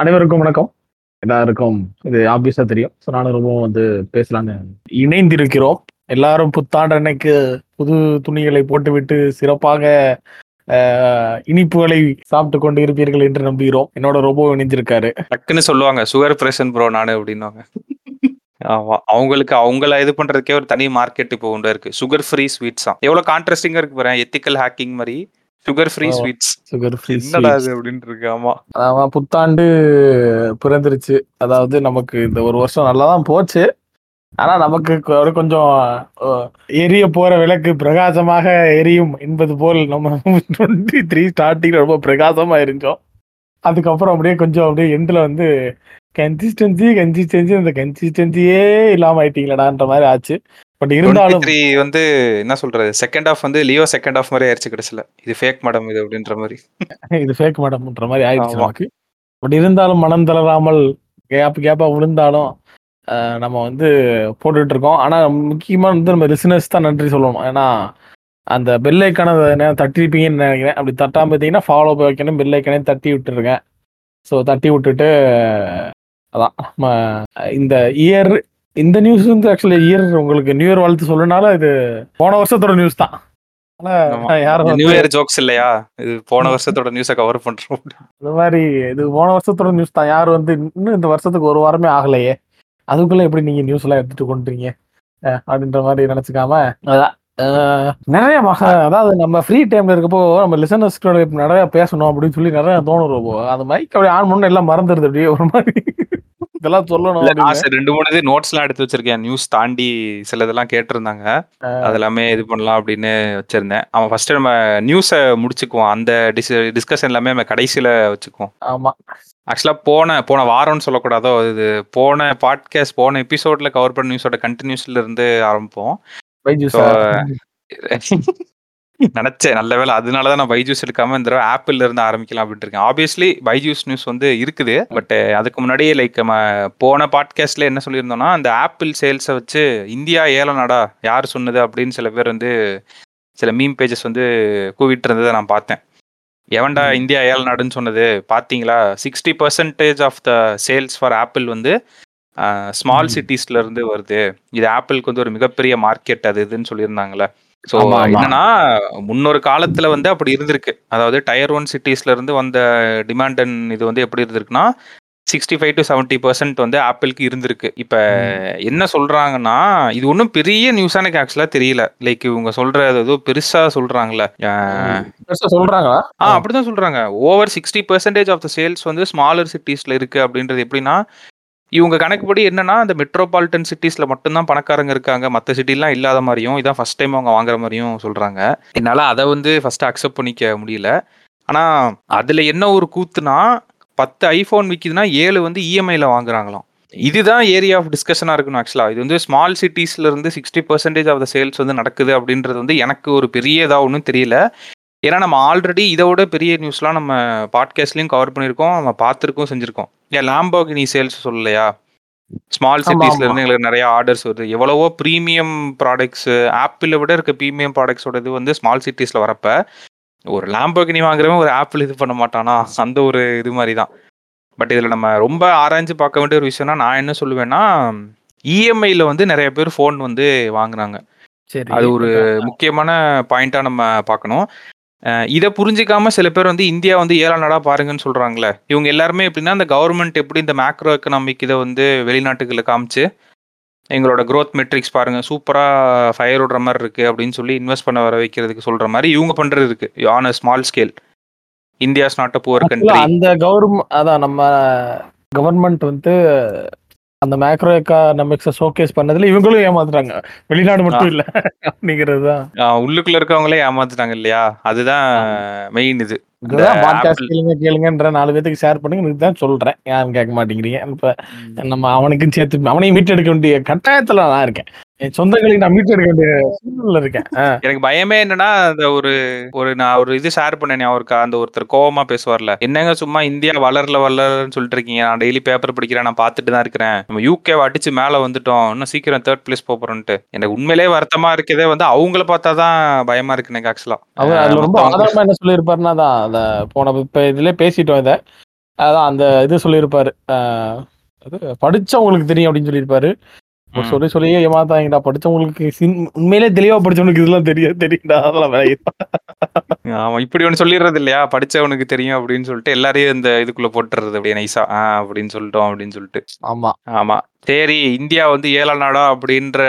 அனைவருக்கும் வணக்கம். எல்லாருக்கும் இது ஆப்வியஸா தெரியும். ஸோ நானும் ரொம்பவும் வந்து பேசலான்னு இணைந்திருக்கிறோம். எல்லாரும் புத்தாண்டு அன்னைக்கு புது துணிகளை போட்டுவிட்டு சிறப்பாக இனிப்புகளை சாப்பிட்டு கொண்டு இருப்பீர்கள் என்று நம்புகிறோம். என்னோட ரொம்ப இணைஞ்சிருக்காரு டக்குன்னு சொல்லுவாங்க சுகர் பிரஷன் ப்ரோ நானு அப்படின்னுவாங்க. ஆமா அவங்களுக்கு அவங்கள இது பண்றதுக்கே ஒரு தனி மார்க்கெட் இப்போ உண்டு இருக்கு சுகர் ஃப்ரீ ஸ்வீட்ஸ் தான் எவ்வளவு கான்ட்ராஸ்டிங்கா இருக்கு பாரு எத்திக்கல் ஹேக்கிங் மாதிரி. சுகர் ஃப்ரீ ஆமா. ஸ்வீட்ஸ் சுகர் ஃப்ரீ என்னடா இது அப்படின்னு இருக்கு ஆமா. அதான் புத்தாண்டு பிறந்துருச்சு. அதாவது நமக்கு இந்த ஒரு வருஷம் நல்லா தான் போச்சு. ஆனா நமக்கு கொஞ்சம் எரிய போற விளக்கு பிரகாசமாக எரியும் என்பது போல் நம்ம டுவெண்ட்டி த்ரீ ஸ்டார்டிங் ரொம்ப பிரகாசமா இருந்தோம் அதுக்கப்புறம் அப்படியே கொஞ்சம் அப்படியே எண்டில் வந்து கன்சிஸ்டன்சி கன்சிஸ்டன்சி அந்த கன்சிஸ்டன்சியே இல்லாம ஆயிட்டீங்களடான்ற மாதிரி ஆச்சு. பட் இருந்தாலும் வந்து என்ன சொல்றது செகண்ட் ஆஃப் வந்து லியோ செகண்ட் ஆஃப் மாதிரி ஆயிடுச்சு கடைசியில. இது ஃபேக் மேடம் இது அப்படின்ற மாதிரி. இது ஃபேக் மேடம்ன்ற மாதிரி ஆயிடுச்சு. நமக்கு. பட் இருந்தாலும் மனம் தளராமல் கேப் கேப்பா விழுந்தாலும் நம்ம வந்து போட்டுட்டு இருக்கோம். ஆனா முக்கியமா வந்து நம்ம லிசனர்ஸ் தான் நன்றி சொல்லணும். ஏன்னா அந்த பெல் ஐக்கான தட்டிருப்பீங்கன்னு நினைக்கிறேன். அப்படி தட்டாம பார்த்தீங்கன்னா ஃபாலோ வைக்கணும் பெல் ஐக்கனையும் தட்டி விட்டுருங்க. ஸோ தட்டி விட்டுட்டு அதான் நம்ம இந்த இயர் இந்த நியூஸ் வந்து ஆக்சுவலி இயர் உங்களுக்கு நியூ இயர் வாழ்த்து சொல்லனால இது போன வருஷத்தோட நியூஸ் தான். யாரும் நியூ இயர் ஜோக்ஸ் இல்லையா? இது போன வருஷத்தோட நியூஸை கவர் பண்றோம். இந்த மாதிரி இது போன வருஷத்தோட நியூஸ் தான். யார் வந்து இன்னும் இந்த வருஷத்துக்கு ஒரு வாரமே ஆகலையே. அதுக்குள்ள எப்படி நீங்க நியூஸ் எல்லாம் எடுத்துட்டு கொண்டுறீங்க? அப்படின்ற மாதிரி நினைச்சுக்காம அதான் நிறைய மக அதாவது நம்ம ஃப்ரீ டைம்ல இருக்கப்போ நம்ம லிசனர்ஸ்களோட நிறைய பேசணும் அப்படின்னு சொல்லி நிறைய தோணும் அந்த மைக் அப்படியே ஆன் பண்ண எல்லாம் மறந்துடுது அப்படியே ஒரு மாதிரி. இதெல்லாம் சொல்லணும் சரி ரெண்டு மூணு இது நோட்ஸ் எல்லாம் எடுத்து வச்சிருக்கேன். நியூஸ் தாண்டி சில இதெல்லாம் கேட்டிருந்தாங்க. அது எல்லாமே இது பண்ணலாம் அப்படின்னு வச்சிருந்தேன். அவன் ஃபர்ஸ்ட் நம்ம நியூஸை முடிச்சுக்குவோம். அந்த டிஸ் டிஸ்கஷன் எல்லாமே நம்ம கடைசியில வச்சுக்குவோம். ஆமா. ஆக்சுவலா போன போன வாரம்னு சொல்லக்கூடாதோ இது போன பாட்காஸ்ட் போன எபிசோட்ல கவர் பண்ண நியூஸோட கண்டினியூஸ்ல இருந்து ஆரம்பிப்போம். நினைச்சேன் நல்ல வேளை. அதனால தான் நான் பைஜூஸ் எடுக்காம இந்த தடவை ஆப்பிள்ல இருந்து ஆரம்பிக்கலாம் அப்படின்ட்டு இருக்கேன். ஆப்வியஸ்லி பைஜூஸ் நியூஸ் வந்து இருக்குது. பட் அதுக்கு முன்னாடியே லைக் நம்ம போன பாட்காஸ்ட்ல என்ன சொல்லியிருந்தோம்னா அந்த ஆப்பிள் சேல்ஸை வச்சு இந்தியா ஏலநாடா யார் சொன்னது அப்படின்னு சில பேர் வந்து சில மீம் பேஜஸ் வந்து கூவிட்டு இருந்ததை நான் பார்த்தேன். எவன்டா. இந்தியா ஏலநாடுன்னு சொன்னது? பார்த்தீங்களா? Sixty percentage of the sales for Apple வந்து ஸ்மால். சிட்டிஸ்ல இருந்து வருது. இது ஆப்பிளுக்கு வந்து ஒரு மிகப்பெரிய மார்க்கெட் அது இதுன்னு சொல்லியிருந்தாங்க ஆமா. என்னன்னா முன்னொரு காலத்துல வந்து அப்படி இருந்திருக்கு. அதாவது டயர் ஒன் சிட்டிஸ்ல இருந்து வந்த டிமாண்ட் அண்ட் இது வந்து எப்படி இருந்திருக்குன்னா sixty five to seventy percent வந்து ஆப்பிளுக்கு இருந்திருக்கு. இப்போ என்ன சொல்றாங்கன்னா இது ஒன்றும் பெரிய நியூஸாக எனக்கு ஆக்சுவலாக தெரியல. லைக் இவங்க சொல்ற ஏதோ பெருசா சொல்றாங்கல்ல. சொல்றாங்களா? ஆ அப்படிதான் சொல்றாங்க. Over sixty percentage of the sales வந்து ஸ்மாலர் சிட்டிஸ்ல இருக்கு அப்படின்றது எப்படின்னா இவங்க கணக்குப்படி என்னன்னா அந்த மெட்ரோபாலிட்டன் சிட்டிஸ்ல மட்டும்தான் பணக்காரங்க இருக்காங்க. மற்ற சிட்டிலாம் இல்லாத மாதிரியும் இதான் ஃபர்ஸ்ட் டைம் அவங்க வாங்குற மாதிரியும் சொல்றாங்க. என்னால அதை வந்து ஃபர்ஸ்ட் அக்செப்ட் பண்ணிக்க முடியல. ஆனா அதுல என்ன ஒரு கூத்துனா பத்து ஐபோன் விற்கிதுன்னா ஏழு வந்து இஎம்ஐல வாங்குறாங்களாம். இதுதான் ஏரியா ஆஃப் டிஸ்கஷனாக இருக்கணும் ஆக்சுவலாக இது வந்து ஸ்மால் சிட்டிஸ்ல இருந்து sixty percentage of the sales வந்து நடக்குது அப்படின்றது வந்து எனக்கு ஒரு பெரிய இதாக ஒன்றும் தெரியல. ஏன்னா நம்ம ஆல்ரெடி இதை விட பெரிய நியூஸ்லாம் நம்ம பாட்காஸ்ட்லயும் கவர் பண்ணியிருக்கோம் நம்ம பார்த்துருக்கோம் செஞ்சிருக்கோம். ஏன் லாம்போகினி சேல்ஸ் சொல்லலையா? ஸ்மால் சிட்டிஸ்ல. இருந்து எங்களுக்கு நிறைய ஆர்டர்ஸ் வருது. எவ்வளவோ ப்ரீமியம் ப்ராடக்ட்ஸ் ஆப்பிளை விட இருக்க ப்ரீமியம் ப்ராடக்ட்ஸோட இது வந்து ஸ்மால் சிட்டிஸ்ல வரப்ப ஒரு லாம்போகினி வாங்குறவன் ஒரு ஆப்பிள் இது பண்ண மாட்டானா? அந்த ஒரு இது மாதிரி தான். பட் இதில் நம்ம ரொம்ப ஆராய்ஞ்சு பார்க்க வேண்டிய ஒரு விஷயம்னா நான் என்ன சொல்லுவேன்னா இஎம்ஐல வந்து நிறைய பேர் ஃபோன் வந்து வாங்குறாங்க. சரி. அது ஒரு முக்கியமான பாயிண்டா நம்ம பார்க்கணும். இதை புரிஞ்சிக்காம சில பேர் வந்து இந்தியா வந்து ஏழாம் நாடா பாருங்கன்னு சொல்றாங்களே. இவங்க எல்லாருமே எப்படின்னா இந்த கவர்மெண்ட் எப்படி இந்த மேக்ரோ எக்கனாமிக் இதை வந்து வெளிநாட்டுகளை காமிச்சு எங்களோட growth மெட்ரிக்ஸ் பாருங்க சூப்பரா ஃபயர் விடுற மாதிரி இருக்கு அப்படின்னு சொல்லி இன்வெஸ்ட் பண்ண வர வைக்கிறதுக்கு சொல்ற மாதிரி இவங்க பண்றது இருக்கு on a small scale India's not a poor country அந்த கவர்மெண்ட் அதான் நம்ம கவர்மெண்ட் வந்து அந்த மேக்ரோ எக்கானமிக்ஸை ஷோகேஸ் பண்ணதுல இவங்களும் ஏமாத்துறாங்க. வெளிநாடு மட்டும் இல்ல அப்படிங்கிறது தான். உள்ளுக்குள்ள இருக்கவங்களே ஏமாத்துட்டாங்க இல்லையா? அதுதான் மெயின் இது. கேளுங்க கேளுங்கன்ற நாலு பேத்துக்கு ஷேர் பண்ணுங்க இதுதான் சொல்றேன். யாரும் கேட்க மாட்டேங்கிறீங்க. இப்ப நம்ம அவனுக்கும் சேர்த்து அவனையும் மீட் எடுக்க வேண்டிய கட்டாயத்துல நான் இருக்கேன். என் சொந்தங்களுக்கு நான் மீட் எடுக்க வேண்டிய சூழ்நிலை இருக்கேன். எனக்கு பயமே என்னன்னா அந்த ஒரு ஒரு நான் ஒரு இது ஷேர் பண்ணேன் அவருக்கு அந்த ஒருத்தர் கோவமா பேசுவார்ல. என்னங்க சும்மா இந்தியா வளரல வளரன்னு சொல்லிட்டு இருக்கீங்க. நான் டெய்லி பேப்பர் படிக்கிறேன் நான் பார்த்துட்டு தான் இருக்கிறேன். நம்ம யூகே அடிச்சு மேல வந்துட்டோம். இன்னும் சீக்கிரம் தேர்ட் பிளேஸ் போறோம்ட்டு எனக்கு உண்மையிலேயே வருத்தமா இருக்கதே வந்து அவங்கள பார்த்தா தான் பயமா இருக்கு எனக்கு ஆக்சுவலா அவர் ரொம்ப ஆதாரமா என்ன சொல்லியிருப்பாருன்னா தான் அத போன இப்ப இதுல பேசிட்டோம் இத. அதான் அந்த இது சொல்லியிருப்பாரு. அது படிச்சவங்களுக்கு தெரியும் அப்படின்னு சொல்லியிருப்பாரு. சொல்லி சொல்லியே ஏமாத்தாங்கடா படிச்சவங்களுக்கு உண்மையிலே தெளிவா படிச்சவனுக்கு இதெல்லாம் தெரியும் தெரியும்டா. அதெல்லாம் ஆமா இப்படி ஒண்ணு சொல்லிடுறது இல்லையா? படிச்சவனுக்கு தெரியும் அப்படின்னு சொல்லிட்டு எல்லாரையும் இந்த இதுக்குள்ள போட்டுறது அப்படியே நைஸா ஆ அப்படின்னு சொல்லிட்டோம் அப்படின்னு சொல்லிட்டு. ஆமா. ஆமா. சரி இந்தியா வந்து ஏழை நாடா அப்படின்ற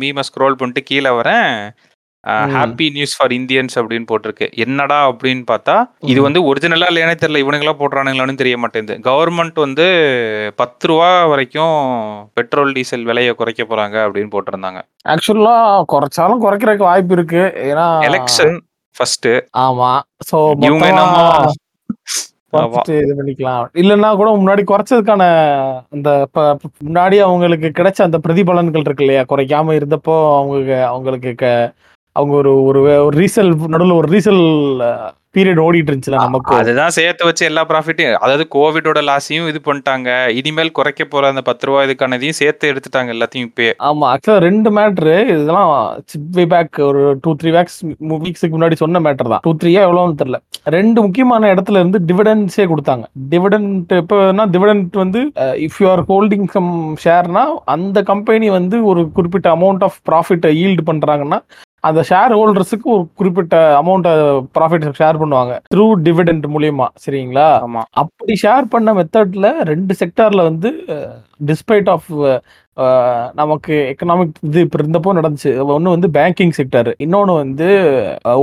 மீமை ஸ்க்ரோல் பண்ணிட்டு கீழே வரேன். ஹாப்பி நியூஸ் ஃபார் இந்தியன்ஸ் அப்படின்னு போட்டிருக்கு. என்னடா அப்படின்னு பார்த்தா இது. வந்து ஒரிஜினலா இல்லையானே தெரியல இவனுங்களா போடுறானுங்களான்னு தெரிய மாட்டேங்குது. கவர்மெண்ட் வந்து பத்து ரூபா வரைக்கும் பெட்ரோல் டீசல் விலையை குறைக்க போறாங்க அப்படின்னு போட்டிருந்தாங்க. ஆக்சுவலா குறைச்சாலும் குறைக்கிறதுக்கு வாய்ப்பு இருக்கு. ஏன்னா எலெக்ஷன் ஃபர்ஸ்ட் ஆமா. சோ இவங்க என்னமோ இது பண்ணிக்கலாம். இல்லைன்னா கூட முன்னாடி குறைச்சதுக்கான அந்த முன்னாடி அவங்களுக்கு கிடைச்ச அந்த பிரதிபலன்கள் இருக்கு இல்லையா? குறைக்காம இருந்தப்போ அவங்களுக்கு அவங்களுக்கு அவங்க ஒரு ஒரு ஒரு ரீசல் நடுவில் ஒரு ரீசல் பீரியட் ஓடிட்டு இருந்துச்சுல நமக்கு. அதுதான் சேர்த்து வச்சு எல்லா ப்ராஃபிட்டையும் அதாவது கோவிடோட லாஸையும் இது பண்ணிட்டாங்க. இனிமேல் குறைக்க போற அந்த பத்து ரூபா இதுக்கானதையும் சேர்த்து எடுத்துட்டாங்க எல்லாத்தையும் இப்பயே. ஆமா ஆக்சுவலா ரெண்டு மேட்ரு இதெல்லாம் வே பேக் ஒரு டூ த்ரீ வேக்ஸ் வீக்ஸுக்கு முன்னாடி சொன்ன மேட்டர் தான். டூ த்ரீயா எவ்வளோன்னு தெரியல. ரெண்டு முக்கியமான இடத்துல இருந்து டிவிடன்ஸே கொடுத்தாங்க. டிவிடெண்ட் எப்போனா டிவிடெண்ட் வந்து if you are holding some ஷேர்னா அந்த கம்பெனி வந்து ஒரு குறிப்பிட்ட அமௌண்ட் ஆஃப் ப்ராஃபிட்டை ஈல்டு பண்றாங்கன்னா அந்த ஷேர் ஹோல்டர்ஸுக்கு ஒரு குறிப்பிட்ட அமௌண்ட் ப்ராஃபிட் ஷேர் பண்ணுவாங்க. த்ரூ டிவிடெண்ட் மூலியமா சரிங்களா? ஆமா. அப்படி ஷேர் பண்ண மெத்தட்ல ரெண்டு செக்டார்ல வந்து டிஸ்பைட் ஆஃப் நமக்கு எக்கனாமிக் இது இப்போ இருந்தப்போ நடந்துச்சு. ஒன்று வந்து பேங்கிங் செக்டர் இன்னொன்று வந்து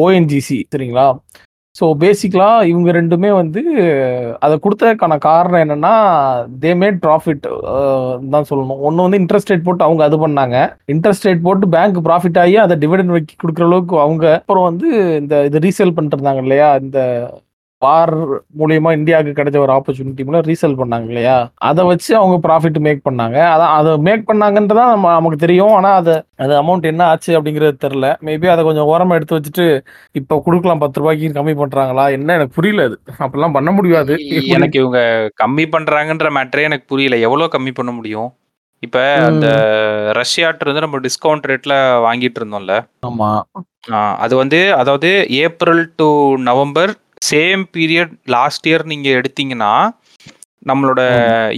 ஓஎன்ஜிசி சரிங்களா? ஸோ பேசிக்கலாக இவங்க ரெண்டுமே வந்து அதை கொடுத்ததுக்கான காரணம் என்னன்னா தே மேட் ப்ராஃபிட் தான் சொல்லணும். ஒன்று வந்து இன்ட்ரெஸ்ட் ரேட் போட்டு அவங்க அது பண்ணாங்க. இன்ட்ரெஸ்ட் ரேட் போட்டு பேங்க் ப்ராஃபிட் ஆகி அதை டிவிடன் வைக்க கொடுக்குற அளவுக்கு அவங்க அப்புறம் வந்து இந்த இது ரீசேல் பண்ணிட்டு இருந்தாங்க இல்லையா? இந்த வார் மூலியமா இந்தியாவுக்கு கிடைச்ச ஒரு ஆப்பர்ச்சுனிட்டி மூலம் ரீசேல் பண்ணாங்க இல்லையா? அதை வச்சு அவங்க ப்ராஃபிட் மேக் பண்ணாங்க. அதான் அதை மேக் பண்ணாங்கன்றதான் நம்ம நமக்கு தெரியும். ஆனா அது அது அமௌண்ட் என்ன ஆச்சு அப்படிங்கிறது தெரியல. மேபி அதை கொஞ்சம் ஓரமா எடுத்து வச்சுட்டு இப்போ கொடுக்கலாம் பத்து ரூபாய்க்கு கம்மி பண்றாங்களா? என்ன? எனக்கு புரியல அது. அப்படிலாம் பண்ண முடியாது. எனக்கு இவங்க கம்மி பண்றாங்கன்ற மேட்டரே எனக்கு புரியல. எவ்வளவு கம்மி பண்ண முடியும்? இப்ப அந்த ரஷ்யாட்டு இருந்து நம்ம டிஸ்கவுண்ட் ரேட்ல வாங்கிட்டு இருந்தோம்ல. ஆமா. அது வந்து அதாவது April to November same period last year நீங்க எடுத்தீங்கன்னா நம்மளோட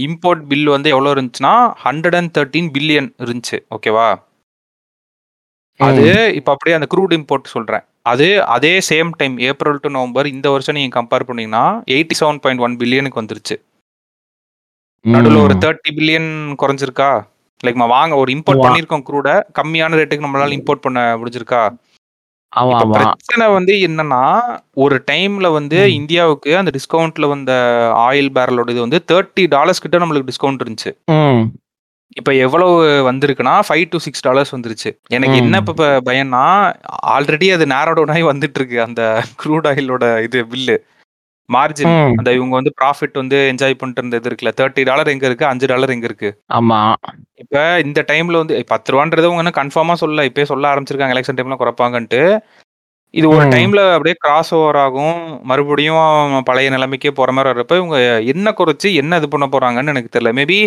இம்போர்ட் பில் வந்து எவ்வளவு இருந்துச்சுன்னா ஹண்ட்ரட் அண்ட் தேர்ட்டீன் பில்லியன் இருந்துச்சு ஓகேவா அது இப்ப அப்படியே அந்த க்ரூட் இம்போர்ட் சொல்றேன். அது அதே same time April to November இந்த வருஷம் நீங்க கம்பேர் பண்ணீங்கன்னா எயிட்டி செவன் பாயிண்ட் ஒன் பில்லியனுக்கு வந்துருச்சு. நடுவில் ஒரு தேர்ட்டி பில்லியன் குறைஞ்சிருக்கா? லைக் வாங்க ஒரு இம்போர்ட் ஆமா. பண்ணிருக்கோம் க்ரூட கம்மியான ரேட்டுக்கு நம்மளால இம்போர்ட் பண்ண முடிஞ்சிருக்கா? ஆமா இப்ப ஆமா பிரச்சனை வந்து என்னன்னா ஒரு டைம்ல வந்து ம். இந்தியாவுக்கு அந்த டிஸ்கவுண்ட்ல வந்த ஆயில் பேரலோட இது வந்து தேர்ட்டி டாலர்ஸ் கிட்ட நம்மளுக்கு டிஸ்கவுண்ட் இருந்துச்சு. ம். இப்ப எவ்வளவு வந்திருக்குன்னா ஃபைவ் டு சிக்ஸ் டாலர்ஸ் வந்துருச்சு. எனக்கு ம். என்ன இப்ப ப- பயம்னா ஆல்ரெடி அது நேரோ டவுன் ஆகி வந்துட்டு இருக்கு அந்த க்ரூட் ஆயிலோட இது பில்லு மார்ஜின். அந்த இவங்க வந்து ப்ராஃபிட் வந்து என்ஜாய் பண்ணிட்டு இருந்தது இருக்குல்ல. தேர்ட்டி டாலர் எங்க இருக்கு? அஞ்சு டாலர் எங்க இருக்கு? ஆமா. இப்ப இந்த டைம்ல வந்து பத்து ரூபான்றது அவங்க என்ன கன்ஃபார்மா சொல்ல இப்பயே சொல்ல ஆரம்பிச்சிருக்காங்க. எலெக்ஷன் டைம்ல குறைப்பாங்கன்ட்டு. இது ஒரு. டைம்ல அப்படியே கிராஸ் ஓவர் ஆகும். மறுபடியும் பழைய நிலைமைக்கே போற மாதிரி வர்றப்ப இவங்க என்ன குறைச்சு என்ன இது பண்ண போறாங்கன்னு எனக்கு தெரியல. மேபி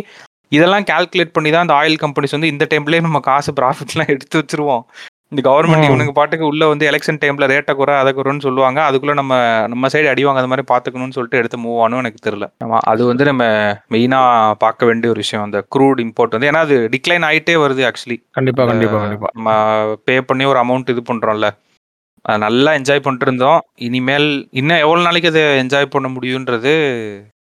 இதெல்லாம் கால்குலேட் பண்ணி தான் இந்த ஆயில் கம்பெனிஸ் வந்து இந்த டைம்லயே நம்ம காசு ப்ராஃபிட்லாம் எடுத்து வச்சிருவோம். இந்த கவர்மெண்ட். இவனுக்கு பாட்டுக்கு உள்ள வந்து எலெக்ஷன் டைம்ல ரேட்டை குறை அதை குறைன்னு சொல்லுவாங்க. அதுக்குள்ள நம்ம நம்ம சைடு அடிவாங்க அது மாதிரி பாத்துக்கணும்னு சொல்லிட்டு எடுத்து மூவ் ஆனும் எனக்கு தெரியல. ஆமா அது வந்து நம்ம மெயினா பார்க்க வேண்டிய ஒரு விஷயம். அந்த க்ரூட் இம்போர்ட் வந்து ஏன்னா அது டிக்ளைன் ஆயிட்டே வருது ஆக்சுவலி கண்டிப்பா கண்டிப்பா கண்டிப்பா. நம்ம பே பண்ணி ஒரு அமௌண்ட் இது பண்றோம்ல. அது நல்லா என்ஜாய் பண்ணிட்டு இருந்தோம். இனிமேல் இன்னும் எவ்வளவு நாளைக்கு அதை என்ஜாய் பண்ண முடியுன்றது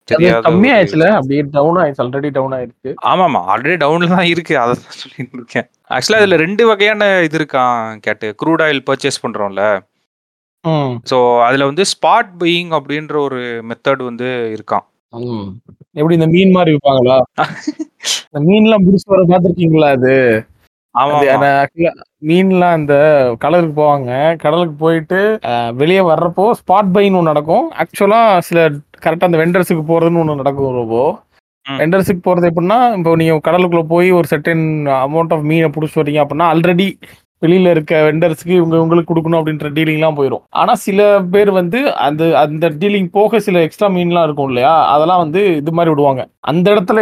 ஒரு- கம்மியாயிடுச்சுல அப்படியே டவுன் ஆயிடுச்சு ஆல்ரெடி டவுன் ஆயிடுச்சு. ஆமாமா ஆல்ரெடி டவுன்ல தான் இருக்கு அதை தான் சொல்லிட்டு இருக்கேன் ஆக்சுவலா இதுல ரெண்டு வகையான இது இருக்கான் கேட்டு. க்ரூட் ஆயில் பர்ச்சேஸ் பண்றோம்ல. ஸோ அதுல வந்து ஸ்பாட் பையிங் அப்படின்ற ஒரு மெத்தட் வந்து இருக்கான். எப்படி இந்த மீன் மாதிரி விற்பாங்களா இந்த மீன்லாம் புடிச்சு வர பாத்திருக்கீங்களா அது? மீன்லாம் அந்த கடலுக்கு போவாங்க. கடலுக்கு போயிட்டு வெளியே வர்றப்போ ஸ்பாட் பைன்னு நடக்கும். ஆக்சுவலா சில கரெக்டாக அந்த வெண்டர்ஸுக்கு போறதுன்னு ஒன்று நடக்கும் ரொம்ப. வெண்டர்ஸுக்கு போறது எப்படின்னா இப்போ நீங்க கடலுக்குள்ள போய் ஒரு செட்டன் அமௌண்ட் ஆஃப் மீனை பிடிச்சி வரீங்க அப்படின்னா ஆல்ரெடி வெளியில இருக்க வெண்டர்ஸ்க்கு இவங்க இவங்களுக்கு கொடுக்கணும் அப்படின்ற டீலிங்லாம் போயிடும் ஆனா சில பேர் வந்து அந்த அந்த டீலிங் போக சில எக்ஸ்ட்ரா மீன்லாம் இருக்கும் இல்லையா? அதெல்லாம் வந்து இது மாதிரி விடுவாங்க. அந்த இடத்துல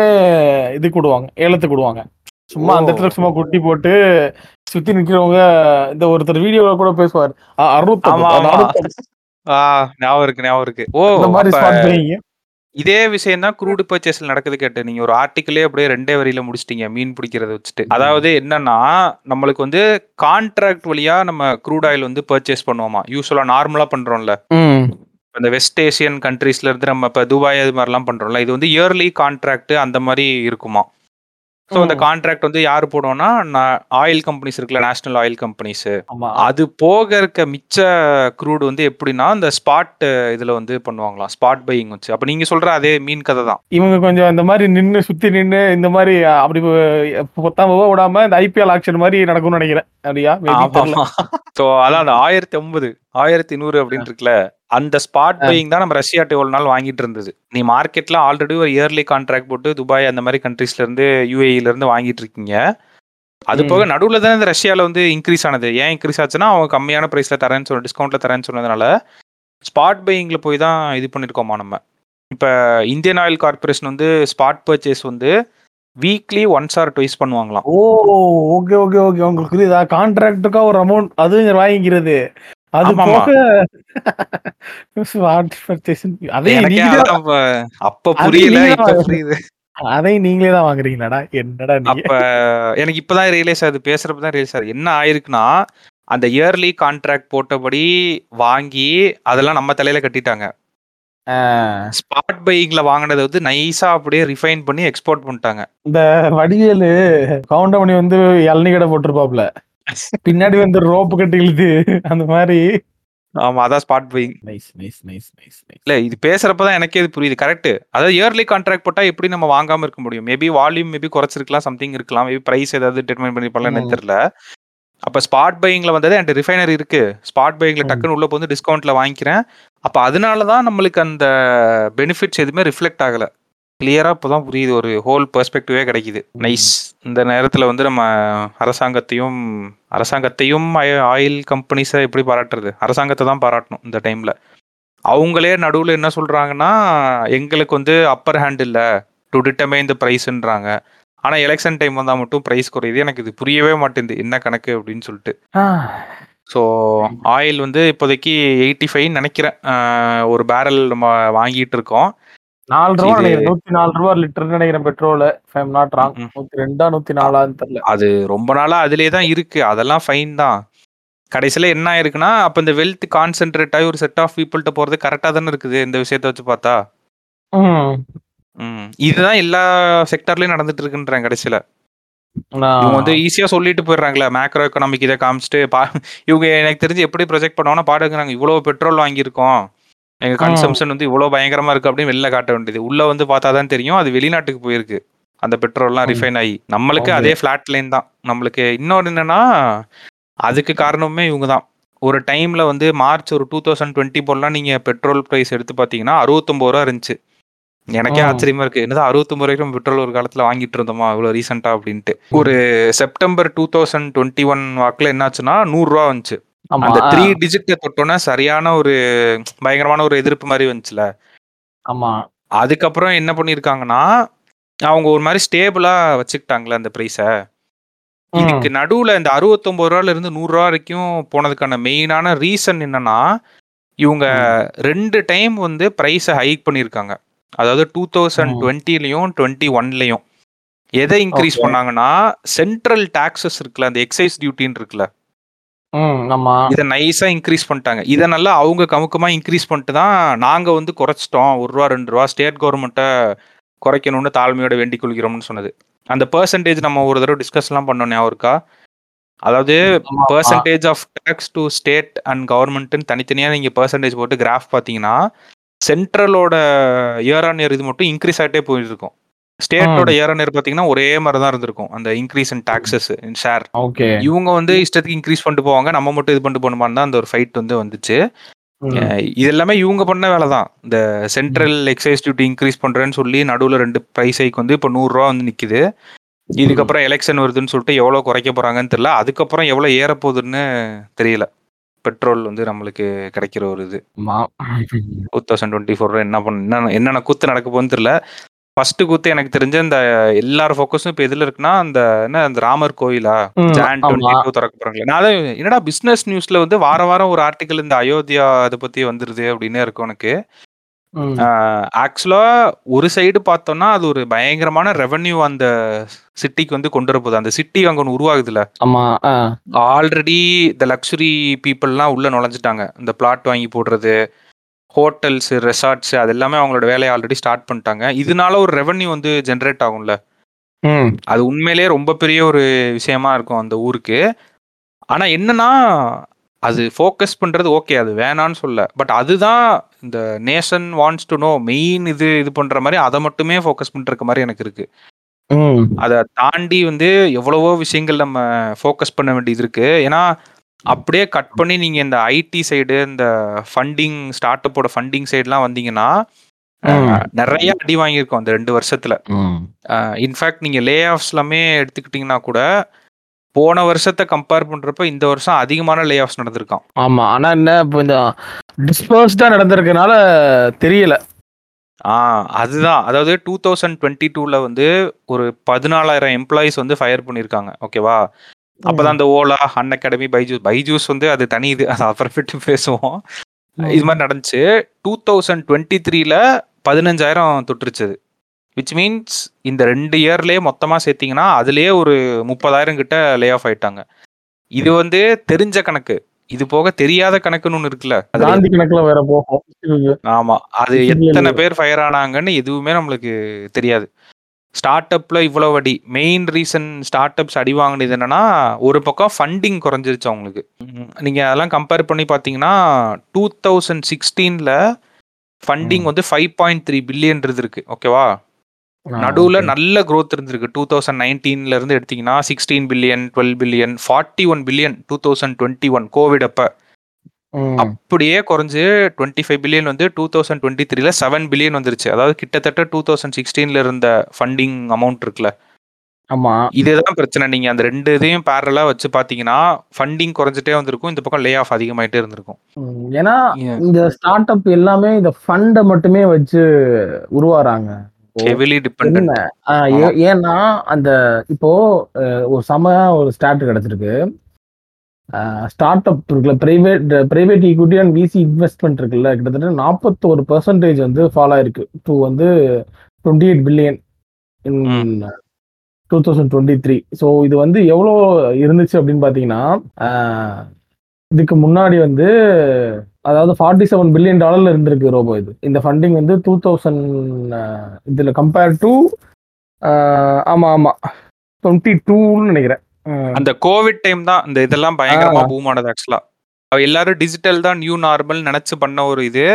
இதுக்கு விடுவாங்க ஏலத்துக்கு விடுவாங்க சும்மா அந்த. இடத்துல சும்மா குட்டி போட்டு சுத்தி நிக்கிறவங்க இந்த ஒருத்தர் வீடியோல கூட பேசுவார். அறுபத்தி ஞாபகம் இருக்கு ஞாபகம் இருக்கு. ஓ இதே விஷயம் தான் க்ரூட் பர்ச்சேஸ்ல நடக்குது கேட்டு நீங்க ஒரு ஆர்டிக்கிளே அப்படியே ரெண்டே வரியில முடிச்சிட்டீங்க மீன் பிடிக்கிறத வச்சுட்டு. அதாவது என்னன்னா நம்மளுக்கு வந்து கான்ட்ராக்ட் வழியா நம்ம க்ரூட் ஆயில் வந்து பர்ச்சேஸ் பண்ணுவோமா? யூஸ்வலா நார்மலா பண்றோம்ல. ம். இந்த வெஸ்ட் ஏசியன் கண்ட்ரீஸ்ல இருந்து நம்ம இப்போ துபாய் அது மாதிரிலாம் பண்றோம்ல. இது வந்து இயர்லி கான்ட்ராக்ட் அந்த மாதிரி இருக்குமா? ஸோ அந்த. கான்ட்ராக்ட் வந்து யார் போடுவோம்னா ஆயில் கம்பெனிஸ் இருக்குல்ல நேஷனல் ஆயில் கம்பெனிஸ் ஆமா. அது போக இருக்க மிச்ச க்ரூட் வந்து எப்படின்னா இந்த ஸ்பாட் இதுல வந்து பண்ணுவாங்களாம் ஸ்பாட் பையிங் வச்சு. அப்ப நீங்க சொல்ற அதே மீன் கதை தான். இவங்க கொஞ்சம் இந்த மாதிரி நின்னு சுத்தி நின்னு இந்த மாதிரி அப்படி பொத்தாம விடாம இந்த ஐபிஎல் ஆக்ஷன் மாதிரி நடக்கும்னு நினைக்கிறேன். அப்படியா. ஸோ அதான் அந்த ஆயிரத்தி ஐம்பது ஆயிரத்தி நூறு அப்படின்னு இருக்குல்ல அந்த ஸ்பாட் பையிங் தான் நம்ம ரஷ்யாட்ட எவ்வளவு நாள் வாங்கிட்டு இருந்தது. நீ மார்க்கெட்ல ஆல்ரெடி ஒரு இயர்லி கான்ட்ராக்ட் போட்டு துபாய் அந்த மாதிரி கண்ட்ரீஸ்ல இருந்து யூஏஇல இருந்து வாங்கிட்டு இருக்கீங்க. அது ம். போக நடுவுல தான் இந்த ரஷ்யால வந்து இன்க்ரீஸ் ஆனது. ஏன் இன்க்ரீஸ் ஆச்சுன்னா அவங்க கம்மியான பிரைஸ்ல தரேன்னு சொன்ன டிஸ்கவுண்ட்ல தரேன்னு சொன்னதுனால ஸ்பாட் பையிங்ல போய் தான் இது பண்ணிருக்கோமா நம்ம. இப்ப இந்தியன் ஆயில் கார்பரேஷன் வந்து ஸ்பாட் பர்ச்சேஸ் வந்து வீக்லி ஒன்ஸ் ஆர் ட்வைஸ் பண்ணுவாங்களாம். ஓ ஓகே ஓகே ஓகே உங்களுக்கு புரியுதா? கான்ட்ராக்டுக்கா ஒரு அமௌண்ட் அது இங்க வாங்கிக்கிறது. அது அப்ப- அது புரியல அதையும் நீங்களே தான் வாங்குறீங்களாடா? என்னடா அப்ப எனக்கு இப்பதான் ரியலைஸ் ஆகுது பேசுறப்ப தான் ரியலைஸ் ஆகுது. என்ன ஆயிருக்குன்னா அந்த இயர்லி கான்ட்ராக்ட் போட்டபடி வாங்கி அதெல்லாம் நம்ம தலையில கட்டிட்டாங்க. ஸ்பாட் பையிங்ல வாங்கினதை வந்து நைஸா அப்படியே ரிஃபைன் பண்ணி எக்ஸ்போர்ட் பண்ணிட்டாங்க. இந்த வடிவேலு கவுண்டமணி வந்து இளநீ கடை போட்டிருப்பாப்ல பின்னாடி வந்து ரோப்பு கட்டி இழுத்து அந்த மாதிரி. ஆமா அதான் spot buying nice nice nice nice இல்ல இது பேசுறப்பதான் எனக்கே இது புரியுது. கரெக்ட் அதாவது இயர்லி கான்ட்ராக்ட் போட்டா எப்படி நம்ம வாங்காம இருக்க முடியும்? மேபி வால்யூம் மேபி குறைச்சிருக்கலாம் சம்திங் இருக்கலாம். மேபி பிரைஸ் ஏதாவது டிட்டர்மைன் பண்ணிருப்பாங்கன்னு ம். எனக்கு தெரியல. அப்ப ஸ்பாட் பையிங்ல வந்தது என்கிட்ட ரிஃபைனரி இருக்கு. ஸ்பாட் பையிங்ல. டக்குன்னு உள்ள வந்து டிஸ்கவுண்ட்ல வாங்கிக்கிறேன். அப்ப அதனால தான் நம்மளுக்கு அந்த பெனிஃபிட்ஸ் எதுவுமே ரிஃப்ளெக்ட் ஆகல. கிளியரா இப்போதான் புரியுது. ஒரு ஹோல் பெர்ஸ்பெக்டிவே கிடைக்குது. நைஸ் இந்த நேரத்துல வந்து நம்ம அரசாங்கத்தையும் அரசாங்கத்தையும் ஆயில் கம்பெனிஸை எப்படி பாராட்டுறது? அரசாங்கத்தை தான் பாராட்டணும் இந்த டைம்ல அவங்களே நடுவில் என்ன சொல்றாங்கன்னா எங்களுக்கு வந்து அப்பர் ஹேண்ட் இல்லை. டு டிட்டர்மைன் த ப்ரைஸ்ன்றாங்க ஆனா எலெக்ஷன் டைம் வந்தா மட்டும் பிரைஸ் குறையுது. எனக்கு இது புரியவே மாட்டேங்குது. என்ன கணக்கு அப்படின்னு சொல்லிட்டு. ஸோ ஆயில் வந்து இப்போதைக்கு எயிட்டி ஃபைவ் நினைக்கிறேன் ஒரு பேரல் நம்ம வாங்கிட்டு இருக்கோம். நாலு ரூபா நூத்தி நாலு ரூபா லிட்டர் நினைக்கிறேன் பெட்ரோல் நாட் ராங். நூத்தி ரெண்டா நூத்தி நாலான்னு தெரியல. அது ரொம்ப நாளா அதிலே தான் இருக்கு. அதெல்லாம் ஃபைன் தான். கடைசியில என்ன ஆயிருக்குன்னா அப்ப இந்த வெல்த் கான்சென்ட்ரேட் ஆகி ஒரு செட் ஆஃப் பீப்புள்கிட்ட போறது கரெக்டா தானே இருக்குது இந்த விஷயத்த வச்சு பார்த்தா. இதுதான் எல்லா செக்டர்லயும் நடந்துட்டு இருக்குன்றேன் கடைசியில. இவங்க வந்து ஈஸியா சொல்லிட்டு போயிடுறாங்களே மேக்ரோ எக்கனாமிக் இதை காமிச்சிட்டு பா இவங்க எனக்கு தெரிஞ்சு எப்படி ப்ரொஜெக்ட் பண்ணுவாங்கன்னா பாடுங்கிறாங்க. இவ்வளவு பெட்ரோல் வாங்கியிருக்கோம். எங்க. கன்சம்ஷன் வந்து இவ்வளவு பயங்கரமா இருக்கு அப்படின்னு வெளில காட்ட வேண்டியது. உள்ள வந்து பார்த்தா தான் தெரியும். அது வெளிநாட்டுக்கு போயிருக்கு. அந்த பெட்ரோல்லாம். ரிஃபைன் ஆகி. நம்மளுக்கு. அதே ஃபிளாட் லைன் தான். நம்மளுக்கு இன்னொன்று என்னன்னா அதுக்கு காரணமே இவங்க தான் ஒரு டைம்ல வந்து மார்ச் ஒரு டூ தௌசண்ட் டுவெண்ட்டி போலாம் நீங்க பெட்ரோல் பிரைஸ் எடுத்து பார்த்தீங்கன்னா அறுபத்தொம்பது ரூபா இருந்துச்சு. எனக்கே. ஆச்சரியமா இருக்கு. என்னது அறுபத்தொம்பது ரூபாய்க்கு நம்ம பெட்ரோல் ஒரு காலத்துல வாங்கிட்டு இருந்தோமா? இவ்வளவு ரீசெண்டா அப்படின்ட்டு. ஒரு September two thousand twenty one வாக்குல என்னாச்சுன்னா நூறு ரூபா வந்துச்சு. அந்த த்ரீ டிஜிட்டை தொட்டோன்னா சரியான ஒரு பயங்கரமான ஒரு எதிர்ப்பு மாதிரி வந்துச்சுல. ஆமா. அதுக்கப்புறம் என்ன பண்ணிருக்காங்கன்னா அவங்க ஒரு மாதிரி ஸ்டேபிளா வச்சுக்கிட்டாங்களே அந்த ப்ரைஸை. இதுக்கு நடுவுல இந்த அறுபத்தொன்பது ரூபால இருந்து நூறு ரூபா வரைக்கும் போனதுக்கான மெயினான ரீசன் என்னன்னா இவங்க ரெண்டு டைம் வந்து ப்ரைஸை ஹைக் பண்ணியிருக்காங்க அதாவது டூ தௌசண்ட். டுவெண்ட்டிலையும் டுவெண்ட்டி ஒன்லையும் எதை இன்க்ரீஸ். பண்ணாங்கன்னா சென்ட்ரல் டாக்ஸஸ் இருக்குல்ல அந்த எக்ஸைஸ் டியூட்டின்னு இருக்குல்ல. இதை நைஸா இன்க்ரீஸ் பண்ணிட்டாங்க. இதை நல்லா அவங்க கமுக்கமா இன்க்ரீஸ் பண்ணிட்டு தான் நாங்க வந்து குறைச்சிட்டோம். ஒரு ரூபா ரெண்டு ரூபா ஸ்டேட் கவர்மெண்ட்டை குறைக்கணும்னு தாழ்மையோட வேண்டிக் கொள்கிறோம்னு சொன்னது. அந்த பெர்சன்டேஜ் நம்ம ஒரு தடவை டிஸ்கஸ்லாம் பண்ணோம் ஞாபகம் அதாவது. Percentage of tax to state and கவர்மெண்ட்னு தனித்தனியாக நீங்கள் பெர்சன்டேஜ் போட்டு கிராஃப் பார்த்தீங்கன்னா சென்ட்ரலோட இயர் ஆன் இயர் இது மட்டும் இன்க்ரீஸ் ஆகிட்டே போயிட்டு இருக்கும் ஸ்டேட்டோட இயர் ஆன் இயர் பார்த்தீங்கன்னா ஒரே மாதிரி தான் இருந்திருக்கும். அந்த increase in taxes in share okay. இவங்க வந்து இஷ்டத்துக்கு இன்க்ரீஸ் பண்ணிட்டு போவாங்க. நம்ம மட்டும் இது பண்ணிட்டு போகணுமான்னு தான் அந்த ஒரு ஃபைட் வந்து வந்துச்சு. இது எல்லாமே இவங்க பண்ண வேலை தான். இந்த சென்ட்ரல் எக்ஸைஸ் டியூட்டி இன்க்ரீஸ் பண்றேன்னு சொல்லி நடுவில் ரெண்டு ப்ரைஸ் ஹைக் வந்து இப்போ நூறுரூவா வந்து நிக்குது. இதுக்கப்புறம் எலெக்ஷன் வருதுன்னு சொல்லிட்டு எவ்வளோ குறைக்க போறாங்கன்னு தெரியல. அதுக்கப்புறம் எவ்வளோ ஏற போகுதுன்னு தெரியல. பெட்ரோல் வந்து நம்மளுக்கு கிடைக்கிற ஒரு இது. டூ தௌசண்ட் டுவெண்ட்டி ஃபோர் என்ன பண்ண என்ன என்னென்ன கூத்து நடக்க போகுதுன்னு தெரியல. ஃபர்ஸ்ட் கூத்து எனக்கு தெரிஞ்ச இந்த எல்லார் ஃபோக்கஸும் இப்போ எதுல இருக்குன்னா அந்த என்ன அந்த ராமர் கோயிலா ஜான். டுவெண்ட்டி திறக்க போறாங்களே நான் அதான் என்னடா பிசினஸ் நியூஸ்ல வந்து வார வாரம் ஒரு ஆர்டிக்கல் இந்த அயோத்தியா அதை பத்தி வந்துருது அப்படின்னே இருக்கும் எனக்கு. ஆக்சுவலா ஒரு சைடு பார்த்தோம்னா அது ஒரு பயங்கரமான ரெவென்யூ அந்த சிட்டிக்கு வந்து கொண்டு வர போகுது அந்த சிட்டி அங்க ஒன்று உருவாகுதுல ஆமா. ஆல்ரெடி இந்த லக்ஸுரி பீப்புள்லாம் உள்ள நுழைஞ்சிட்டாங்க இந்த பிளாட் வாங்கி போடுறது ஹோட்டல்ஸ் ரெசார்ட்ஸ் அது எல்லாமே அவங்களோட வேலையை ஆல்ரெடி ஸ்டார்ட் பண்ணிட்டாங்க. இதனால ஒரு ரெவென்யூ வந்து ஜென்ரேட் ஆகும்ல. அது உண்மையிலேயே ரொம்ப பெரிய ஒரு விஷயமா இருக்கும் அந்த ஊருக்கு. ஆனா என்னன்னா அது ஃபோக்கஸ் பண்றது ஓகே அது வேணான்னு சொல்ல. பட் அதுதான் இந்த nation wants to know main இது இது பண்ற மாதிரி அதை மட்டுமே ஃபோக்கஸ் பண்ணிருக்க மாதிரி எனக்கு இருக்கு. அதை தாண்டி வந்து எவ்வளவோ விஷயங்கள் நம்ம ஃபோக்கஸ் பண்ண வேண்டியது இருக்கு. ஏன்னா அப்படியே கட் பண்ணி நீங்க இந்த ஐடி சைடு இந்த ஃபண்டிங் ஸ்டார்ட் அப்போட ஃபண்டிங் சைடுலாம் வந்தீங்கன்னா நிறைய அடி வாங்கியிருக்கோம் அந்த ரெண்டு வருஷத்துல. இன்ஃபேக்ட் நீங்க லே ஆஃப்ஸ் எல்லாமே எடுத்துக்கிட்டீங்கன்னா கூட போன வருஷத்தை கம்பேர் பண்றப்ப இந்த வருஷம் அதிகமான லே ஆஃப்ஸ் நடந்திருக்கான் ஆமா ஆனா என்ன இப்போ இந்த டிஸ்பர்ஸ்டா நடந்திருக்கனால தெரியல. ஆ அதுதான். அதாவது டூ தௌசண்ட் டுவெண்ட்டி டூல வந்து ஒரு பதினாலாயிரம் எம்ப்ளாயிஸ் வந்து ஃபயர் பண்ணியிருக்காங்க. ஓகேவா அப்பதான் அந்த ஓலா அன் அகாடமி பைஜூஸ். பைஜூஸ் வந்து அது தனி இது. அது அப்புறமேட்டு பேசுவோம். இது மாதிரி நடந்துச்சு. டூ தௌசண்ட் டுவெண்ட்டி த்ரீல பதினஞ்சாயிரம் தொட்டுருச்சு விச் மீன்ஸ் இந்த ரெண்டு இயர்லயே மொத்தமா சேர்த்தீங்கன்னா அதுலயே ஒரு முப்பதாயிரம் கிட்ட லே ஆஃப் ஆயிட்டாங்க. இது வந்து தெரிஞ்ச கணக்கு. இது போக தெரியாத கணக்குன்னு ஒன்று இருக்குல்ல அது காந்தி கணக்குல வேற போகும். ஆமா. அது எத்தனை பேர் ஃபயர் ஆனாங்கன்னு எதுவுமே நம்மளுக்கு தெரியாது. ஸ்டார்ட் அப்ல இவ்வளவு அடி மெயின் ரீசன் ஸ்டார்ட் அப்ஸ் அடி வாங்கினது என்னன்னா ஒரு பக்கம் ஃபண்டிங் குறைஞ்சிருச்சு அவங்களுக்கு. ம், நீங்க அதெல்லாம் கம்பேர் பண்ணி பாத்தீங்கன்னா டூ தௌசண்ட் சிக்ஸ்டீன்ல ஃபண்டிங். வந்து ஃபைவ் பாயிண்ட் த்ரீ பில்லியன் இருக்கு ஓகேவா நடுவுல நல்ல growth இருந்திருக்கு. டூ தௌசண்ட் நைன்டீன்ல இருந்து எடுத்தீங்கன்னா sixteen billion twelve billion forty one billion two thousand twenty one covid அப்ப. அப்படியே குறைஞ்சு டுவெண்ட்டி ஃபைவ் பில்லியன் வந்து டூ தௌசண்ட் டுவெண்ட்டி த்ரீல செவன் பில்லியன் வந்துருச்சு. அதாவது கிட்டத்தட்ட டூ தௌசண்ட் சிக்ஸ்டீன்ல இருந்த ஃபண்டிங் அமௌண்ட் இருக்குல்ல. ஆமா. இதுதான் பிரச்சனை. நீங்க அந்த ரெண்டு இதையும் பேரலா வச்சு பாத்தீங்கன்னா ஃபண்டிங் குறைஞ்சிட்டே வந்திருக்கும். இந்த பக்கம் லே ஆஃப் அதிகமாயிட்டே இருந்திருக்கும். ஏன்னா. இந்த ஸ்டார்ட் அப் எல்லாமே இந்த ஃபண்டை மட்டுமே வச்சு உருவாறாங்க. இப்போ ஹெவிலி டிபெண்ட் ஏன்னா அந்த இப்போ ஒரு சம ஒரு ஸ்டார்ட் கிடைச்சிருக்கு. ஸ்டார்ட் அப் இருக்குல்ல private private equity and VC investment இருக்குல்ல கிட்டத்தட்ட நாற்பத்தோரு பெர்சன்டேஜ் வந்து ஃபாலோ ஆயிருக்கு. டு வந்து twenty eight billion in two thousand twenty three so இது வந்து எவ்வளோ இருந்துச்சு அப்படின்னு பார்த்தீங்கன்னா இதுக்கு முன்னாடி வந்து அதாவது ஃபார்ட்டி செவன் பில்லியன் டாலர்ல இருந்திருக்கு ரோபோ இது. இந்த ஃபண்டிங் வந்து டூ தௌசண்ட் இதுல கம்பேர் டு ஆமா ஆமா டுவெண்ட்டி டூன்னு நினைக்கிறேன். அந்த கோவிட் டைம் தான் இந்த இதெல்லாம் பயங்கரமா. பூம் ஆனது ஆக்சுவலா எல்லாரும் டிஜிட்டல் தான் நியூ நார்மல் நினைச்சு பண்ண ஒரு இது.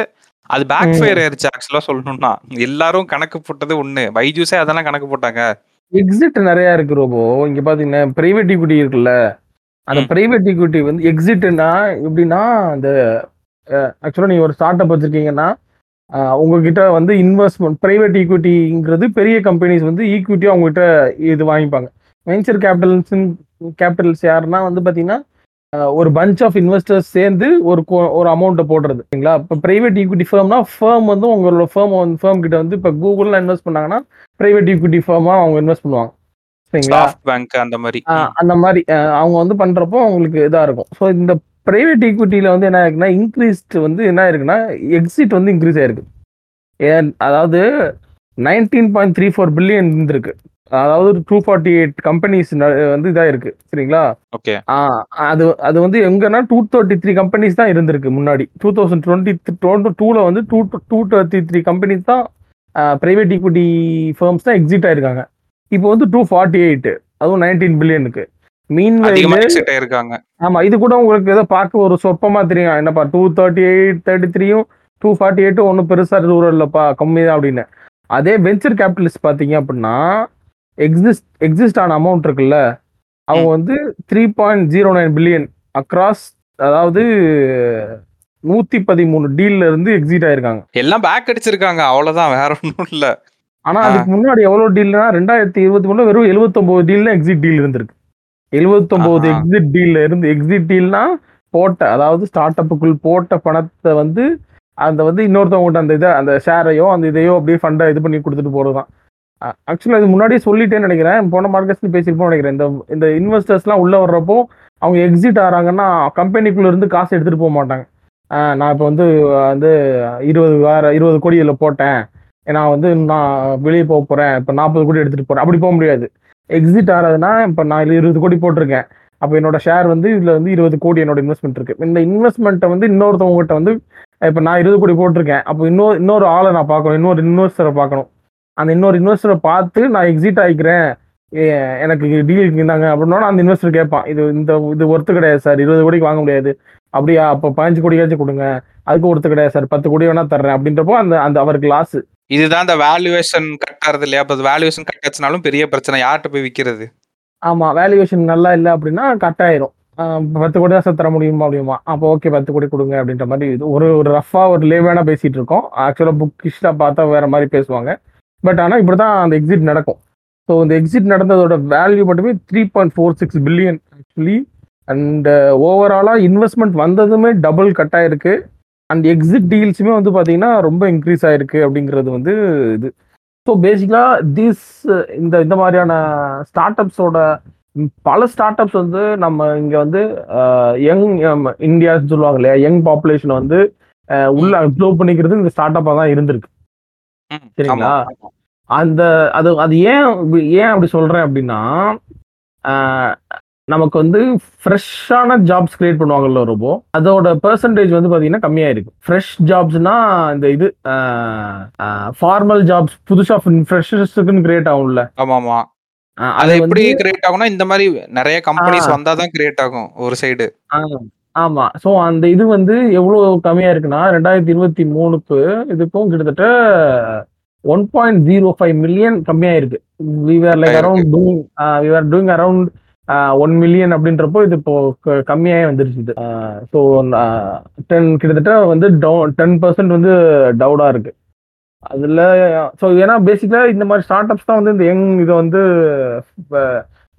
அது பேக் ஃபயர் ஆயிருச்சு ஆக்சுவலா சொல்லணும்னா. எல்லாரும் கணக்கு போட்டது ஒண்ணு. பைஜூஸே அதெல்லாம் கணக்கு போட்டாங்க. எக்ஸிட் நிறைய இருக்கு ரோபோ. இங்க பாத்தீங்கன்னா பிரைவேட் ஈக்விட்டி இருக்குல்ல? அந்த. பிரைவேட் ஈக்விட்டி வந்து எக்ஸிட்னா எப்படின்னா அந்த ஆக்சுவலா நீங்க ஒரு ஸ்டார்ட் அப் வச்சிருக்கீங்கன்னா உங்ககிட்ட வந்து இன்வெஸ்ட்மெண்ட் பிரைவேட் ஈக்விட்டிங்கிறது பெரிய கம்பெனிஸ் வந்து ஈக்விட்டியா உங்ககிட்ட இது வாங்கிப்பாங்க. வெஞ்சர் கேபிட்டல்ஸ் கேபிட்டல்ஸ் யாருன்னா வந்து பாத்தீங்கன்னா அஹ், ஒரு பஞ்ச் ஆஃப் இன்வெஸ்டர்ஸ் சேர்ந்து ஒரு ஒரு அமௌண்ட்டை போடுறது. சரிங்களா? இப்போ பிரைவேட் ஈக்விட்டி ஃபேம்னா ஃபேம் வந்து உங்களோட ஃபேம் வந்து ஃபேம் கிட்ட வந்து இப்போ கூகுள்ல இன்வெஸ்ட் பண்ணாங்கன்னா பிரைவேட் ஈக்விட்டி ஃபேமா அவங்க இன்வெஸ்ட் பண்ணுவாங்க. சரிங்களா? பேங்க் அந்த மாதிரி. அந்த மாதிரி அவங்க வந்து பண்றப்போ அவங்களுக்கு இதா இருக்கும். ஸோ இந்த பிரைவேட் ஈக்விட்டியில வந்து என்ன ஆயிருக்குன்னா இன்க்ரீஸ்ட் வந்து என்ன ஆயிருக்குன்னா எக்ஸிட் வந்து இன்க்ரீஸ் ஆயிருக்கு. ஏன் அதாவது nineteen point three four billion இருந்திருக்கு. அதாவது டூ ஃபார்ட்டி எயிட் கம்பெனிஸ் வந்து இதா இருக்கு சரிங்களா? ஓகே. அது அது வந்து எங்கன்னா டூ தேர்ட்டி த்ரீ கம்பெனிஸ் தான் இருந்திருக்கு முன்னாடி. டூ தௌசண்ட் டுவெண்ட்டி டுவெண்ட்டி டூல வந்து two two thirty three companies தான் பிரைவேட் ஈக்விட்டி ஃபர்ம்ஸ் தான் எக்ஸிட் ஆயிருக்காங்க. இப்போ வந்து டூ ஃபார்ட்டி எயிட் அதுவும் நைன்டீன் பில்லியனுக்கு மீன் ஆயிருக்காங்க. ஆமா இது கூட உங்களுக்கு ஏதோ பார்க்க ஒரு சொற்பமா தெரியும். என்னப்பா டூ தேர்ட்டி எயிட் தேர்ட்டி த்ரீயும் டூ ஃபார்ட்டி எயிட்டும் ஒன்றும் பெருசா தூரம் இல்லப்பா கம்மி தான் அப்படின்னு. அதே வெஞ்சர் கேபிட்டலிஸ்ட் பார்த்தீங்க அப்படின்னா எக்ஸிஸ்ட் எக்ஸிஸ்ட் ஆன அமௌண்ட் இருக்குல்ல அவங்க வந்து three point zero nine billion across அதாவது நூத்தி பதிமூணு டீல்ல இருந்து எக்ஸிட் ஆயிருக்காங்க. எல்லாம் பேக் அடிச்சிருக்காங்க அவ்வளவுதான் வேற ஒண்ணும் இல்ல. ஆனா. அதுக்கு முன்னாடி எவ்வளவு டீல்னா ரெண்டாயிரத்தி இருபத்தி மூணுல வெறும் எழுபத்தொன்பது டீல் எக்ஸிட் டீல் இருந்திருக்கு. எழுபத்தொன்பது. எக்ஸிட் டீல்ல இருந்து எக்ஸிட் டீல்னா போட்ட அதாவது ஸ்டார்ட் அப்புக்குள் போட்ட பணத்தை வந்து அந்த வந்து இன்னொருத்தவங்ககிட்ட அந்த இதை அந்த ஷேரையோ அந்த இதையோ அப்படியே ஃபண்டை இது பண்ணி கொடுத்துட்டு போறதுதான். ஆக்சுவலாக இது முன்னாடியே சொல்லிட்டேன்னு நினைக்கிறேன். போன மார்க்கெட்ஸ் பேசியிருப்போம் நினைக்கிறேன். இந்த இந்த இன்வெஸ்டர்ஸ்லாம் உள்ளே வர்றப்போ அவங்க எக்ஸிட் ஆகிறாங்கன்னா கம்பெனிக்குள்ள இருந்து காசு எடுத்துகிட்டு போக மாட்டாங்க. நான் இப்போ வந்து வந்து இருபது வேற இருபது கோடி இதில் போட்டேன். நான் வந்து நான் வெளியே போக போகிறேன் இப்போ நாற்பது கோடி எடுத்துகிட்டு போகிறேன் அப்படி போக முடியாது. எக்ஸிட் ஆகிறதுனா இப்போ நான் இதில் இருபது கோடி போட்டிருக்கேன். அப்போ என்னோட ஷேர் வந்து இதில் வந்து இருபது கோடி என்னோட இன்வெஸ்ட்மெண்ட் இருக்குது இந்த இன்வெஸ்ட்மெண்ட்டை வந்து இன்னொருத்தவங்ககிட்ட வந்து இப்போ நான் இருபது கோடி போட்டிருக்கேன். அப்போ இன்னொரு இன்னொரு ஆளை நான் பார்க்கணும். இன்னொரு இன்வெஸ்டரை பார்க்கணும். அந்த இன்னொரு இன்வெஸ்டரை பார்த்து நான் எக்ஸிட் ஆகிக்கிறேன் எனக்கு டீல் இருந்தாங்க அப்படின்னா அந்த இன்வெஸ்டர் கேட்பான் இது இந்த இது ஒர்த்து கிடையாது சார் இருபது கோடிக்கு வாங்க முடியாது. அப்படியா? அப்போ பதினஞ்சு கோடியாச்சும் கொடுங்க. அதுக்கு ஒருத்தர் கிடையாது சார் பத்து கோடி வேணா தர்றேன். அப்படின்றப்போ அந்த அந்த அவருக்கு லாஸ் இதுதான் இந்த வேல்யூவேஷன் கட் ஆறது இல்லையா? அப்ப வேல்யூவேஷன் கட் ஆச்சுனாலும் பெரிய பிரச்சனை. யார்கிட்ட போய் விக்கிறது? ஆமா வேல்யூவேஷன் நல்லா இல்லை அப்படின்னா கட் ஆயிரும். பத்து கோடி தான் சார் தர முடியுமா அப்படியுமா? அப்போ ஓகே பத்து கோடி கொடுங்க அப்படின்ற மாதிரி இது ஒரு ஒரு ரஃபா ஒரு லேவான பேசிட்டு இருக்கோம். ஆக்சுவலா புக் இஷ்டா பார்த்தா வேற மாதிரி பேசுவாங்க. பட் ஆனால் இப்படி தான் அந்த எக்ஸிட் நடக்கும். ஸோ இந்த எக்ஸிட் நடந்ததோட வேல்யூ மட்டுமே three point four six billion actually and ஓவராலாக இன்வெஸ்ட்மெண்ட் வந்ததுமே டபுள் கட் ஆயிருக்கு. அண்ட் எக்ஸிட் டீல்ஸுமே வந்து பார்த்தீங்கன்னா ரொம்ப இன்க்ரீஸ் ஆயிருக்கு அப்படிங்கிறது வந்து இது. ஸோ பேசிக்கலாக திஸ் இந்த இந்த மாதிரியான ஸ்டார்ட் அப்ஸோட பல ஸ்டார்ட் அப்ஸ் வந்து நம்ம இங்கே வந்து uh, யங் இந்தியான்னு um, சொல்லுவாங்க இல்லையா? யங் பாப்புலேஷன் வந்து uh, உள்ள அப்சர்வ் பண்ணிக்கிறது இந்த ஸ்டார்ட் அப்பாக தான் இருந்திருக்கு. சரிங்களா? அந்த அது அது ஏன் ஏன் அப்படி சொல்றேன் அப்படின்னா நமக்கு வந்து ஃப்ரெஷ்ஷான ஜாப்ஸ் கிரியேட் பண்ணுவாங்கல்ல ரொம்ப அதோட பெர்சன்டேஜ் வந்து பாத்தீங்கன்னா கம்மியா இருக்கு ஃப்ரெஷ் ஜாப்ஸ்னா இந்த இது ஃபார்மல் ஜாப்ஸ் புதுசா ஃப்ரெஷர்ஸுக்குன்னு கிரியேட் ஆகும்ல. ஆமா ஆமா. ஆஹ், அது எப்படி கிரியேட் ஆகும்னா இந்த மாதிரி நிறைய கம்பெனிஸ் ஆ. வந்தாதான் கிரியேட் ஆகும் ஒரு சைடு ஆமா. ஸோ அந்த இது வந்து எவ்வளவு கம்மியா இருக்குன்னா ரெண்டாயிரத்தி இருபத்தி மூணுக்கு இதுக்கும் கிட்டத்தட்ட one point zero five million கம்மியா இருக்கு we're like. Around doing we're doing around one million அப்படின்றப்போ இது இப்போ க- கம்மியாயே வந்துருச்சு இது. ஸோ டென் கிட்டத்தட்ட வந்து டென் பர்சன்ட் வந்து டவுடா இருக்கு. அதுல ஸோ ஏன்னா பேசிக்கலா இந்த மாதிரி ஸ்டார்ட் அப்ஸ் தான் வந்து இந்த யங் இதை வந்து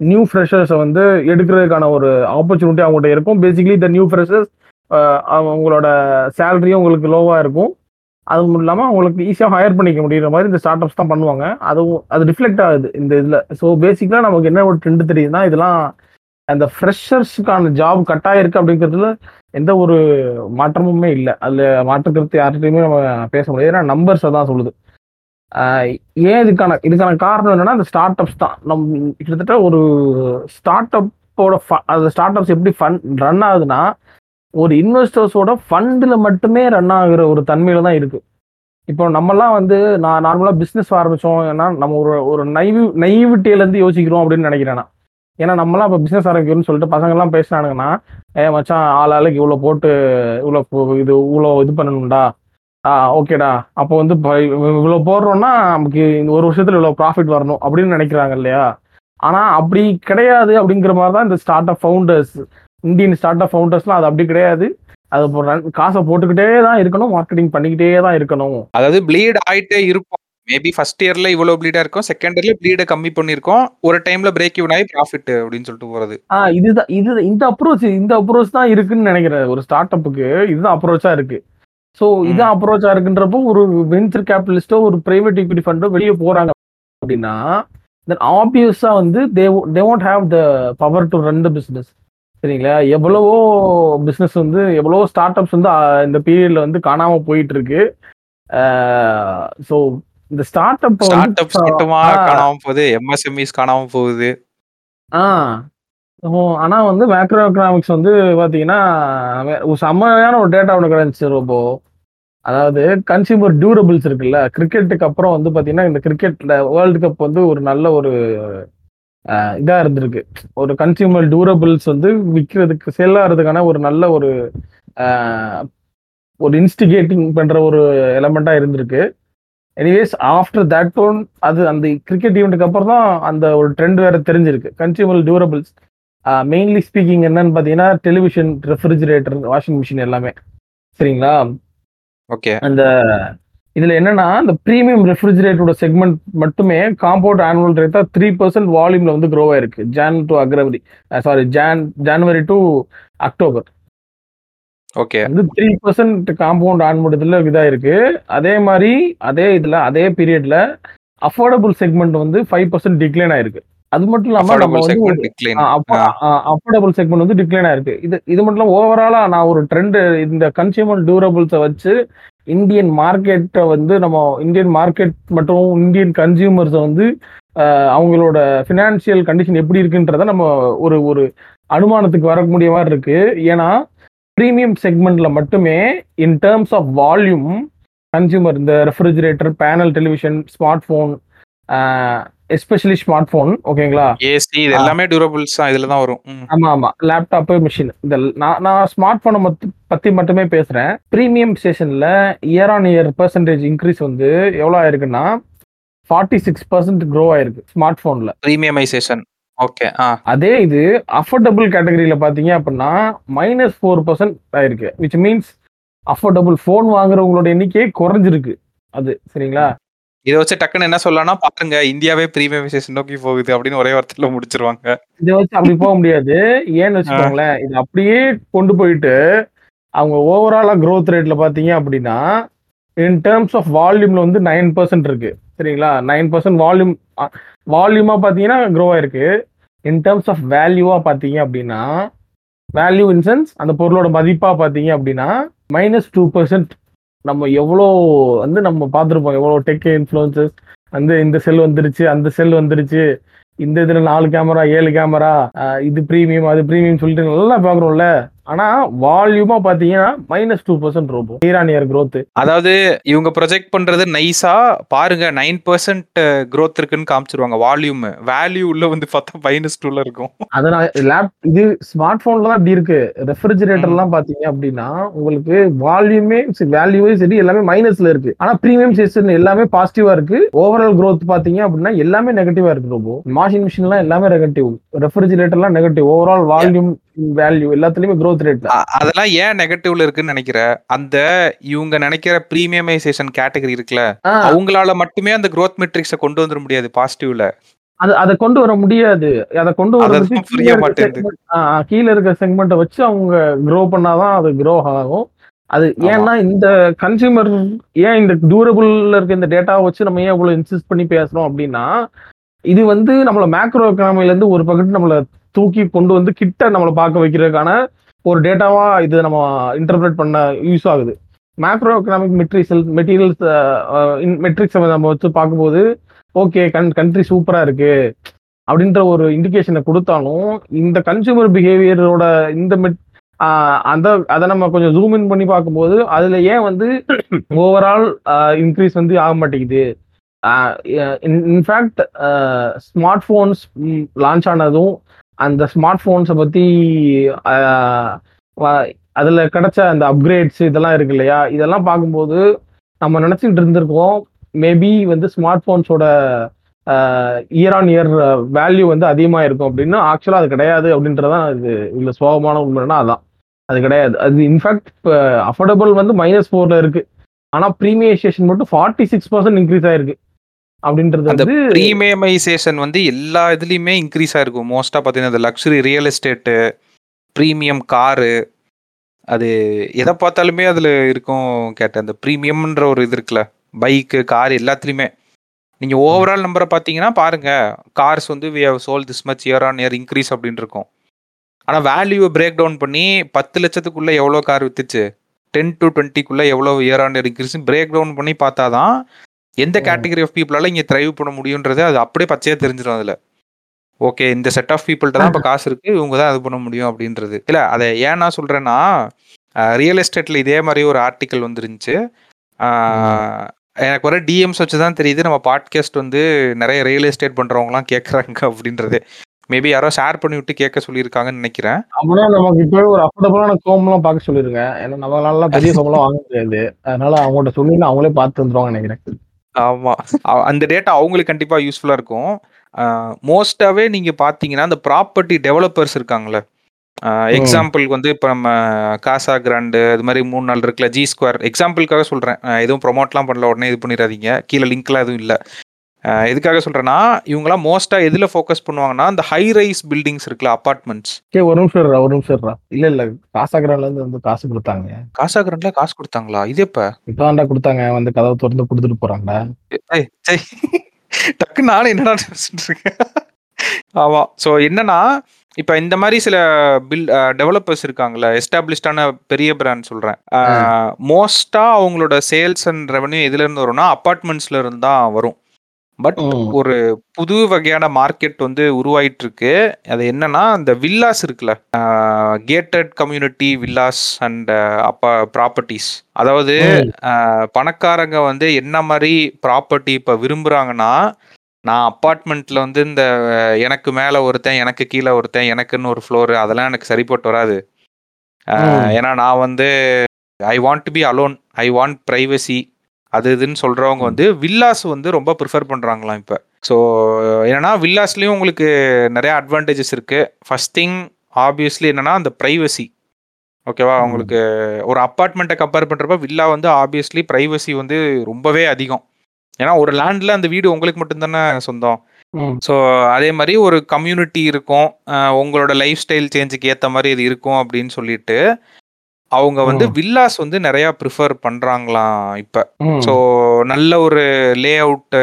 நியூ ஃப்ரெஷர்ஸை வந்து எடுக்கிறதுக்கான ஒரு ஆப்பர்ச்சுனிட்டி அவங்கள்ட்ட இருக்கும். பேசிக்கலி இந்த நியூ ஃப்ரெஷர்ஸ் அவங்களோட சேலரியும் உங்களுக்கு லோவாக இருக்கும். அது மட்டும் இல்லாமல் அவங்களுக்கு ஈஸியாக ஹையர் பண்ணிக்க முடியுற மாதிரி இந்த ஸ்டார்ட் அப்ஸ் தான் பண்ணுவாங்க. அதுவும் அது ரிஃப்ளெக்ட் ஆகுது இந்த இதில். ஸோ பேசிக்கலாக நமக்கு என்ன ஒரு ட்ரெண்ட் தெரியுதுன்னா இதெல்லாம் அந்த ஃப்ரெஷர்ஸுக்கான ஜாப் கட் இருக்குது அப்படிங்கிறதுல எந்த ஒரு மாற்றமுமே இல்லை. அதில் மாற்று யார்கிட்டையுமே நம்ம பேச முடியாது. ஏன்னா நம்பர்ஸை தான் சொல்லுது. ஏன் இதுக்கான இதுக்கான காரணம் என்னன்னா அந்த ஸ்டார்ட் அப்ஸ் தான். நம் கிட்டத்தட்ட ஒரு ஸ்டார்ட் அப்போட அந்த ஸ்டார்ட் அப்ஸ் எப்படி ஃபன் ரன் ஆகுதுன்னா ஒரு இன்வெஸ்டர்ஸோட ஃபண்டில் மட்டுமே ரன் ஆகுற ஒரு தன்மையில தான் இருக்கு. இப்போ நம்மலாம் வந்து நான் நார்மலாக பிஸ்னஸ் ஆரம்பித்தோம் ஏன்னா நம்ம ஒரு ஒரு நைவு நைவிட்டியிலேருந்து யோசிக்கிறோம் அப்படின்னு நினைக்கிறேன் நான். ஏன்னா நம்மலாம் இப்போ பிஸ்னஸ் ஆரம்பிக்கணும்னு சொல்லிட்டு பசங்கள்லாம் பேசினானுங்கன்னா ஏ மச்சான் ஆள் ஆளுக்கு இவ்வளோ போட்டு இவ்வளோ இது இவ்வளோ இது பண்ணணும்டா. ஆ ஓகேடா. அப்போ வந்து இவ்வளோ போடுறோம்னா நமக்கு இந்த ஒரு வருஷத்துல இவ்வளோ ப்ராஃபிட் வரணும் அப்படின்னு நினைக்கிறாங்க இல்லையா? ஆனா அப்படி கிடையாது அப்படிங்கிற மாதிரி தான் இந்த start up founders Indian start up ஃபவுண்டர்ஸ்லாம் அது அப்படி கிடையாது. அது இப்போ காசை போட்டுக்கிட்டே தான் இருக்கணும் மார்க்கெட்டிங் பண்ணிக்கிட்டே தான் இருக்கணும். அதாவது ப்ளீட் ஆயிட்டே இருக்கும் மேபி ஃபர்ஸ்ட் இயர்ல இவ்வளவு ப்ளீடா இருக்கும் செகண்ட் இயர்ல ப்ளீடை கம்மி பண்ணிருக்கோம் ஒரு டைம்ல பிரேக் இவன் ஆகி ப்ராஃபிட் அப்படின்னு சொல்லிட்டு போறது. ஆ இதுதான் இது இந்த அப்ரோச் இந்த அப்ரோச் தான் இருக்குன்னு நினைக்கிறேன். ஒரு ஸ்டார்ட் அப்புக்கு இதுதான் அப்ரோச்சா இருக்கு. ஸோ இதான் அப்ரோச்சா இருக்குன்றப்போ ஒரு வெஞ்சர் கேபிட்டலிஸ்டோ ஒரு பிரைவேட் equity ஃபண்டோ வெளியே போறாங்க அப்படின்னா தென் ஆப்வியஸா வந்து they they won't have the power to run the business சரிங்களா? எவ்வளவோ பிஸ்னஸ் வந்து எவ்வளவோ ஸ்டார்ட் அப்ஸ் வந்து இந்த பீரியட்ல வந்து காணாம போயிட்டு இருக்கு ஸோ இந்த ஸ்டார்ட் அப் ஸ்டார்ட் அப்ஸ் மட்டுமா காணாம போகுது? எம்எஸ்எம்இஸ் காணாம போகுது? ஆ. ஆனா வந்து மேக்ரோ எக்கனாமிக்ஸ் வந்து பாத்தீங்கன்னா ஒரு செம்மையான ஒரு டேட்டா ஒன்று கிடைச்சிச்சு ரொம்ப அதாவது கன்சியூமர் டியூரபிள்ஸ் இருக்குல்ல கிரிக்கெட்டுக்கு அப்புறம் வந்து பாத்தீங்கன்னா இந்த கிரிக்கெட்ல வேர்ல்டு கப் வந்து ஒரு நல்ல ஒரு இதா இருந்திருக்கு. ஒரு கன்சியூமர் டியூரபிள்ஸ் வந்து விற்கிறதுக்கு செல்லாகிறதுக்கான ஒரு நல்ல ஒரு ஒரு இன்ஸ்டிகேட்டிங் பண்ற ஒரு எலமெண்டா இருந்திருக்கு. எனிவேஸ் ஆஃப்டர் தட் ஒன் அது அந்த கிரிக்கெட் ஈவெண்ட்டுக்கு அப்புறம் தான் அந்த ஒரு ட்ரெண்ட் வேற தெரிஞ்சிருக்கு. கன்சியூமர் டியூரபிள்ஸ் மெயின்லி ஸ்பீக்கிங் என்னன்னு பார்த்தீங்கன்னா டெலிவிஷன் ரெஃப்ரிஜிரேட்டர் வாஷிங் மிஷின் எல்லாமே. சரிங்களா? ஓகே அந்த இதுல என்னன்னா இந்த ப்ரீமியம் ரெஃப்ரிஜிரேட்டரோட செக்மெண்ட் மட்டுமே காம்பவுண்ட் ஆனுவல் ரேட் தான் த்ரீ பர்சன்ட் வால்யூம்ல வந்து க்ரோ ஆயிருக்கு. Jan to அக்ரவரி sorry Jan January to October okay வந்து த்ரீ பர்சன்ட் காம்பவுண்ட் ஆன்மோட் இதுல இதாயிருக்கு. அதே மாதிரி அதே இதுல அதே பீரியட்ல அஃபோர்டபுள் செக்மெண்ட் வந்து ஃபைவ் பர்சன்ட் டிக்ளைன் ஆயிருக்கு. அது மட்டும் இல்லாம நம்ம வந்து அஃபோர்டபுள் செக்மெண்ட் வந்து டிக்ளைன் ஆயிருக்கு. இது இது மட்டும் இல்லாம ஓவராலா நான் ஒரு ட்ரெண்ட் இந்த கன்சியூமர் டியூரபிள்ஸை வச்சு இந்தியன் மார்க்கெட்டை வந்து நம்ம இந்தியன் மார்க்கெட் மற்றும் இந்தியன் கன்சியூமர்ஸை வந்து அவங்களோட ஃபினான்சியல் கண்டிஷன் எப்படி இருக்குன்றத நம்ம ஒரு ஒரு அனுமானத்துக்கு வர முடிய மாதிரி இருக்கு. ஏன்னா ப்ரீமியம் செக்மெண்ட்ல மட்டுமே in terms of volume consumer இந்த refrigerator panel television smart phone especially smart phone ஓகேங்களா ஏசி இது எல்லாமே டியூரபிள்ஸ் தான் இதுல தான் வரும். ஆமா ஆமா. லேப்டாப்பு மிஷின் இந்த நான் நான் ஸ்மார்ட் போனை பத்தி மட்டுமே பேசுறேன். ப்ரீமியம் ஸ்டேஷன்ல year on year percentage increase வந்து எவ்வளவு ஆயிருக்குன்னா ஃபார்ட்டி சிக்ஸ் பர்சன்ட் க்ரோ ஆயிருக்கு ஸ்மார்ட் போன்ல ப்ரீமியமைசேஷன் ஓகே அதே இது அஃபோர்டபுள் கேட்டகரியில பாத்தீங்க அப்படின்னா மைனஸ் ஃபோர் பர்சன்ட் ஆயிருக்கு. விச் மீன்ஸ் அஃபோர்டபுள் ஃபோன் வாங்குறவங்களோட எண்ணிக்கையே குறைஞ்சிருக்கு. அது சரிங்களா? இதை வச்சு டக்குன்னு என்ன சொல்லலாம்னா பாருங்க இந்தியாவே ப்ரீமியமைசேஷன் நோக்கி போகுது அப்படின்னு ஒரே வார்த்தையில முடிச்சிருவாங்க. இதை வச்சு அப்படி போக முடியாது. ஏன்னு வச்சுக்கோங்களேன் இது அப்படியே கொண்டு போயிட்டு அவங்க ஓவராலா growth ரேட்ல பாத்தீங்க அப்படின்னா இன் டேர்ம்ஸ் ஆஃப் வால்யூம்ல வந்து நைன் பர்சன்ட் இருக்கு. சரிங்களா? நைன் பர்சன்ட் வால்யூம் வால்யூமா பாத்தீங்கன்னா க்ரோ ஆயிருக்கு. இன் டேர்ம்ஸ் ஆஃப் வேல்யூவா பாத்தீங்க அப்படின்னா வேல்யூ இன் சென்ஸ் அந்த பொருளோட மதிப்பா பாத்தீங்க அப்படின்னா மைனஸ் டூ பர்சன்ட் நம்ம எவ்வளோ வந்து நம்ம பார்த்துருப்போம் எவ்வளோ டெக் இன்ஃப்ளூயன்சஸ் வந்து இந்த செல் வந்துருச்சு அந்த செல் வந்துருச்சு. இந்த இதுல நாலு கேமரா ஏழு கேமரா இது ப்ரீமியம் அது ப்ரீமியம் சொல்லிட்டு நல்லா பார்க்குறோம்ல. ஆனா வால்யூமா பாத்தீங்கன்னா minus two percent on year growth. அதாவது இவங்க ப்ரொஜெக்ட் பண்றது நைஸா பாருங்க நைன் பர்சன்ட் growth இருக்குன்னு காமிச்சிருவாங்க வால்யூம் வேல்யூ உள்ள வந்து பார்த்தா மைனஸ் டூல இருக்கும். அதனால லேப் இது ஸ்மார்ட் போன்ல தான் இப்படி இருக்கு. ரெஃப்ரிஜிரேட்டர் எல்லாம் பாத்தீங்க அப்படின்னா உங்களுக்கு வால்யூமே வேல்யூவே சரி எல்லாமே மைனஸ்ல இருக்கு. ஆனா ப்ரீமியம் சீசன் எல்லாமே பாசிட்டிவா இருக்கு. ஓவரால் growth பாத்தீங்க அப்படின்னா எல்லாமே நெகட்டிவா இருக்கு ரொம்ப வாஷிங் மிஷின் எல்லாம் எல்லாமே நெகட்டிவ் ரெஃப்ரிஜிரேட்டர் எல்லாம் நெகட்டிவ் ஓவரால் வால்யூம் வேல்யூ எல்லாத்துலயுமே growth ரேட் அதெல்லாம் ஏன் நெகட்டிவ்ல இருக்குன்னு நினைக்கிற? அந்த இவங்க நினைக்கிற ப்ரீமியமைசேஷன் கேட்டகரி இருக்குல்ல அவங்களால மட்டுமே அந்த growth மெட்ரிக்ஸ கொண்டு வந்துட முடியாது பாசிட்டிவ்ல அது அதை கொண்டு வர முடியாது. அதை கொண்டு அதான் புரிய மாட்டேங்குது. கீழே இருக்க செக்மெண்ட்டை வச்சு அவங்க க்ரோ பண்ணாதான் அது க்ரோ ஆகும். அது. ஏன்னா இந்த கன்சியூமர் ஏன் இந்த டியூரபிள்ல இருக்க இந்த டேட்டாவை வச்சு நம்ம ஏன் இவ்வளவு இன்சிஸ்ட் பண்ணி பேசுறோம் அப்படின்னா இது வந்து நம்மள மேக்ரோ எக்கனாமில இருந்து ஒரு பக்கத்து நம்மள தூக்கி கொண்டு வந்து கிட்ட நம்மளை பார்க்க வைக்கிறதுக்கான ஒரு டேட்டாவா இது நம்ம இன்டர்பிரேட் பண்ண யூஸ் ஆகுது. Macro economic metrics materials metrics நம்ம வச்சு பார்க்கும்போது ஓகே கன் கண்ட்ரி சூப்பராக இருக்கு அப்படின்ற ஒரு இண்டிகேஷனை கொடுத்தாலும் இந்த கன்சூமர் பிஹேவியரோட இந்த மெட் அந்த அதை நம்ம கொஞ்சம் ஜூம் இன் பண்ணி பார்க்கும்போது அதில் ஏன் வந்து ஓவரால் இன்க்ரீஸ் வந்து ஆக மாட்டேங்குது? இன்ஃபேக்ட் ஸ்மார்ட் ஃபோன்ஸ் லான்ச் ஆனதும் அந்த ஸ்மார்ட் ஃபோன்ஸை பற்றி அதில் வ- கிடைச்ச அந்த அப்கிரேட்ஸ் இதெல்லாம் இருக்கு இல்லையா? இதெல்லாம் பார்க்கும்போது நம்ம நினச்சிக்கிட்டு இருந்திருக்கோம். மேபி வந்து ஸ்மார்ட் ஃபோன்ஸோட இயர் ஆன் இயர் வேல்யூ வந்து அதிகமாக இருக்கும் அப்படின்னு ஆக்சுவலாக அது கிடையாது அப்படின்றதான் இது இதுல சோகமான உண்மைன்னா அதான். அது கிடையாது. அது இன்ஃபேக்ட் இப்போ அஃபோர்டபுள் வந்து மைனஸ் ஃபோரில் இருக்குது ஆனால் ப்ரீமியேஷேஷன் மட்டும் ஃபார்ட்டி சிக்ஸ் பர்சன்ட் இன்க்ரீஸ் ஆயிருக்கு. அப்படின்றது அந்த வந்து ப்ரீமியமைசேஷன் வந்து எல்லா இதுலயுமே இன்க்ரீஸ் ஆயிருக்கும். மோஸ்டா பாத்தீங்கன்னா இந்த luxury real estate premium car அது எதை பார்த்தாலுமே அதுல இருக்கும் கேட்டேன். அந்த ப்ரீமியம்ன்ற ஒரு இது இருக்குல்ல பைக்கு கார் எல்லாத்துலயுமே. நீங்க ஓவரால் நம்பரை பார்த்தீங்கன்னா பாருங்க கார்ஸ் வந்து we have sold this much year on year increase அப்படின்னு இருக்கும். ஆனா வேல்யூவை பிரேக் டவுன் பண்ணி பத்து லட்சத்துக்குள்ள எவ்வளோ கார் வித்துச்சு? டென் டு டுவெண்ட்டிக்குள்ள எவ்வளோ year on year increase break down பண்ணி பார்த்தாதான் எந்த. கேட்டகரி ஆஃப் பீப்புளால இங்க த்ரைவ் பண்ண முடியுன்றது அது அப்படியே பச்சையா தெரிஞ்சிடும் அதுல. ஓகே இந்த செட் ஆஃப் பீப்புள்கிட்ட தான் இப்போ காசு இருக்கு இவங்க தான் அது பண்ண முடியும் அப்படின்றது. இல்ல அதை ஏன் நான் சொல்றேன்னா ரியல் எஸ்டேட்ல இதே மாதிரி ஒரு ஆர்டிக்கல் வந்துருந்துச்சு. எனக்கு வர டிஎம்ஸ் வச்சு தான் தெரியுது நம்ம பாட்காஸ்ட் வந்து நிறைய ரியல் எஸ்டேட் பண்றவங்கலாம் கேட்குறாங்க அப்படின்றது. மேபி யாரோ ஷேர் பண்ணி விட்டு கேட்க சொல்லியிருக்காங்கன்னு நினைக்கிறேன். அப்படின்னா நமக்கு இப்போ ஒரு அஃபோர்டபுளான கோம்லாம் பார்க்க சொல்லிருங்க. ஏன்னா நம்மளால பெரிய சம்பளம் வாங்க முடியாது. அதனால அவங்கள்ட்ட சொல்லி அவங்களே பார்த்து வந்துருவாங்க நினைக்கிறேன். ஆமா. அந்த டேட்டா அவங்களுக்கு கண்டிப்பா யூஸ்ஃபுல்லா இருக்கும். மோஸ்டாவே நீங்க பாத்தீங்கன்னா அந்த ப்ராப்பர்ட்டி டெவலப்பர்ஸ் இருக்காங்கல்ல. எக்ஸாம்பிளுக்கு வந்து இப்போ நம்ம காசா கிராண்டு அது மாதிரி மூணு நாள் இருக்குல்ல ஜி ஸ்கொயர் எக்ஸாம்பிளுக்காக சொல்றேன். அஹ் எதுவும் ப்ரொமோட்லாம் பண்ணல உடனே இது பண்ணிடாதீங்க. கீழே லிங்க்லாம் எதுவும் இல்லை. எதுக்காக சொல்றேன்னா இவங்கலாம் மோஸ்டா எதுல ஃபோக்கஸ் பண்ணுவாங்கன்னா அந்த ஹை ரைஸ் பில்டிங்ஸ் இருக்குல்ல அபார்ட்மெண்ட்ஸ் ஓகே ஒரு நிமிஷம் ஒரு நிமிஷம். இல்ல இல்ல காசாகிரால இருந்து வந்து காசு கொடுத்தாங்க. காசா கிராண்ட்ல காசு கொடுத்தாங்களா? இது எப்ப? இப்பதான்டா கொடுத்தாங்க வந்து கதவை திறந்து கொடுத்துட்டு சை. டக்கு நானும் என்னடா இருக்கேன். ஆமா ஸோ என்னன்னா இப்போ இந்த மாதிரி சில பில் டெவலப்பர்ஸ் இருக்காங்கல்ல எஸ்டாப்ளிஷ்டான பெரிய பிராண்ட் சொல்றேன். மோஸ்டா அவங்களோட சேல்ஸ் அண்ட் ரெவன்யூ எதுல இருந்து வரும்னா அப்பார்ட்மெண்ட்ஸ்ல இருந்து தான் வரும். பட். ஒரு புது வகையான மார்க்கெட் வந்து உருவாயிட்டு இருக்கு அது என்னன்னா இந்த வில்லாஸ் இருக்குல்ல கேட்டட் கம்யூனிட்டி வில்லாஸ் அண்ட் அப்பா ப்ராப்பர்ட்டிஸ். அதாவது பணக்காரங்க வந்து என்ன மாதிரி ப்ராப்பர்ட்டி இப்போ விரும்புறாங்கன்னா நான் அப்பார்ட்மெண்ட்ல வந்து இந்த எனக்கு மேல ஒருத்தன் எனக்கு கீழே ஒருத்தன் எனக்குன்னு ஒரு ஃப்ளோர் அதெல்லாம் எனக்கு சரிப்பட்டு வராது. ஏன்னா நான் வந்து I want to be alone. I want privacy. அது இதுன்னு சொல்றவங்க வந்து வில்லாஸ் வந்து ரொம்ப ப்ரிஃபர் பண்றாங்களாம் இப்போ. ஸோ என்னன்னா வில்லாஸ்லயும் உங்களுக்கு நிறைய அட்வான்டேஜஸ் இருக்கு. ஃபர்ஸ்ட் திங் ஆப்வியஸ்லி என்னன்னா அந்த ப்ரைவசி ஓகேவா. உங்களுக்கு ஒரு அப்பார்ட்மெண்ட்டை கம்பேர் பண்றப்ப வில்லா வந்து ஆப்வியஸ்லி ப்ரைவசி வந்து ரொம்பவே அதிகம். ஏன்னா ஒரு லேண்ட்ல அந்த வீடு உங்களுக்கு மட்டும்தானே சொந்தம். ஸோ அதே மாதிரி ஒரு கம்யூனிட்டி இருக்கும். உங்களோட லைஃப் ஸ்டைல் சேஞ்சுக்கு ஏற்ற மாதிரி இது இருக்கும் அப்படின்னு சொல்லிட்டு அவங்க வந்து. வில்லாஸ் வந்து நிறைய ப்ரிஃபர் பண்றாங்களாம் இப்போ. ஸோ நல்ல ஒரு லே அவுட்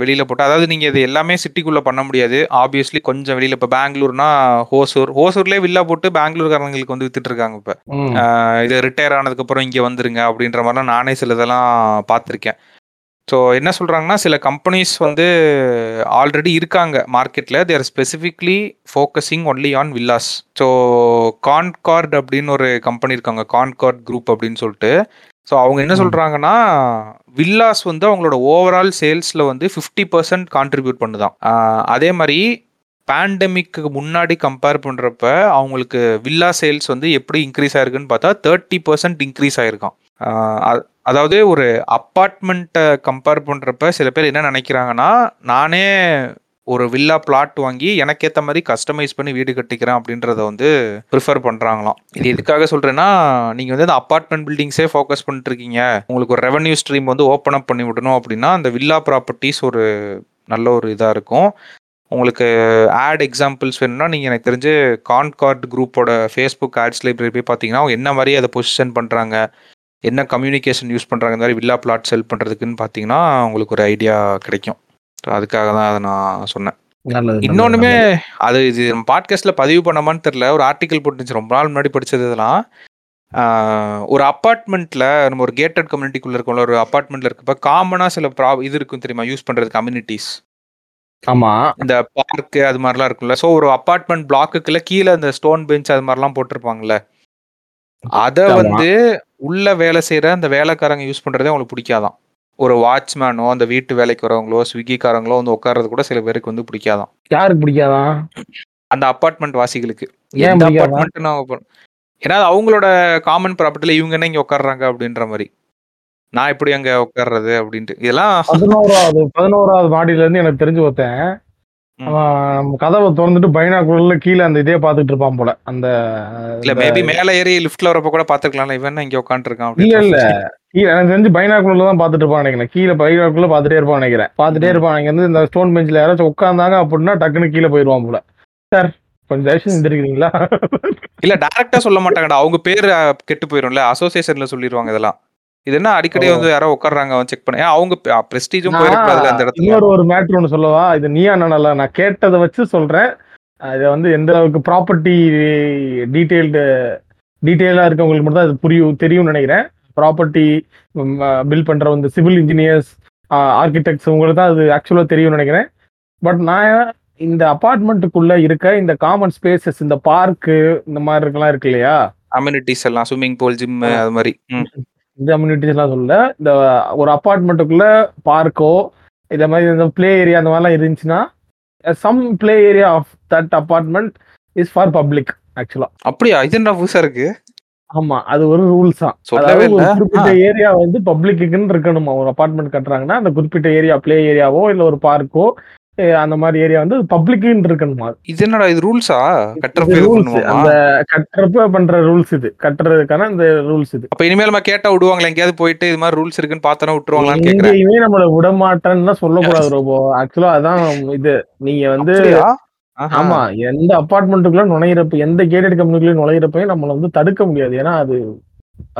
வெளியில போட்டு அதாவது நீங்க இது எல்லாமே சிட்டிக்குள்ள பண்ண முடியாது ஆப்வியஸ்லி கொஞ்சம் வெளியில இப்போ பெங்களூர்னா ஹோசூர் ஹோசூர்லேயே வில்லா போட்டு பெங்களூர்காரங்களுக்கு வந்து வித்துட்டு இருக்காங்க இப்போ. இது ரிட்டையர் ஆனதுக்கு அப்புறம் இங்க வந்துருங்க அப்படின்ற மாதிரிலாம் நானே சிலதெல்லாம் பார்த்துருக்கேன் ஸோ என்ன சொல்றாங்கன்னா சில கம்பெனிஸ் வந்து ஆல்ரெடி இருக்காங்க மார்க்கெட்ல there specifically focusing only on villas so Concorde அப்படின்னு ஒரு கம்பெனி இருக்காங்க. கான்கார்ட் குரூப் அப்படின்னு சொல்லிட்டு. ஸோ அவங்க என்ன ம். சொல்றாங்கன்னா வில்லாஸ் வந்து அவங்களோட ஓவரால் சேல்ஸ்ல வந்து ஃபிஃப்டி பர்சன்ட் கான்ட்ரிபியூட் பண்ணுதான். அதே மாதிரி பேண்டமிக்கு முன்னாடி கம்பேர் பண்றப்ப அவங்களுக்கு வில்லா சேல்ஸ் வந்து எப்படி இன்க்ரீஸ் ஆயிருக்குன்னு பார்த்தா தேர்ட்டி பர்சன்ட் இன்க்ரீஸ் ஆயிருக்கான் அதாவது ஒரு அப்பார்ட்மெண்ட்டை கம்பேர் பண்ணுறப்ப சில பேர் என்ன நினைக்கிறாங்கன்னா நானே ஒரு வில்லா பிளாட் வாங்கி எனக்கேற்ற மாதிரி கஸ்டமைஸ் பண்ணி வீடு கட்டிக்கிறேன் அப்படின்றத வந்து ப்ரிஃபர் பண்ணுறாங்களாம் இது எதுக்காக சொல்கிறேன்னா நீங்கள் வந்து அந்த அப்பார்ட்மெண்ட் பில்டிங்ஸே ஃபோக்கஸ் பண்ணிட்டுருக்கீங்க. உங்களுக்கு ஒரு ரெவன்யூ ஸ்ட்ரீம் வந்து ஓப்பன் அப் பண்ணி விடணும் அப்படின்னா அந்த வில்லா ப்ராப்பர்ட்டிஸ் ஒரு நல்ல ஒரு இதாக இருக்கும். உங்களுக்கு ஆட் எக்ஸாம்பிள்ஸ் வேணும்னா நீங்கள் எனக்கு தெரிஞ்சு கான்கார்ட் குரூப்போட ஃபேஸ்புக் ஆட்ஸ் லைப்ரரி போய் பார்த்தீங்கன்னா அவங்க என்ன மாதிரி அதை பொசிஷன் பண்ணுறாங்க என்ன கம்யூனிகேஷன் யூஸ் பண்ணுறாங்க இந்த மாதிரி வில்லா பிளாட் செல் பண்ணுறதுக்குன்னு பார்த்தீங்கன்னா உங்களுக்கு ஒரு ஐடியா கிடைக்கும். அதுக்காக தான் அதை நான் சொன்னேன். இன்னொன்றுமே. அது இது நம்ம பாட்காஸ்ட்ல பதிவு பண்ணமான்னு தெரில ஒரு ஆர்டிக்கல் போட்டுச்சு ரொம்ப நாள் முன்னாடி படிச்சது இதெல்லாம். ஒரு அப்பார்ட்மெண்ட்ல நம்ம ஒரு கேட்டட் கம்யூனிட்டிக்குள்ள இருக்கோம்ல ஒரு அப்பார்ட்மெண்ட்ல இருக்கப்ப காமனா சில ப்ரா இது இருக்கும் தெரியுமா? யூஸ் பண்றது கம்யூனிட்டிஸ் ஆமா. இந்த பார்க்கு அது மாதிரிலாம் இருக்கும்ல. ஸோ ஒரு அப்பார்ட்மெண்ட் பிளாக்குக்குள்ள கீழே இந்த ஸ்டோன் பெஞ்ச் அது மாதிரிலாம் போட்டிருப்பாங்கல்ல. அதை. வந்து உள்ள வேலை செய்யற அந்த வேலைக்காரங்க யூஸ் பண்றதே அவங்களுக்கு பிடிக்காதான் ஒரு வாட்ச்மேனோ அந்த வீட்டு வேலைக்கு வரவங்களோ ஸ்விக்கிக்காரங்களோ வந்து உட்கார்றது கூட சில பேருக்கு வந்து பிடிக்காதான் யாருக்கு பிடிக்காதான் அந்த அப்பார்ட்மெண்ட் வாசிகளுக்கு. ஏன்னா அவங்களோட காமன் ப்ராப்பர்ட்டில இவங்க என்ன இங்க உட்கார்றாங்க அப்படின்ற மாதிரி. நான் எப்படி அங்க உட்கார்றது அப்படின்ட்டு. இதெல்லாம் பதினோராவது பதினோராவது மாடியில இருந்து எனக்கு தெரிஞ்சு ஒருத்தன் ம். அவன் கதவை திறந்துட்டு பைனாக்குள்ள கீழே அந்த இதே பாத்துட்டு இருப்பான் போல. அந்த இல்ல மேபி மேல ஏறி லிஃப்ட்ல வரப்ப கூட பாத்துக்கலாம்ல இவன் இங்க உட்காந்துருக்கான் இல்ல இல்ல. எனக்கு தெரிஞ்சு பைனாக்குள்ள தான் பாத்துட்டு இருப்பான் நினைக்கிறேன். கீழே பைனாக்குள்ள பாத்துட்டே இருப்பான் நினைக்கிறேன். பாத்துட்டே. இருப்பான். இங்க வந்து இந்த ஸ்டோன் பெஞ்ச்ல யாராச்சும் உட்கார்ந்தாங்க அப்படின்னா டக்குன்னு கீழே போயிருவான் போல. சார் கொஞ்சம் தயவுசெய்து எந்திரிக்கிறீங்களா? இல்ல டைரக்டா சொல்ல மாட்டாங்கடா. அவங்க பேர் கெட்டு போயிரும்ல. அசோசியேஷன்ல சொல்லிடுவாங்க இதெல்லாம். இது என்ன அடிக்கடி. வந்து யாரோ உட்கார்றாங்க செக் பண்ண அவங்க பிரஸ்டீஜும் போயிடக்கூடாதுல அந்த இடத்துல. இன்னொரு ஒரு மேட்ரு ஒன்று சொல்லவா? இது நீயா நானல்ல நான் கேட்டதை வச்சு சொல்றேன். இது வந்து எந்த அளவுக்கு ப்ராப்பர்ட்டி டீட்டெயில்டு டீட்டெயிலாக இருக்கவங்களுக்கு மட்டும் தான் அது புரியும் தெரியும்னு நினைக்கிறேன். ப்ராப்பர்ட்டி பில் பண்ற வந்து சிவில் இன்ஜினியர்ஸ் ஆர்கிடெக்ட்ஸ் உங்களுக்கு தான் அது ஆக்சுவலாக தெரியும்னு நினைக்கிறேன். பட் நான் இந்த அபார்ட்மெண்ட்டுக்குள்ள இருக்க இந்த காமன் ஸ்பேசஸ் இந்த பார்க்கு இந்த மாதிரி இருக்கலாம் இருக்கு இல்லையா? அம்யூனிட்டிஸ் எல்லாம் ஸ்விம்மிங் பூல் ஜிம். அது மாதிரி. அம்யூனிட்டிஸ் எல்லாம் சொல்ல இந்த ஒரு அப்பார்ட்மெண்ட்டுக்குள்ள பார்க்கோ இந்த மாதிரி இந்த ப்ளே ஏரியா அந்த மாதிரிலாம் இருந்துச்சுன்னா some play area of that apartment is for public ஆக்சுவலா அப்படியா? இது என்ன புதுசா இருக்கு? ஆமா அது ஒரு ரூல்ஸ் தான். குறிப்பிட்ட ஏரியா வந்து பப்ளிக்குன்னு இருக்கணுமா? ஒரு அபார்ட்மெண்ட் கட்டுறாங்கன்னா அந்த குறிப்பிட்ட ஏரியா ப்ளே ஏரியாவோ இல்ல ஒரு பார்க்கோ அந்த மாதிரி ஏரியா வந்து பப்ளிக்குன்னு இருக்கணுமா? இது என்னடா இது ரூல்ஸா கட்டுறப்ப. பண்ணுவோமா? அந்த கட்டுறப்ப பண்ற ரூல்ஸ் இது. கட்டுறதுக்கான இந்த ரூல்ஸ் இது. அப்ப இனிமேல் நம்ம கேட்டா விடுவாங்களா? எங்கேயாவது போயிட்டு இது மாதிரி ரூல்ஸ் இருக்குன்னு பார்த்தோன்னா விட்டுருவாங்களான்னு கேக்குறேன். எங்கேயுமே நம்மள விட மாட்டேன்னு சொல்லக்கூடாது ரோபோ. ஆக்சுவலா அதான் இது. நீங்க வந்து. ஆமா எந்த அபார்ட்மெண்ட்டுக்குள்ள நுழையிறப்ப எந்த கேட்டட் கம்பெனிக்குள்ள நுழையிறப்பையும் நம்மள வந்து தடுக்க முடியாது. ஏன்னா அது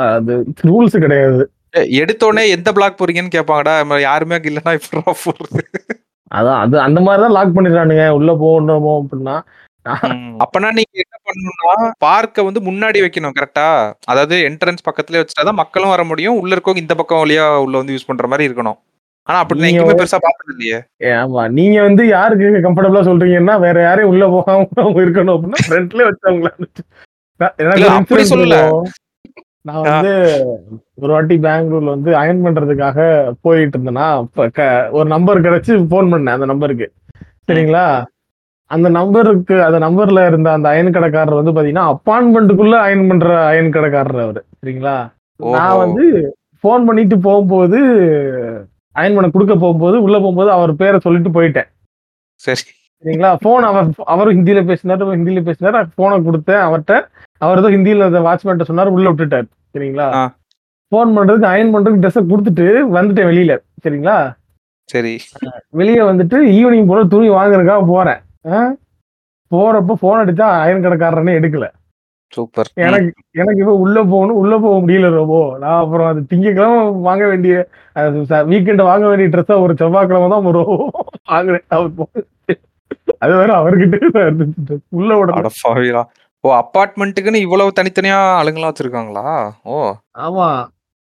அது ரூல்ஸ் கிடையாது. ஏ, எடுத்த உடனே எந்த பிளாக் போறீங்கன்னு கேட்பாங்கடா யாருமே இல்லைன்னா போறது? அதான் அது அந்த மாதிரி தான் லாக் பண்ணிடுறானுங்க. உள்ள போகணுமோ அப்படின்னா. அப்பனா நீங்க என்ன பண்ணணும்னா பார்க்க வந்து முன்னாடி வைக்கணும் கரெக்டா அதாவது என்ட்ரன்ஸ் பக்கத்துலயே வச்சுட்டாதான் மக்களும் வர முடியும். உள்ள இருக்கவங்க இந்த பக்கம் வழியா உள்ள வந்து யூஸ் பண்ற மாதிரி இருக்கணும். ஆனா அப்படி நீங்க எங்கேயுமே பெருசா பார்த்தது இல்லையே. ஆமா. நீங்க வந்து யாருக்கு கம்ஃபர்டபுளா சொல்றீங்கன்னா வேற யாரையும் உள்ள போகாம இருக்கணும் அப்படின்னா ஃப்ரண்ட்ல வச்சவங்களா அப்படி சொல்லல. நான் வந்து ஒரு வாட்டி பெங்களூர்ல வந்து அயன் பண்றதுக்காக போயிட்டு இருந்தேன்னா ஒரு நம்பர் கிடைச்சு ஃபோன் பண்ணேன் அந்த நம்பருக்கு சரிங்களா? அந்த நம்பருக்கு அந்த நம்பர்ல இருந்த அந்த அயன் கடைக்காரர் வந்து பாத்தீங்கன்னா அப்பார்ட்மெண்ட்டுக்குள்ள அயன் பண்ற அயன் கடைக்காரர் அவரு. சரிங்களா? நான். வந்து ஃபோன் பண்ணிட்டு போகும்போது அயன் பண்ண கொடுக்க போகும்போது உள்ள போகும்போது அவர் பேரை சொல்லிட்டு போயிட்டேன். சரி. சரிங்களா? போன் அவர் அவரும் ஹிந்தியில பேசினாரு ஹிந்தியில பேசினாரு போனை கொடுத்தேன் அவர்கிட்ட. அவர் ஏதோ ஹிந்தியில அந்த வாட்ச்மேன் சொன்னாரு உள்ள விட்டுட்டாரு. சரிங்களா. போன் பண்றதுக்கு அயன் பண்றதுக்கு ட்ரெஸ்ஸை கொடுத்துட்டு வந்துட்டேன் வெளியில. சரிங்களா? சரி. வெளியே வந்துட்டு ஈவினிங் போல துணி வாங்குறதுக்காக போறேன்? போறப்ப போன் அடிச்சா அயன் கடைக்காரனே எடுக்கல. சூப்பர். எனக்கு எனக்கு இப்ப உள்ள போகணும் உள்ள போக முடியல ரொம்ப நான் அப்புறம் அது திங்கக்கிழமை வாங்க வேண்டிய வீக்கெண்ட் வாங்க வேண்டிய ட்ரெஸ்ஸா ஒரு செவ்வாய்க்கிழமை தான் ஒரு வாங்குறேன். அது வேற அவர்கிட்ட தான் இருந்துச்சு. உள்ள விட ஓ அப்பார்ட்மெண்ட்டுக்குன்னு இவ்வளவு தனித்தனியா ஆளுங்களா வச்சிருக்காங்களா? ஓ. ஆமா.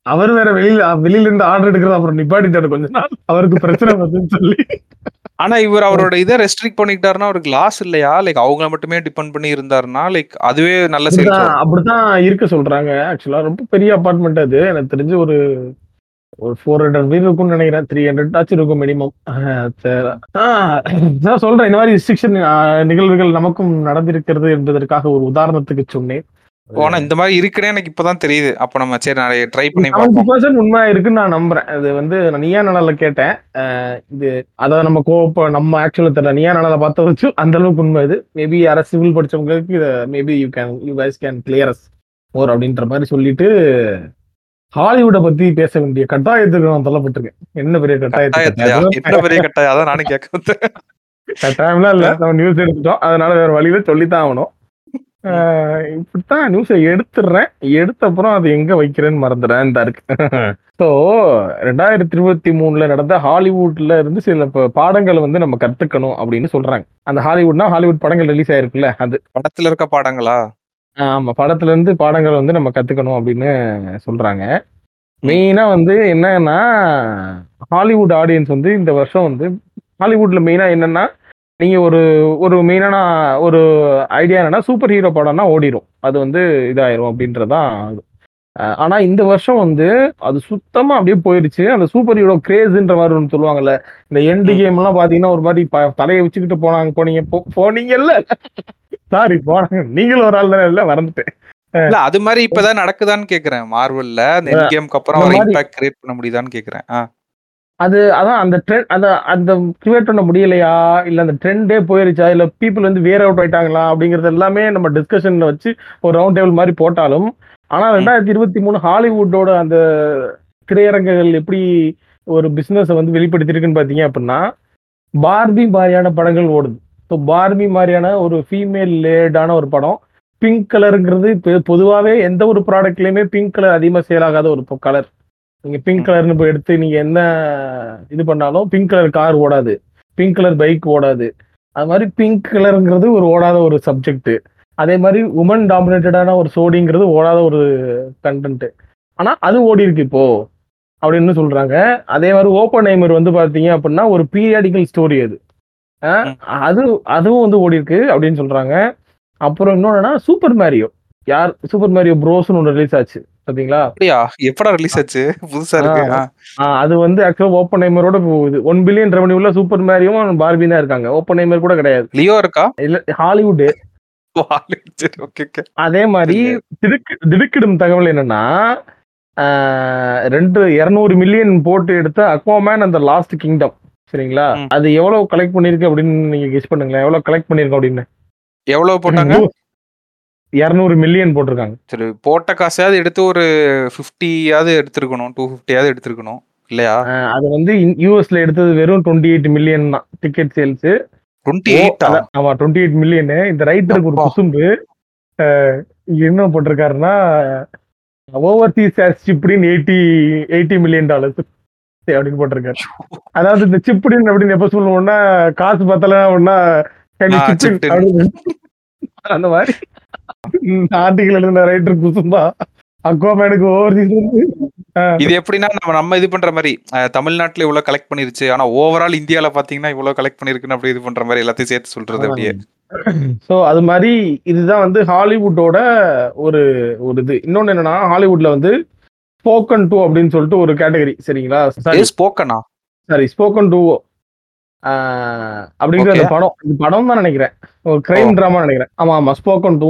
அவர் வேற வெளியில வெளியில இருந்து ஆர்டர் எடுக்கிறது அப்புறம் நிப்பாட்டிட்டாரு கொஞ்ச நாள். அவருக்கு பிரச்சனை வருதுன்னு சொல்லி. ஆனா இவர் அவரோட இதை ரெஸ்ட்ரிக்ட் பண்ணிக்கிட்டாருன்னா அவருக்கு லாஸ் இல்லையா? லைக் அவங்கள மட்டுமே டிபெண்ட் பண்ணி இருந்தாருன்னா லைக் அதுவே நல்ல சேல்ஸ் அப்படிதான் அப்படித்தான் இருக்க சொல்றாங்க ஆக்சுவலா ரொம்ப பெரிய அபார்ட்மெண்ட் அது. எனக்கு தெரிஞ்சு ஒரு ஒரு ஃபோர் ஹண்ட்ரட் வீடு இருக்கும்னு நினைக்கிறேன். த்ரீ ஹண்ட்ரட் ஆச்சு இருக்கும் மினிமம் நான் சொல்றேன். இந்த மாதிரி ரெஸ்ட்ரிக்ஷன் நிகழ்வுகள் நமக்கும் நடந்திருக்கிறது என்பதற்காக ஒரு உதாரணத்துக்கு சொன்னேன். ஆனா இந்த மாதிரி இருக்குன்னே எனக்கு இப்பதான் தெரியுது. அப்ப நம்ம சரி நான் ட்ரை பண்ணி பார்ப்போம். உண்மை இருக்குன்னு நான் நம்புறேன். அது வந்து நான் நீயா நலல கேட்டேன். இது அதை நம்ம கோப்ப நம்ம ஆக்சுவலா தெரியல. நீயா நலல பார்த்த வச்சு அந்த அளவுக்கு உண்மை இது. மேபி யாரா சிவில் படிச்சவங்களுக்கு இதை maybe you can you guys can clear us more அப்படின்ற மாதிரி சொல்லிட்டு ஹாலிவுட்டை பத்தி பேச வேண்டிய கட்டாயத்துக்கு நான் தள்ளப்பட்டிருக்கேன். என்ன பெரிய கட்டாயத்திலயா? கட்டாயத்துக்கு என்ன பெரிய கட்டாயம்? அதான் நானும் கேட்க. கட்டாயம்லாம் இல்ல. நம்ம நியூஸ் எடுத்துட்டோம். அதனால வேற வழியில சொல்லித்தான் ஆகணும். இப்படித்தான் நியூஸை எடுத்துடுறேன். எடுத்த அப்புறம் அது எங்க வைக்கிறேன்னு மறந்துடுறேன். இந்த இருக்கு. ஸோ ரெண்டாயிரத்தி இருபத்தி மூணுல நடந்த ஹாலிவுட்ல இருந்து சில பாடங்களை வந்து நம்ம கத்துக்கணும் அப்படின்னு சொல்றாங்க. அந்த ஹாலிவுட்னா ஹாலிவுட் படங்கள் ரிலீஸ் ஆயிருக்குல்ல அது. படத்துல இருக்க பாடங்களா? ஆமா படத்துல இருந்து பாடங்கள் வந்து நம்ம கத்துக்கணும் அப்படின்னு சொல்றாங்க மெயினா வந்து என்னன்னா ஹாலிவுட் ஆடியன்ஸ் வந்து இந்த வருஷம் வந்து ஹாலிவுட்ல மெயினா என்னன்னா நீங்க ஒரு ஒரு மெயினான ஒரு ஐடியா என்னன்னா சூப்பர் ஹீரோ படம்னா ஓடிடும் அது வந்து இதாயிரும் அப்படின்றதான் இது. அஹ் ஆனா இந்த வருஷம் வந்து அது சுத்தமா அப்படியே போயிருச்சு அந்த சூப்பர் ஹீரோ கிரேஸ்ன்ற மாதிரி ஒன்று சொல்லுவாங்கல்ல இந்த எண்டு ம். கேம் எல்லாம் பாத்தீங்கன்னா ஒரு மாதிரி ப- தலையை வச்சுக்கிட்டு போனாங்க போனீங்க போ- போனீங்கல்ல சாரி போனாங்க நீங்களும் ஒரு ஆள் தானே இல்ல மறந்துட்டேன். இல்ல அது மாதிரி இப்பதான் நடக்குதான்னு கேக்குறேன். மார்வல்ல அந்த கேம்க்கு அப்புறம் ஒரு இம்பாக்ட் கிரியேட் பண்ண முடியுதான்னு கேக்குறேன். அது அதான் அந்த ட்ரெண்ட் அந்த அந்த கிரியேட் பண்ண முடியலையா? இல்ல அந்த ட்ரெண்டே போயிருச்சா? இல்ல பீப்புள் வந்து வேர் அவுட் ஆயிட்டாங்களா? அப்படிங்கறது எல்லாமே நம்ம டிஸ்கஷன்ல வச்சு ஒரு ரவுண்ட் டேபிள் மாதிரி போட்டாலும் ஆனா ரெண்டாயிரத்தி இருபத்தி மூணு ஹாலிவுட்டோட அந்த திரையரங்குகள் எப்படி ஒரு பிசினஸ் வந்து வெளிப்படுத்திருக்குன்னு பாத்தீங்க அப்படின்னா பார்பி மாதிரியான படங்கள் ஓடுது. ஸோ பார்பி மாதிரியான ஒரு ஃபீமேல் லேடான ஒரு படம். பிங்க் கலருங்கிறது இப்போ பொதுவாகவே எந்த ஒரு ப்ராடக்ட்லயுமே பிங்க் கலர் அதிகமாக சேல் ஆகாத ஒரு கலர் நீங்க பிங்க் கலர்னு போய் எடுத்து நீங்க என்ன இது பண்ணாலும் பிங்க் கலர் கார் ஓடாது. பிங்க் கலர் பைக் ஓடாது. அது மாதிரி பிங்க் கலருங்கிறது ஒரு ஓடாத ஒரு சப்ஜெக்ட் அதே மாதிரி உமன் டாமினேட்டடான ஒரு சோடிங்கிறது ஓடாத ஒரு கண்டென்ட் ஆனா அது ஓடி இருக்கு இப்போ. அப்படின்னு சொல்றாங்க. அதே மாதிரி ஓப்பன் ஐமர் வந்து பாத்தீங்க அப்படின்னா ஒரு பீரியாடிக்கல் ஸ்டோரி அது. அது அதுவும் வந்து ஓடி இருக்கு அப்படின்னு சொல்றாங்க. அப்புறம் இன்னொன்னா சூப்பர் மேரியோ யார் சூப்பர் மேரியோ ப்ரோஸ்னு ஒன்று ரிலீஸ் ஆச்சு பாத்தீங்களா? அப்படியா? எப்படா ரிலீஸ் ஆச்சு? புதுசா இருக்கு. அது வந்து ஆக்சுவலா ஓப்பன் ஐமரோட போகுது. ஒன் பில்லியன் ரெவன்யூல சூப்பர் மேரியும் பார்பி தான் இருக்காங்க. ஓப்பன் ஐமர் கூட கிடையாது. லியோ இருக்கா? இல்ல ஹாலிவுட் அதே மாதிரி திடுக்கு திடுக்கிடும் தகவல் என்னன்னா ரெண்டு இருநூறு மில்லியன் போட்டு எடுத்த அக்வாமேன் அந்த லாஸ்ட் கிங்டம் சரிங்களா. அது எவ்வளவு கலெக்ட் பண்ணிருக்கு அப்படின்னு நீங்க கெஸ் பண்ணுங்களேன். எவ்வளவு கலெக்ட் பண்ணிருக்கோம் அப்படின்னு. எவ்வளவு போட்டாங்க? இருநூறு மில்லியன் போட்டிருக்காங்க. சரி போட்ட காசாவது எடுத்து ஒரு ஃபிஃப்டியாவது எடுத்திருக்கணும். டூ ஃபிஃப்டியாவது எடுத்திருக்கணும். இல்லையா? அது வந்து யூஎஸ்ல எடுத்தது வெறும் டுவெண்ட்டி எயிட் மில்லியன் தான் டிக்கெட் சேல்ஸ் டுவெண்ட்டி அதான், ஆமா டுவெண்ட்டி எயிட் மில்லியன் இந்த ரைட்டருக்கு ஒரு. குசும்பு என்ன போட்டிருக்காருன்னா ஓவர்சீஸ் இப்படின்னு எயிட்டி எயிட்டி மில்லியன் டாலர்ஸ் அப்படின்னு போட்டிருக்காரு. அதாவது இந்த சிப்டின் அப்படின்னு எப்ப சொல்லுவோம்னா காசு பத்தல. அப்படின்னு. அந்த மாதிரி. ஆர்டிகல் எழுதின ரைட்டர் குசும்பா. அக்வாமேனுக்கு ஓவர் இது எப்படின்னா நம்ம நம்ம இது பண்ற மாதிரி தமிழ்நாட்டுல இவ்வளவு கலெக்ட் பண்ணிருச்சு. ஆனா ஓவரால் இந்தியால பாத்தீங்கன்னா இவ்வளவு கலெக்ட் பண்ணிருக்குன்னு அப்படி இது பண்ற மாதிரி எல்லாத்தையும் சேர்த்து சொல்றது அப்படியே. சோ அது மாதிரி இதுதான் வந்து ஹாலிவுட்டோட ஒரு ஒரு இது. இன்னொன்னு என்னன்னா ஹாலிவுட்ல வந்து ஸ்போக்கன் டூ அப்படின்னு சொல்லிட்டு ஒரு கேட்டகரி சரிங்களா? சாரி ஸ்போக்கனா சாரி ஸ்போக்கன் டூ அப்படிங்கிற அந்த. படம் இது படம் தான் நினைக்கிறேன். ஒரு கிரைம். டிராமா நினைக்கிறேன். ஆமா ஆமா ஸ்போக்கன் டூ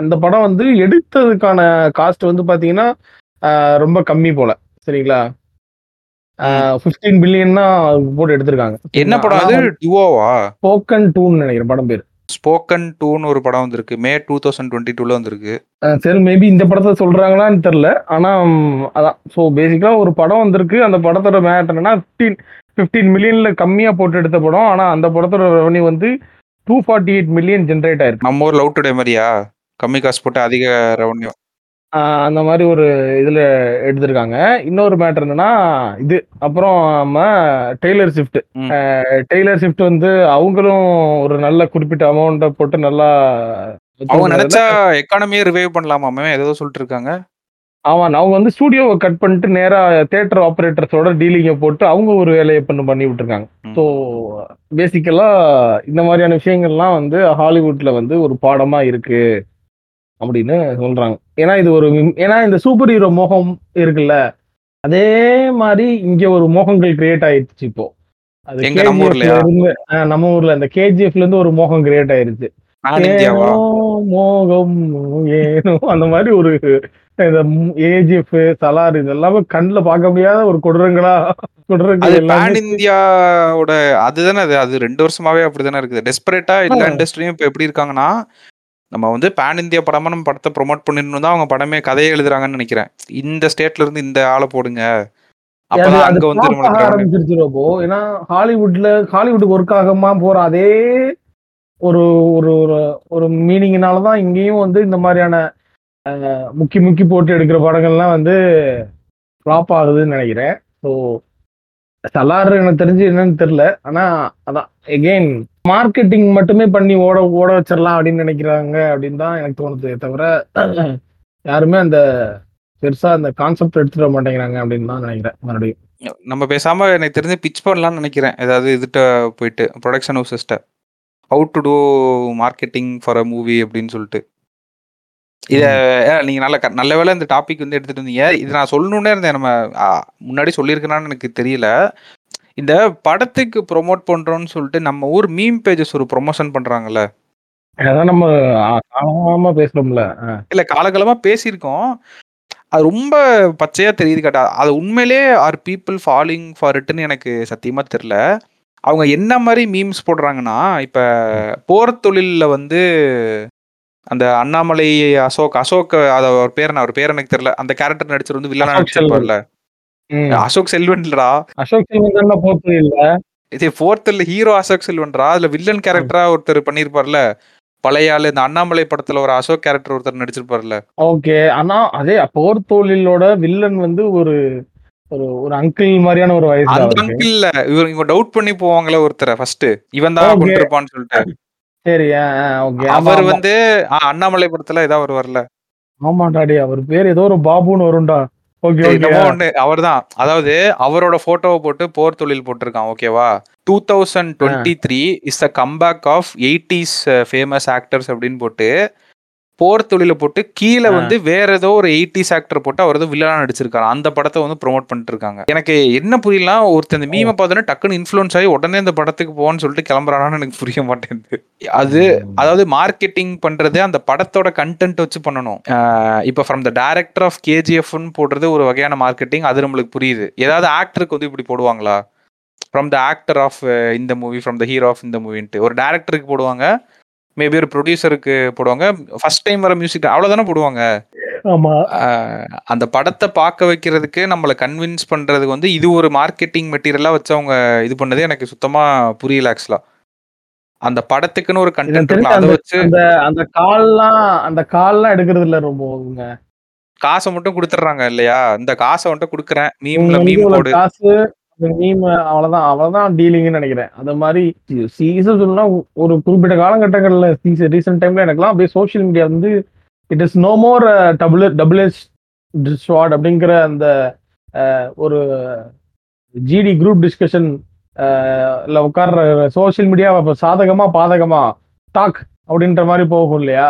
அந்த படம் வந்து எடுத்ததுக்கான காஸ்ட் வந்து பாத்தீங்கன்னா ரொம்ப கம்மி போல சரிங்களா? ஃபிஃப்டீன் பில்லியன் தான் போட்டு எடுத்திருக்காங்க. என்ன படம் அது? ஸ்போக்கன் டூன்னு நினைக்கிறேன் படம் பேர். ஸ்போக்கன் டூன்னு ஒரு படம் வந்திருக்கு. மே டூ தௌசண்ட் டுவெண்ட்டி டூல வந்திருக்கு. சரி மேபி இந்த படத்தை சொல்றாங்களான்னு தெரியல. ஆனா அதான். ஸோ பேசிக்கா ஒரு படம் வந்திருக்கு. அந்த படத்தோட மேட்டர் என்னன்னா ஃபிஃப்டீன் ஃபிஃப்டீன் மில்லியன்ல கம்மியா போட்டு எடுத்த படம். ஆனா அந்த படத்தோட ரெவன்யூ வந்து two forty eight million generate ஆயிருக்கு. நம்ம ஊர் லவ் டுடே மாதிரியா? கம்மி காசு போட்டு அதிக ரெவன்யூ அந்த மாதிரி ஒரு இதுல எடுத்திருக்காங்க. இன்னொரு மேட்டர் என்னன்னா இது. அப்புறம் நம்ம டெய்லர் ஷிஃப்ட். டெய்லர் ஷிஃப்ட் வந்து அவங்களும் ஒரு நல்ல குறிப்பிட்ட அமௌண்ட்டை போட்டு நல்லா அவங்க நினைச்சா எக்கானமியே ரிவைவ் பண்ணலாமாமே ஏதோ சொல்லிட்டு இருக்காங்க ஆமா அவங்க வந்து ஸ்டூடியோவை கட் பண்ணிட்டு நேரா தியேட்டர் ஆபரேட்டர்ஸோட டீலிங்கை போட்டு அவங்க ஒரு வேலையை பண்ணி பண்ணி விட்டுருக்காங்க. ஸோ பேசிக்கலா இந்த மாதிரியான விஷயங்கள்லாம் வந்து ஹாலிவுட்ல வந்து ஒரு பாடமா இருக்கு. அப்படின்னு சொல்றாங்க. ஏன்னா இது ஒரு ஏன்னா இந்த சூப்பர் ஹீரோ மோகம் இருக்குல்ல அதே மாதிரி இங்க ஒரு மோகங்கள் கிரியேட் ஆயிடுச்சு இப்போ. அது நம்ம ஊர்ல இந்த கேஜிஎஃப்ல இருந்து ஒரு மோகம் கிரியேட் ஆயிருச்சு. மோகம் ஏனோ அந்த மாதிரி ஒரு இந்த ஏஜிஎஃப் சலார் இது எல்லாமே கண்ணுல பார்க்க முடியாத ஒரு கொடூரங்களா? கொடூரங்கள் பேன் இந்தியாவோட அதுதானே அது? அது ரெண்டு வருஷமாவே அப்படிதானே இருக்குது. டெஸ்பரேட்டா எல்லா. இண்டஸ்ட்ரியும் இப்ப எப்படி இருக்காங்கன்னா நம்ம வந்து பேன் இந்தியா படமா நம்ம படத்தை ப்ரோமோட் பண்ணிடணும் தான் அவங்க படமே கதையை எழுதுறாங்கன்னு நினைக்கிறேன். இந்த ஸ்டேட்ல இருந்து இந்த ஆளை போடுங்க. அப்பதான் அங்க வந்து ஏன்னா ஹாலிவுட்ல ஹாலிவுட் ஒர்க் ஆகாம போற அதே ஒரு ஒரு ஒரு- ஒரு மீனிங்னால தான் இங்கேயும் வந்து இந்த மாதிரியான முக்கி முக்கி போட்டு எடுக்கிற படங்கள்லாம் வந்து ஃப்ளாப் ஆகுதுன்னு நினைக்கிறேன். ஸோ சலார் எனக்கு தெரிஞ்சு என்னன்னு தெரியல. ஆனா அதான் எகெயின் மார்க்கெட்டிங் மட்டுமே பண்ணி ஓட ஓட வச்சிடலாம் அப்படின்னு நினைக்கிறாங்க அப்படின்னு தான் எனக்கு தோணுது தவிர யாருமே அந்த பெருசா அந்த கான்செப்ட் எடுத்துட மாட்டேங்கிறாங்க அப்படின்னு தான் நினைக்கிறேன் மறுபடியும். நம்ம பேசாம எனக்கு தெரிஞ்சு பிச் பண்ணலாம்னு நினைக்கிறேன். ஏதாவது இதுட்ட போயிட்டு production ஹவுசஸ்ட்ட how to do marketing for a movie அப்படின்னு சொல்லிட்டு. இத நீங்க நல்ல நல்ல வேளை இந்த டாபிக் வந்து எடுத்துட்டு வந்தீங்க. இது நான் சொல்லணும்னே இருந்தேன். நம்ம முன்னாடி சொல்லியிருக்கேனான்னு எனக்கு தெரியல. இந்த படத்துக்கு ப்ரோமோட் பண்றோம்னு சொல்லிட்டு நம்ம ஊர் மீம் பேஜஸ் ஒரு ப்ரொமோஷன் பண்றாங்கல்ல? அதான் நம்ம ஆழமா பேசுறோம்ல. இல்ல காலகாலமா பேசியிருக்கோம். அது ரொம்ப பச்சையா தெரியுது கேட்டா. அது உண்மையிலே ஆர் பீப்புள் ஃபாலோயிங் ஃபார் இட்னு எனக்கு சத்தியமா தெரியல. அவங்க என்ன மாதிரி மீம்ஸ் போடுறாங்கன்னா இப்ப போர் தொழில்ல வந்து அந்த அண்ணாமலை அசோக் அசோக் அது அவர் பேர் நான் அவர் பேர் எனக்கு தெரியல. அந்த கேரக்டர் நடிச்சர் வந்து வில்லனா நடிச்சிருப்பார்ல. அசோக் செல்வன் இல்லடா அசோக் செல்வன் போட்டு இல்ல. இது ஃபோர்த்தில் ஹீரோ அசோக் செல்வன்டா. அதுல வில்லன் கேரக்டரா ஒருத்தர் பண்ணியிருப்பார்ல பழைய ஆளு இந்த அண்ணாமலை படத்துல ஒரு அசோக் கேரக்டர் ஒருத்தர் நடிச்சிருப்பார்ல. ஓகே. ஆனா அதே போர் தொழிலோட வில்லன் வந்து ஒரு ஒரு ஒரு அங்கிள் மாதிரியான ஒரு வயசு அந்த அங்கிள் இல்ல இவர் இவங்க டவுட் பண்ணி போவாங்களே ஒருத்தரை ஃபர்ஸ்ட் இவன் தான். கொண்டிருப்பான்னு சொல்லிட்டு. சரி ஓகே. அவர் வந்து அண்ணாமலை படத்துல ஏதாவது வருவார்ல. ஆமாண்டாடி அவர் பேர் ஏதோ ஒரு பாபுன்னு வரும்டா. என்னமோ ஒண்ணு அவர்தான். அதாவது அவரோட போட்டோவை போட்டு போர் தொழில் போட்டிருக்கான் ஓகேவா two thousand twenty three is a comeback of eighties famous actors அப்படின்னு போட்டு போர் தொழில போட்டு கீழே. வந்து வேற ஏதோ ஒரு எயிட்டிஸ் ஆக்டர் போட்டு அவர் ஏதோ வில்லனா நடிச்சிருக்காரு. அந்த படத்தை வந்து ப்ரோமோட் பண்ணிட்டு இருக்காங்க எனக்கு என்ன புரியல ஒருத்தர் இந்த மீமை பார்த்தோன்னே டக்குன்னு இன்ஃப்ளூயன்ஸ் ஆகி உடனே இந்த படத்துக்கு போன்னு சொல்லிட்டு கிளம்புறானான்னு எனக்கு புரிய மாட்டேங்குது. அது அதாவது மார்க்கெட்டிங் பண்றது அந்த படத்தோட கண்டென்ட் வச்சு பண்ணணும். இப்ப ஃப்ரம் த டைரக்டர் ஆஃப் கேஜிஎஃப்னு போடுறது ஒரு வகையான மார்க்கெட்டிங் அது நம்மளுக்கு புரியுது. ஏதாவது ஆக்டருக்கு வந்து இப்படி போடுவாங்களா? ஃப்ரம் த ஆக்டர் ஆஃப் இந்த movie from the hero of இந்த மூவின்ட்டு ஒரு டேரக்டருக்கு போடுவாங்க. மேபி ஒரு ப்ரொடியூசருக்கு போடுவாங்க ஃபர்ஸ்ட் டைம் வர மியூசிக் அவ்வளவுதானே போடுவாங்க ஆமா அந்த படத்தை பார்க்க வைக்கிறதுக்கு நம்மளை கன்வின்ஸ் பண்றதுக்கு வந்து இது ஒரு மார்க்கெட்டிங் மெட்டீரியலா வச்சு அவங்க இது பண்ணதே எனக்கு சுத்தமா புரியல ஆக்சுவலா அந்த படத்துக்குன்னு ஒரு கண்டென்ட் அதை வச்சு அந்த அந்த கால்லாம் அந்த கால்லாம் எடுக்கிறது இல்ல ரொம்ப காசை மட்டும் குடுத்துடுறாங்க இல்லையா? இந்த காசை உன்ட்ட குடுக்குறேன். மீம்ல மீம் போடு. காசு, மீம் அவ்வளவுதான் அவ்வளவுதான் டீலிங்னு நினைக்கிறேன் அந்த மாதிரி சீசன் சொல்லலாம் ஒரு குறிப்பிட்ட காலகட்டங்கள்ல சீசன் ரீசென்ட் டைம்ல எனக்குலாம் அப்படியே சோசியல் மீடியா வந்து it is no more double double edge sword அப்படிங்கிற அந்த ஒரு ஜிடி குரூப் டிஸ்கஷன் அ உட்கார்ற சோசியல் மீடியா சாதகமா, பாதகமா டாக் அப்படின்ற மாதிரி போகும் இல்லையா?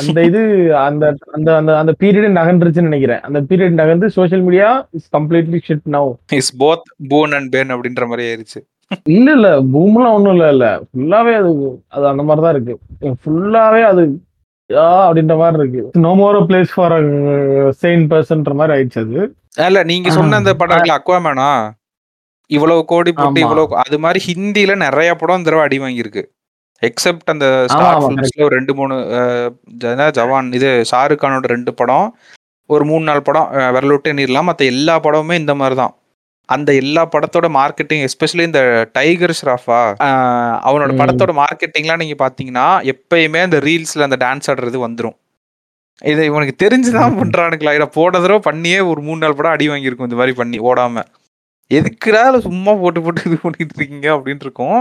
அந்த இது அந்த அந்த அந்த அந்த பீரியடே நகன்றுச்சுன்னு நெனைக்கிறேன். அந்த பீரியட் நகர்ந்து social media is completely shit now. Is both boon and bane அப்படின்ற மாரி ஆயிருச்சு. இல்ல, இல்ல. பூம்லாம் ஒண்ணும் இல்ல இல்ல. ஃபுல்லாவே அது அது அந்த மாரி தான் இருக்கு. ஃபுல்லாவே அது யா அப்படின்ற மாரி இருக்கு. No more place for sane பெர்சன்ற மாரி ஆயிடுச்சு அது. இல்ல நீங்க சொன்ன அந்த படம் அக்வாமேனா? இவ்வளவு கோடி போட்டு. இவ்வளவு அது மாரி ஹிந்தில நெறைய படம் இந்த தடவ அடி வாங்கியிருக்கு. எக்ஸெப்ட் அந்த ஸ்டார். ஃபிலிம்ஸ்ல கரெக்ட். ஒரு 2, 3 அ என்ன ஜவான் இது ஷாருக் கானோட 2 படம். ஒரு 3, 4 படம் அ விரல் விட்டு எண்ணிறலாம். மத்த எல்லா படமுமே இந்த மாரி தான். அந்த எல்லா படத்தோட மார்க்கெட்டிங் எஸ்பெஷலி இந்த டைகர் ஷ்ராஃபா அவனோட. படத்தோட மார்க்கெட்டிங்லாம் நீங்க பார்த்தீங்கன்னா, எப்பயுமே அந்த ரீல்ஸ்ல அந்த டான்ஸ் ஆடுறது வந்துரும். இத இவனுக்கு தெரிஞ்சு தான் ம். பண்றானுங்களா? இல்ல போன தடவ பண்ணியே ஒரு 3, 4 படம் அடி வாங்கியிருக்கும் இந்த மாரி பண்ணி ஓடாம. எதுக்குடா சும்மா போட்டு போட்டு இது பண்ணிட்டு இருக்கீங்க அப்படின்னு இருக்கும்.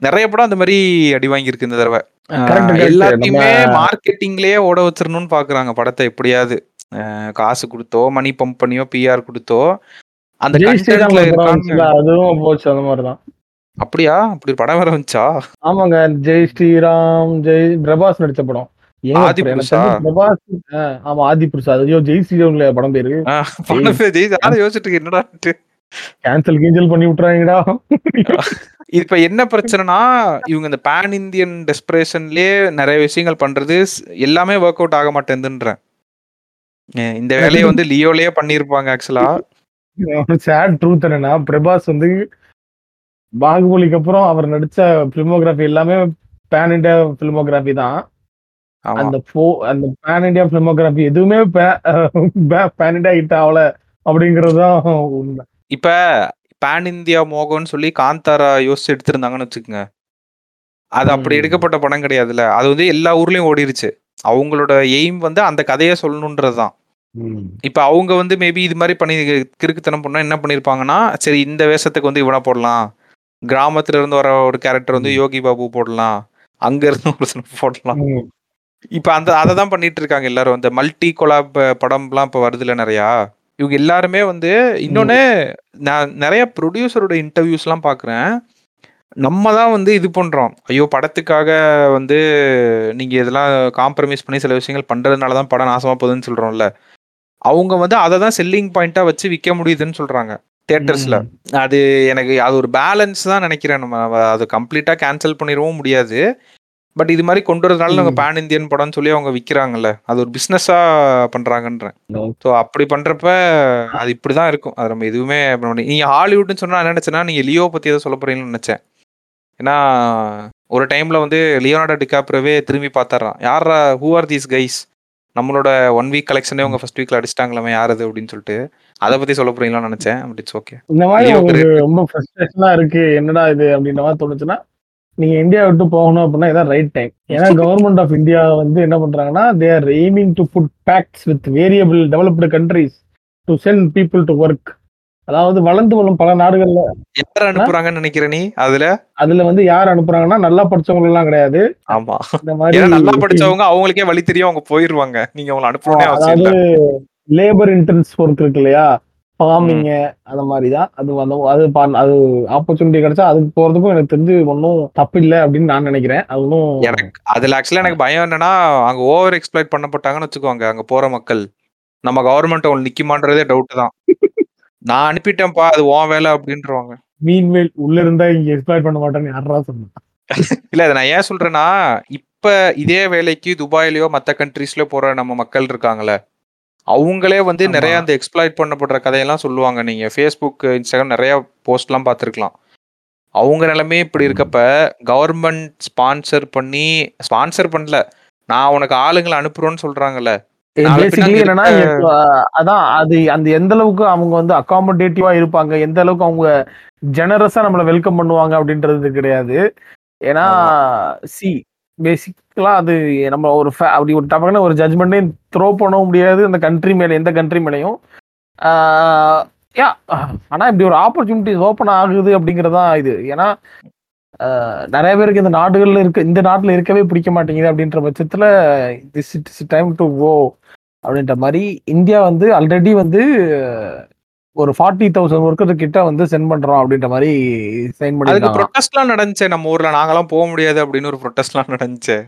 நெறைய படம் அந்த மாரி அடி வாங்கியிருக்கு இந்த தடவ. எல்லாத்தையுமே மார்க்கெட்டிங்லயே ஓட வச்சிரணும்னு பார்க்குறாங்க படத்த எப்படியாவது. காசு குடுத்தோ, மணி பம்ப் பண்ணியோ, பிஆர் குடுத்தோ, அந்த அதுவும் போச்சு அந்த மாரி தான். அப்படியா? அப்படி படம் வேற வந்துச்சா? ஆமாங்க. ஜெய் ஸ்ரீராம், ஜெய் பிரபாஸ் நடிச்ச படம். பிரபாஸ் ஆமா ஆதி புருஷா. ஐயோ! ஜெய் ஸ்ரீராம்ல படம் பேரு. ஆ கேன்சல் கீன்சல் பண்ணி விட்டுறாங்கடா. இப்ப என்ன பிரச்சனைனா, இவங்க இந்த பான் இந்தியன் டெஸ்பரேஷன்லயே நெறைய விஷயங்கள் பண்றது எல்லாமே வொர்க் அவுட் ஆக மாட்டேங்குதுன்றேன். இந்த வேலைய வந்து லியோலயே பண்ணியிருப்பாங்க ஆக்சுவலா. சேட் ட்ரூத் என்னன்னா, பிரபாஸ் வந்து பாகுபலிக்கு அப்புறம் அவர் நடிச்ச ஃபில்மோகிராஃபி எல்லாமே பான் இண்டியா ஃபில்மோகிராஃபி தான். அந்த ஃபோ அந்த பான் இண்டியா ஃபில்மோகிராஃபி எதுவுமே பே பே பான் இண்டியா ஹிட் ஆவல அப்படிங்கிறது தான் உண்மை. இப்ப பான் இந்தியா மோகம்னு சொல்லி காந்தாரா யோசிச்சு எடுத்திருந்தாங்கன்னு வச்சுக்கங்க. அது அப்படி. எடுக்கப்பட்ட படம் கிடையாதுல்ல. அது வந்து எல்லா ஊர்லயும் ஓடிருச்சு. அவங்களோட எய்ம் வந்து அந்த கதைய சொல்லணுன்றது தான். ம். இப்ப அவங்க வந்து மேபி இது மாரி பண்ணி கிறுக்குத்தனம் பண்ணா என்ன பண்ணியிருப்பாங்கன்னா, சரி இந்த வேஷத்துக்கு வந்து இவன போடலாம். கிராமத்துல இருந்து வர ஒரு கேரக்டர் வந்து. யோகி பாபு போடலாம். அங்க இருந்து போடலாம். இப்ப அந்த அத தான் பண்ணிட்டு இருக்காங்க எல்லாரும். இந்த மல்டி கொலாப் படம்லாம் இப்ப வருதுல்ல நெறையா. இவங்க எல்லாருமே வந்து ம். இன்னொன்னு நான் நெறைய புரொடியூசரோட இன்டர்வியூஸ்லாம் பார்க்குறேன். நம்ம தான் வந்து இது பண்றோம். ஐயோ! படத்துக்காக வந்து நீங்க இதெல்லாம் காம்ப்ரமைஸ் பண்ணி சில விஷயங்கள் பண்றதுனால தான் படம் நாசமா போகுதுன்னு சொல்றோம்ல. அவங்க வந்து அத தான் செல்லிங் பாயிண்ட்டா வச்சு விக்க முடியுதுன்னு சொல்றாங்க. தியேட்டர்ஸ்ல. ம். அது எனக்கு அது ஒரு பேலன்ஸ் தான் நெனைக்கிறேன். நம்ம அத கம்ப்ளீட்டா கேன்சல் பண்ணிறவும் முடியாது. பட் இது மாரி கொண்டு வரதுனால ம். பான் இந்தியன் படம்னு சொல்லி அவங்க விக்கிறாங்கல்ல. அது ஒரு பிசினஸா பண்றாங்கன்றேன். ஸோ அப்படி பண்றப்ப அது இப்படிதான் இருக்கும். அது நம்ம எதுவுமே பண்ண முடியாது. நீங்க ஹாலிவுட்ன்னு சொன்னா என்ன நெனச்சேன்னா, நீங்க லியோ பத்தி ஏதோ சொல்லப் போறீங்கன்னு நெனச்சேன். ஏன்னா, ஒரு டைம்ல வந்து லியோனார்டோ டிகாப்ரியோவே திரும்பி பார்த்தாராம். யார்ரா ஹூ ஆர் தீஸ் கைஸ்? நம்மளோட 1 வீக் கலெக்ஷனே ம். உங்க ஃபர்ஸ்ட் வீக்ல அடிச்சுட்டாங்களாமே யார் அது? அப்படின்னு சொல்லிட்டு. அத பத்தி சொல்லப் போறீங்களான்னு நெனச்சேன். But it's okay. இந்த கிரேட். ரொம்ப ஃப்ரஸ்ட்ரேஷனா இருக்கு. என்னடா இது அப்படின்ற மாரி தோணுச்சுன்னா, நீங்க இந்தியா விட்டு போகணும் அப்படின்னா இதான் ரைட் டைம். ஏன்னா கவர்ன்மென்ட் ஆஃப் இந்தியா வந்து என்ன பண்றாங்கன்னா, they are aiming to put pacts with variable developed countries to send people to work. அதாவது வளர்ந்து வரும் பல நாடுகள்ல யார் அனுப்புறாங்கன்னு நெனைக்கிற நீ அதுல? அதுல வந்து யார் அனுப்புறாங்கன்னா, நல்லா படிச்சவங்க எல்லாம் கிடையாது. ஆமா. இந்த ஏன்னா நல்லா படிச்சவங்க அவங்களுக்கே வழி தெரியும். அவங்க போயிருவாங்க. நீங்க அவங்கள அனுப்பணும்னே அதாவது. லேபர் இன்டென்ஸ் ஒர்க் இருக்கு இல்லையா? ம். ஃபார்மிங் அந்த மாரி தான். அது அந்த அது அது ஆப்பர்ச்சுனிட்டி கிடைச்சா அதுக்கு போறதுக்கும் எனக்கு தெரிஞ்சு ஒண்ணும் தப்பில்ல அப்படின்னு நான் நெனைக்கிறேன். அது ஒண்ணும் எனக்கு அதுல ஆக்சுவலா எனக்கு பயம் என்னன்னா, அங்க ஓவர் எக்ஸ்ப்ளாய்ட் பண்ணப்பட்டாங்கன்னு வச்சுக்கோங்க, அங்க போற மக்கள். நம்ம கவர்ன்மென்ட் அவங்கள நிக்குமான்றதே டவுட் தான். நான் அனுப்பிட்டேன்ப்பா அது உன் வேல அப்படின்ருவாங்க. மீன்வேல் உள்ள இருந்தா இங்க எக்ஸ்ப்ளாய்ட் பண்ண மாட்டேன்னு யார்றா சொன்னா? இல்ல இத நான் ஏன் சொல்றேன்னா, இப்ப இதே வேலைக்கு துபாய்லயோ, மத்த கண்ட்ரீஸ்லயோ போற நம்ம மக்கள் இருக்காங்கல்ல. அவங்களே வந்து. நெறைய அந்த எக்ஸ்ப்ளாய்ட் பண்ணப்படுற கதையெல்லாம் சொல்லுவாங்க. நீங்க Facebook, Instagram நெறைய போஸ்ட்லாம் பார்த்துருக்கலாம். அவங்க நிலைமையே இப்படி. இருக்கப்ப, கவர்ன்மென்ட் ஸ்பான்சர் பண்ணி ஸ்பான்சர் பண்ணல. நான் உனக்கு ஆளுங்கள அனுப்புறோம்ன்னு சொல்றாங்கல்ல. என்னன்னா, அதான் அது அந்த எந்த அளவுக்கு அவங்க வந்து அக்காமடேட்டிவா இருப்பாங்க, எந்த அளவுக்கு அவங்க ஜெனரஸா நம்மள வெல்கம் பண்ணுவாங்க அப்படின்றது கிடையாது. ஏன்னா. சி எல்லாம் அது நம்ம ஒரு அப்படி ஒரு டபக்குன்னு ஒரு ஜட்மெண்ட்டே த்ரோ பண்ணவும் முடியாது. அந்த கண்ட்ரி மேலே எந்த கண்ட்ரி மேலேயும். யா ஆனா இப்படி ஒரு ஆப்பர்ச்சுனிட்டிஸ் ஓப்பன் ஆகுது அப்படிங்கறதுதான் இது. ஏன்னா நிறைய பேருக்கு இந்த நாடுகள்ல இருக்க இந்த நாட்டில் இருக்கவே பிடிக்க மாட்டேங்குது அப்படின்ற பட்சத்துல this it's time to go அப்படின்ற மாதிரி இந்தியா வந்து ஆல்ரெடி வந்து ஒரு ஃபார்ட்டி தௌசண்ட் ஒர்க்கர் கிட்ட வந்து சென்ட் பண்றோம் அப்படின்ற மாதிரி சைன் அதுக்கு பண்ணிருக்காங்க ப்ரொட்டஸ்ட்லாம் நம்ம ஊர்ல. நாங்களாம் போக முடியாது அப்படின்னு ஒரு ப்ரொட்டஸ்ட்லாம் நடந்துச்சே.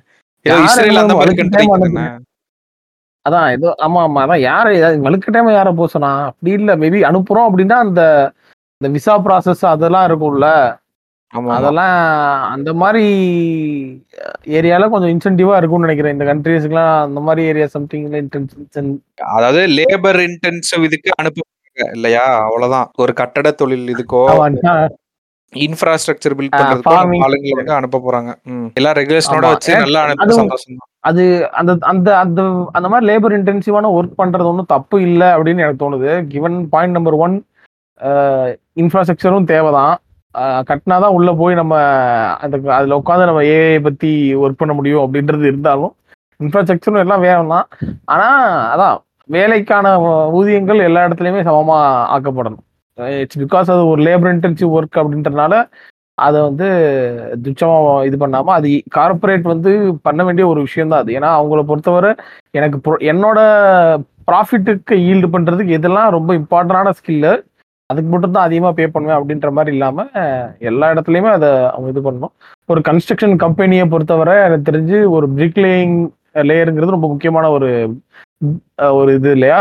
அதான் ஏதோ ஆமா ஆமா அதான் யாரு வலுக்கட்டாம யார போக சொன்னா? அப்படி இல்ல மேபி அனுப்புறோம் அப்படின்னா அந்த இந்த விசா ப்ராசஸ் அதெல்லாம் இருக்கும்ல. அதெல்லாம் அந்த மாதிரி ஏரியால கொஞ்சம் இன்சென்டிவா இருக்கும்னு நினைக்கிறேன். இந்த கண்ட்ரீஸ்க்குலாம் அந்த மாதிரி ஏரியா சம்திங் இன்டென்ஷன் அதாவது லேபர் இன்டென்சிவ் இதுக்கு அனுப்புவாங்க இல்லையா? அவ்வளவுதான். ஒரு கட்டட தொழில் இதுக்கோ இன்ஃப்ராஸ்ட்ரக்சர் பில்ட் பண்றதுக்கோ ஆளுங்களை வந்து அனுப்ப போறாங்க. எல்லா ரெகுலேஷனோட. வச்சு நல்லா அனுப்பி சந்தோஷம் அது அந்த அந்த அந்த அந்த மாதிரி லேபர் இன்டென்சிவான ஒர்க் பண்றது ஒன்றும் தப்பு இல்லை அப்படின்னு எனக்கு தோணுது. கிவன் பாயிண்ட் நம்பர் ஒன் இன்ஃப்ராஸ்ட்ரக்சரும் தேவைதான். கட்டினாதான் உள்ள போய் நம்ம அந்த அதுல உட்காந்து நம்ம ஏஐ பத்தி ஒர்க் பண்ண முடியும் அப்படின்றது இருந்தாலும் இன்ஃப்ராஸ்ட்ரக்சரும் எல்லாம் வேணும் தான். ஆனா அதான் வேலைக்கான ஊதியங்கள் எல்லா இடத்துலயுமே சமமா ஆக்கப்படணும். இட்ஸ் பிகாஸ் அது ஒரு லேபர் இன்டென்சிவ் ஒர்க் அப்படின்றனால அதை வந்து துச்சமாக இது பண்ணாமல் அது கார்ப்பரேட் வந்து பண்ண வேண்டிய ஒரு விஷயம் தான் அது. ஏன்னா அவங்கள பொறுத்தவரை எனக்கு என்னோட ப்ராஃபிட்டுக்கு ஈல்டு பண்ணுறதுக்கு இதெல்லாம் ரொம்ப இம்பார்ட்டண்டான ஸ்கில்லு அதுக்கு மட்டும் தான் அதிகமாக பே பண்ணுவேன் அப்படின்ற மாதிரி இல்லாமல் எல்லா இடத்துலையுமே அதை அவங்க இது பண்ணணும். ஒரு கன்ஸ்ட்ரக்ஷன் கம்பெனியை பொறுத்தவரை எனக்கு தெரிஞ்சு ஒரு பிரிக்லேயிங் லேயருங்கிறது ரொம்ப முக்கியமான ஒரு ஒரு இது இல்லையா?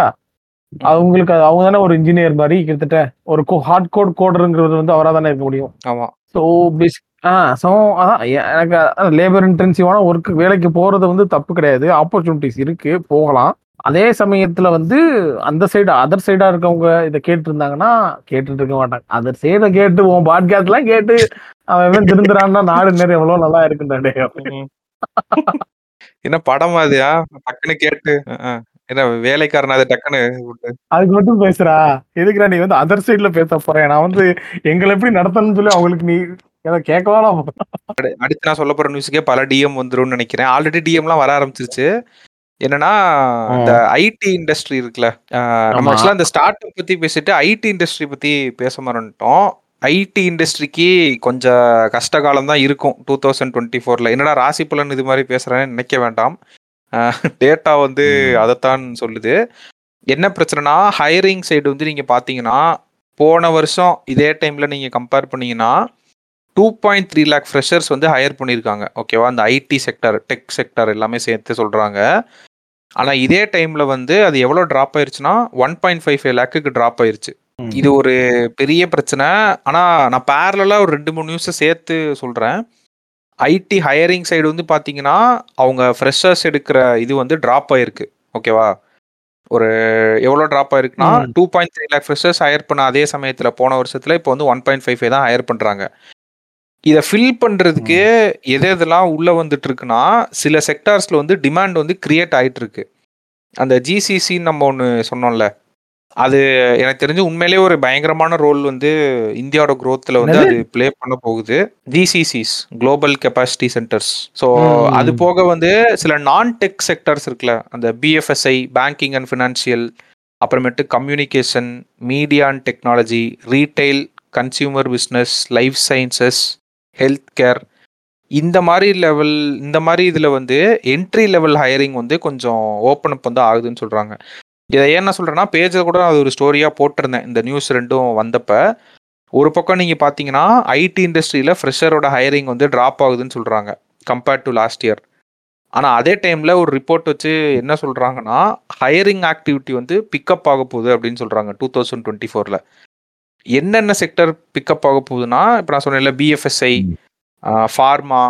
அவங்களுக்கு அவங்க தானே ஒரு இன்ஜினியர் மாதிரி கிட்டத்தட்ட ஒரு ஹார்ட் கோட் கோடருங்கிறது வந்து அவராக தானே இருக்க முடியும். ஆமா. ஸோ பேசிக் ஆ ஸோ அதான் எனக்கு லேபர் இன்டென்சிவான ஒர்க் வேலைக்கு போறது வந்து தப்பு கிடையாது. ஆப்பர்ச்சுனிட்டிஸ் இருக்கு போகலாம். அதே சமயத்துல வந்து அந்த சைடு அதர் சைடா இருக்கவங்க இதை கேட்டு இருந்தாங்கன்னா கேட்டுட்டு இருக்க மாட்டாங்க. அதர் சைட கேட்டு உன் பாட்காஸ்ட்லாம் கேட்டு அவன் திருந்துறான்னா நாடு நேரம் எவ்வளவு நல்லா இருக்குண்டாடே. என்ன படம் அதுயா டக்குன்னு கேட்டு. என்ன வேலைக்காரன் அது டக்குன்னு அதுக்கு மட்டும் பேசுறா. எதுக்குடா நீ வந்து அதர் சைடுல பேச போறேன் நான் வந்து எங்களை எப்படி நடத்தணும்னு சொல்லி அவங்களுக்கு நீ ஏதோ கேட்கவா அடு- அடுத்து நான் சொல்ல போற நியூஸுக்கே பல டிஎம் வந்துரும்னு நினைக்கிறேன். ஆல்ரெடி டிஎம்லாம் வர ஆரம்பிச்சிருச்சு. என்னன்னா இந்த ஐடி இண்டஸ்ட்ரி இருக்குல்ல. நம்ம. ஆக்சுவலா இந்த ஸ்டார்ட் அப் பத்தி பேசிட்டு ஐடி இண்டஸ்ட்ரி பத்தி பேச மறந்துட்டோம். ஐடி இண்டஸ்ட்ரிக்கு கொஞ்சம் கஷ்ட காலம் தான் இருக்கும். டூ தௌசண்ட் டுவெண்ட்டி ஃபோர்ல என்னடா ராசி பலன் இது மாதிரி பேசுறேன்னு நினைக்க வேண்டாம். டேட்டா வந்து. அதைத்தான் சொல்லுது. என்ன பிரச்சனைனா ஹையரிங் சைடு வந்து நீங்க பாத்தீங்கன்னா போன வருஷம் இதே டைம்ல நீங்க கம்பேர் பண்ணீங்கன்னா two point three lakh freshers வந்து ஹையர் பண்ணியிருக்காங்க. ஓகேவா அந்த ஐடி செக்டர் டெக் செக்டர் எல்லாமே சேர்த்து சொல்றாங்க. ஆனா இதே டைம்ல வந்து அது எவ்வளவு டிராப் ஆயிருச்சுன்னா ஒன் பாயிண்ட் ஃபைவ் ஃபைவ் லேக்குக்கு டிராப் ஆயிருச்சு. இது ஒரு பெரிய பிரச்சனை. ஆனா நான் பேரலா ஒரு ரெண்டு மூணு நியூஸை சேர்த்து சொல்றேன். ஐடி ஹையரிங் சைடு வந்து பாத்தீங்கன்னா அவங்க ஃப்ரெஷர்ஸ் எடுக்கிற இது வந்து டிராப் ஆயிருக்கு. ஓகேவா ஒரு எவ்வளோ டிராப் ஆயிருக்குன்னா. Two point three lakh freshers hire பண்ண அதே சமயத்துல போன வருஷத்துல இப்போ வந்து ஒன் பாயிண்ட் ஃபைவ் தான் ஹையர் பண்றாங்க. இதை ஃபில் பண்றதுக்கு எது எதெல்லாம் உள்ள வந்துட்டு இருக்குன்னா சில செக்டார்ஸ்ல வந்து டிமாண்ட் வந்து கிரியேட் ஆயிட்டு இருக்கு அந்த ஜிசிசின்னு நம்ம ஒன்று சொன்னோம்ல அது எனக்கு தெரிஞ்சு உண்மையிலேயே ஒரு பயங்கரமான ரோல் வந்து இந்தியாவோட growthல வந்து? அது ப்ளே பண்ண போகுது GCCs global capacity centres so. அது போக வந்து சில நான் டெக் செக்டர்ஸ் இருக்குல்ல அந்த பிஎஃப்எஸ்ஐ பேங்கிங் அண்ட் ஃபினான்ஷியல் அப்புறமேட்டு communication media and technology retail consumer business life sciences health care இந்த மாதிரி லெவல் இந்த மாதிரி இதில் வந்து என்ட்ரி லெவல் ஹையரிங் வந்து கொஞ்சம் ஓப்பன் அப் வந்து ஆகுதுன்னு சொல்கிறாங்க இதை ஏன் நான் சொல்கிறேன்னா பேஜில் கூட அது ஒரு ஸ்டோரியாக போட்டிருந்தேன். இந்த நியூஸ் ரெண்டும் வந்தப்ப ஒரு பக்கம் நீங்கள் பார்த்தீங்கன்னா ஐடி இண்டஸ்ட்ரியில் ஃப்ரெஷரோட ஹையரிங் வந்து ட்ராப் ஆகுதுன்னு சொல்கிறாங்க கம்பேர்ட் டு லாஸ்ட் இயர் ஆனால் அதே டைமில் ஒரு ரிப்போர்ட் வச்சு என்ன சொல்கிறாங்கன்னா ஹையரிங் ஆக்டிவிட்டி வந்து பிக்கப் ஆக போகுது அப்படின்னு சொல்கிறாங்க டூ தௌசண்ட் டுவெண்ட்டி ஃபோரில் என்னென்ன செக்டர் பிக்கப் ஆக போகுதுன்னா இப்போ நான் சொன்னேன்ல பிஎஃப்எஸ்ஐ ஃபார்மா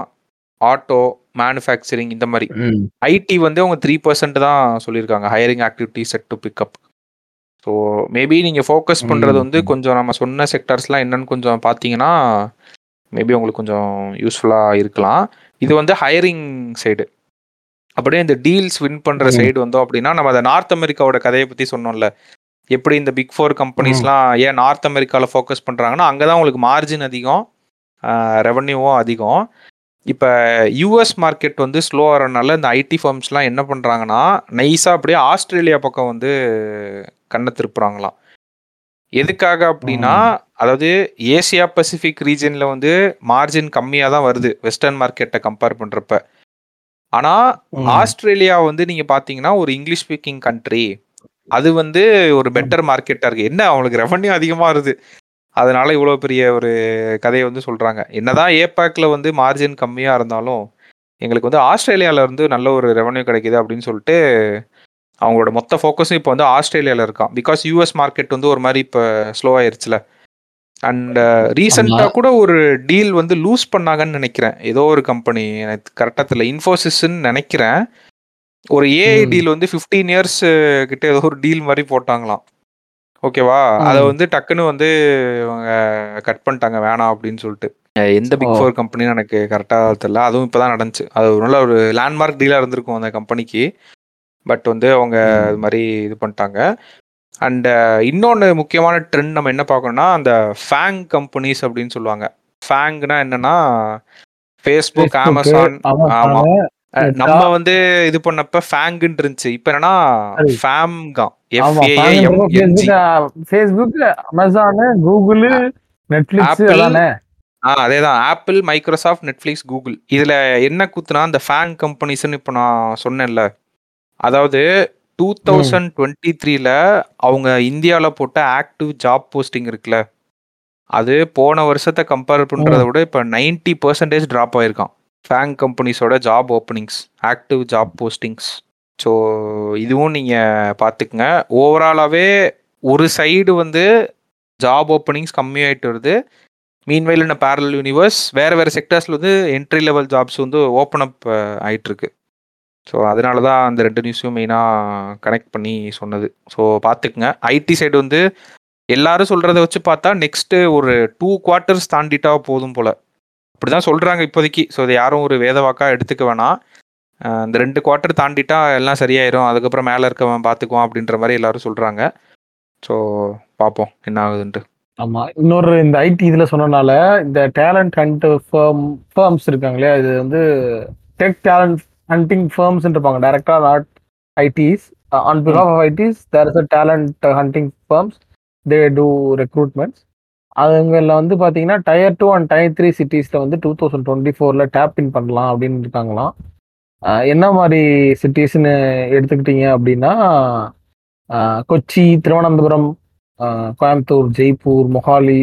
ஆட்டோ மேனுஃபேக்சரிங் இந்த மாதிரி. ஐடி வந்து அவங்க த்ரீ பர்சன்ட் தான் சொல்லியிருக்காங்க. Hiring activity set to pick up so maybe நீங்கள் ஃபோக்கஸ் பண்ணுறது வந்து. கொஞ்சம் நம்ம சொன்ன செக்டர்ஸ்லாம் என்னன்னு கொஞ்சம் பார்த்தீங்கன்னா மேபி உங்களுக்கு கொஞ்சம் யூஸ்ஃபுல்லாக இருக்கலாம். இது வந்து ஹையரிங் சைடு அப்படியே இந்த டீல்ஸ் வின் பண்ணுற. சைடு வந்தோம் அப்படின்னா நம்ம அதை நார்த் அமெரிக்காவோட கதையை பற்றி சொன்னோம்ல. எப்படி இந்த பிக் ஃபோர் கம்பெனிஸ்லாம் ஏன் நார்த் அமெரிக்காவில் ஃபோக்கஸ் பண்ணுறாங்கன்னா அங்கே தான் உங்களுக்கு மார்ஜின் அதிகம் ரெவன்யூவும் அதிகம். இப்போ யூஎஸ் மார்க்கெட் வந்து ஸ்லோ ஆகிறனால இந்த ஐடி ஃபார்ம்ஸ்லாம் என்ன பண்ணுறாங்கன்னா நைஸாக அப்படியே ஆஸ்திரேலியா பக்கம் வந்து கண்ணை திருப்புறாங்களாம். எதுக்காக அப்படின்னா அதாவது ஏசியா பசிபிக் ரீஜனில் வந்து மார்ஜின் கம்மியாக தான் வருது வெஸ்டர்ன் மார்க்கெட்டை கம்பேர் பண்ணுறப்ப ஆனால். ஆஸ்திரேலியா வந்து நீங்கள் பார்த்தீங்கன்னா ஒரு இங்கிலீஷ் ஸ்பீக்கிங் கண்ட்ரி அது வந்து ஒரு பெட்டர் மார்க்கெட்டாக இருக்குது என்ன அவங்களுக்கு ரெவன்யூ அதிகமாக வருது? அதனால இவ்வளோ பெரிய ஒரு கதையை வந்து சொல்கிறாங்க என்னதான் ஏபேக்கில் வந்து மார்ஜின் கம்மியாக இருந்தாலும் எங்களுக்கு வந்து ஆஸ்திரேலியால இருந்து நல்ல ஒரு ரெவன்யூ கிடைக்குது அப்படின்னு சொல்லிட்டு அவங்களோட மொத்த ஃபோக்கஸும் இப்போ வந்து ஆஸ்திரேலியாவில் இருக்கான். பிகாஸ் யூஎஸ் மார்க்கெட் வந்து ஒரு மாதிரி இப்போ ஸ்லோ ஆயிருச்சுல. அண்ட் ரீசெண்டாக கூட ஒரு டீல் வந்து லூஸ் பண்ணாங்கன்னு நினைக்கிறேன். ஏதோ ஒரு கம்பெனி எனக்கு கரெக்டாக தெரியல. இன்ஃபோசிஸ்ன்னு நினைக்கிறேன். ஒரு ஏஐ. டீல் வந்து ஃபிஃப்டீன் இயர்ஸ் கிட்ட ஏதோ ஒரு டீல் மாதிரி போட்டாங்களாம். ஓகேவா அதை. வந்து டக்குன்னு வந்து இவங்க கட் பண்ணிட்டாங்க வேணாம் அப்படின்னு சொல்லிட்டு எந்த பிக். ஃபோர் கம்பெனின்னு எனக்கு கரெக்டாக தெரியல அதுவும் இப்போ தான் நடந்துச்சு அது ஒரு நல்ல ஒரு லேண்ட்மார்க் டீலாக இருந்திருக்கும் அந்த கம்பெனிக்கு பட் வந்து அவங்க. இது மாதிரி இது பண்ணிட்டாங்க அண்ட் இன்னொன்று முக்கியமான ட்ரெண்ட் நம்ம என்ன பார்க்கணும்னா அந்த ஃபேங் கம்பெனிஸ் அப்படின்னு சொல்லுவாங்க ஃபேங்னா என்னன்னா ஃபேஸ்புக் Facebook, அமேசான் Amazon, ஆமா அஹ் Meta. நம்ம வந்து இது பண்ணப்ப ஃபேங்குன்னு இருந்துச்சு இப்போ என்னன்னா சரி. ஃபேஸ்புக் அமேசான் கூகுள் நெட்ஃபிளிக்ஸ் அதானே ஆ அதேதான். ஆப்பிள் மைக்ரோசாஃப்ட் நெட்ஃப்ளிக்ஸ் கூகுள் இதுல என்ன குத்துனா அந்த ஃபேங் கம்பெனிஸ்னு இப்போ நான் சொன்னேன்ல. அதாவது டூ தௌசண்ட் டுவெண்ட்டி த்ரீல அவங்க இந்தியாவில் போட்ட ஆக்டிவ் ஜாப் போஸ்டிங் இருக்குல்ல. அது போன வருஷத்தை கம்பேர் பண்றதை விட இப்போ நைன்டி பர்சன்டேஜ் ட்ராப் ஆயிருக்கான் FAANG கம்பெனிஸோட job openings active job postings so இதுவும் நீங்கள் பார்த்துக்குங்க ஓவராலாகவே ஒரு சைடு வந்து ஜாப் ஓப்பனிங்ஸ் கம்மியாயிட்டு வருது. மீன்வைல் இந்த பேரல் யூனிவர்ஸ் வேறு வேறு செக்டர்ஸில் வந்து என்ட்ரி லெவல் ஜாப்ஸ் வந்து ஓப்பன் அப் uh, ஆகிட்டுருக்கு ஸோ அதனால தான் அந்த ரெண்டு நியூஸையும் மெயினாக கனெக்ட் பண்ணி சொன்னது. ஸோ பார்த்துக்குங்க ஐடி சைடு வந்து எல்லாரும் சொல்கிறத வச்சு பார்த்தா நெக்ஸ்ட்டு ஒரு டூ குவார்ட்டர்ஸ் தாண்டிட்டா போதும் போல். அப்படி தான் சொல்கிறாங்க இப்போதைக்கு. ஸோ இதை யாரும் ஒரு வேதவாக்காக எடுத்துக்க வேணாம். இந்த ரெண்டு குவார்ட்டர் தாண்டிட்டா எல்லாம் சரியாயிரும். அதுக்கப்புறம் மேலே இருக்கவன் பார்த்துக்குவான் அப்படின்ற மாதிரி எல்லாரும் சொல்கிறாங்க ஸோ பார்ப்போம் என்ன ஆகுதுன்ட்டு. ஆமாம் இன்னொரு இந்த ஐடி இதில் சொன்னனால இந்த டேலண்ட் ஹண்ட் ஃபர்ம் ஃபர்ம்ஸ் இருக்காங்களே இது வந்து டெக் டேலண்ட் ஹண்டிங் ஃபர்ம்ஸ் இருப்பாங்க டேரக்டாக not ITs on behalf of ITs there is a talent hunting firms they do recruitments அதுங்களில் வந்து பார்த்தீங்கன்னா tier two and tier three சிட்டிஸில் வந்து டூ தௌசண்ட் டுவெண்ட்டி ஃபோரில் டேப் இன் பண்ணலாம் அப்படின்னு இருக்காங்களாம். என்ன மாதிரி சிட்டிஸ்னு எடுத்துக்கிட்டீங்க அப்படின்னா கொச்சி திருவனந்தபுரம் கோயம்புத்தூர் ஜெய்ப்பூர் மொஹாலி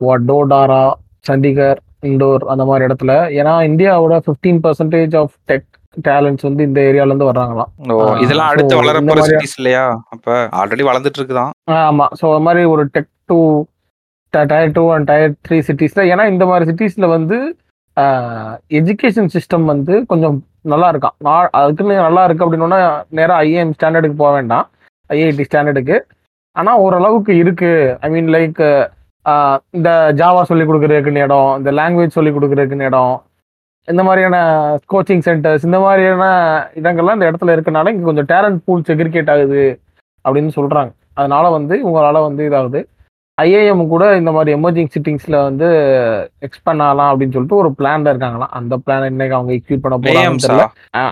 வடோடாரா சண்டிகர் இண்டோர் அந்த மாதிரி இடத்துல. ஏன்னா இந்தியாவோட fifteen percentage of tech talents வந்து இந்த ஏரியால இருந்து வர்றாங்களா ஓ ஆ, இதெல்லாம் அடுத்து வளரப்போற சிட்டிஸ் இல்லையா? அப்ப ஆல்ரெடி வளர்ந்துட்டு இருக்குதான். ஆமா. ஸோ அது மாதிரி ஒரு tech to tier two and tier three சிட்டிஸ்ல ஏன்னா இந்த மாதிரி சிட்டிஸ்ல வந்து எஜுகேஷன் சிஸ்டம் வந்து கொஞ்சம் நல்லா இருக்கான் நான் அதுக்குன்னு நல்லா இருக்கு அப்படின்னா நேராக ஐஏஎம் ஸ்டாண்டர்டுக்கு போக வேண்டாம். ஐஐடி ஸ்டாண்டர்டுக்கு ஆனால் ஓரளவுக்கு இருக்கு. ஐ மீன் லைக் இந்த ஜாவா சொல்லி கொடுக்குறதுக்குன்னு இடம் இந்த லாங்குவேஜ் சொல்லி கொடுக்குறதுக்குன்னு இடம் இந்த மாதிரியான கோச்சிங் சென்டர்ஸ் இந்த மாதிரியான இடங்கள்லாம் இந்த இடத்துல இருக்கனால இங்கே கொஞ்சம் டேலண்ட் பூல் செக்ரிகேட் ஆகுது அப்படின்னு சொல்கிறாங்க அதனால வந்து உங்களால் வந்து இதாகுது ஐஏஎம் கூட இந்த மாதிரி எமர்ஜிங் சிட்டிங்ஸ்ல வந்து எக்ஸ்பேண்ட் ஆகலாம் அப்படின்னு சொல்லிட்டு ஒரு பிளான்ல இருக்காங்களாம். அந்த பிளான் இன்னைக்கு அவங்க எக்யூட் பண்ண போறாங்க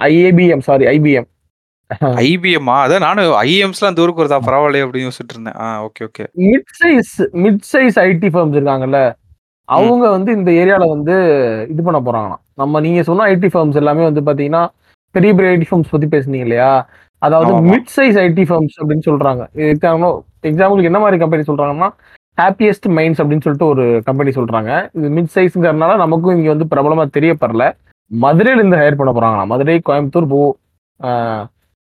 ஐஏபிஎம் சாரி ஐபிஎம் ஐபிஎம்மா அதான் நானும் ஐஎம்ஸ்லாம் அந்த ஊருக்கு வருதா? பரவாயில்லையே அப்படின்னு யோசிச்சுட்டு இருந்தேன். Okay okay mid size mid size IT firms இருக்காங்கல்ல அவங்க வந்து இந்த ஏரியால வந்து இது பண்ண போறாங்களாம். நம்ம நீங்க சொன்ன ஐடி ஃபர்ம்ஸ் எல்லாமே வந்து பாத்தீங்கன்னா பெரிய பெரிய ஐடி ஃபர்ம்ஸ் பத்தி பேசுனீங்க இல்லையா? அதாவது. மிட் சைஸ் ஐடி ஃபர்ம்ஸ் அப்படின்னு சொல்றாங்க. எக்ஸாம்பிளுக்கு என்ன மாதிரி கம்பெனி சொல்றாங்கன்னா ஹாப்பியஸ்ட் மைண்ட்ஸ் அப்படின்னு சொல்லிட்டு ஒரு கம்பெனி சொல்றாங்க. இது மிட் சைஸ்ங்கிறதுனால நமக்கும் இங்க வந்து பிரபலமா தெரியப்படல. மதுரையில இருந்து ஹையர் பண்ண போறாங்களா மதுரை கோயம்புத்தூர் பூ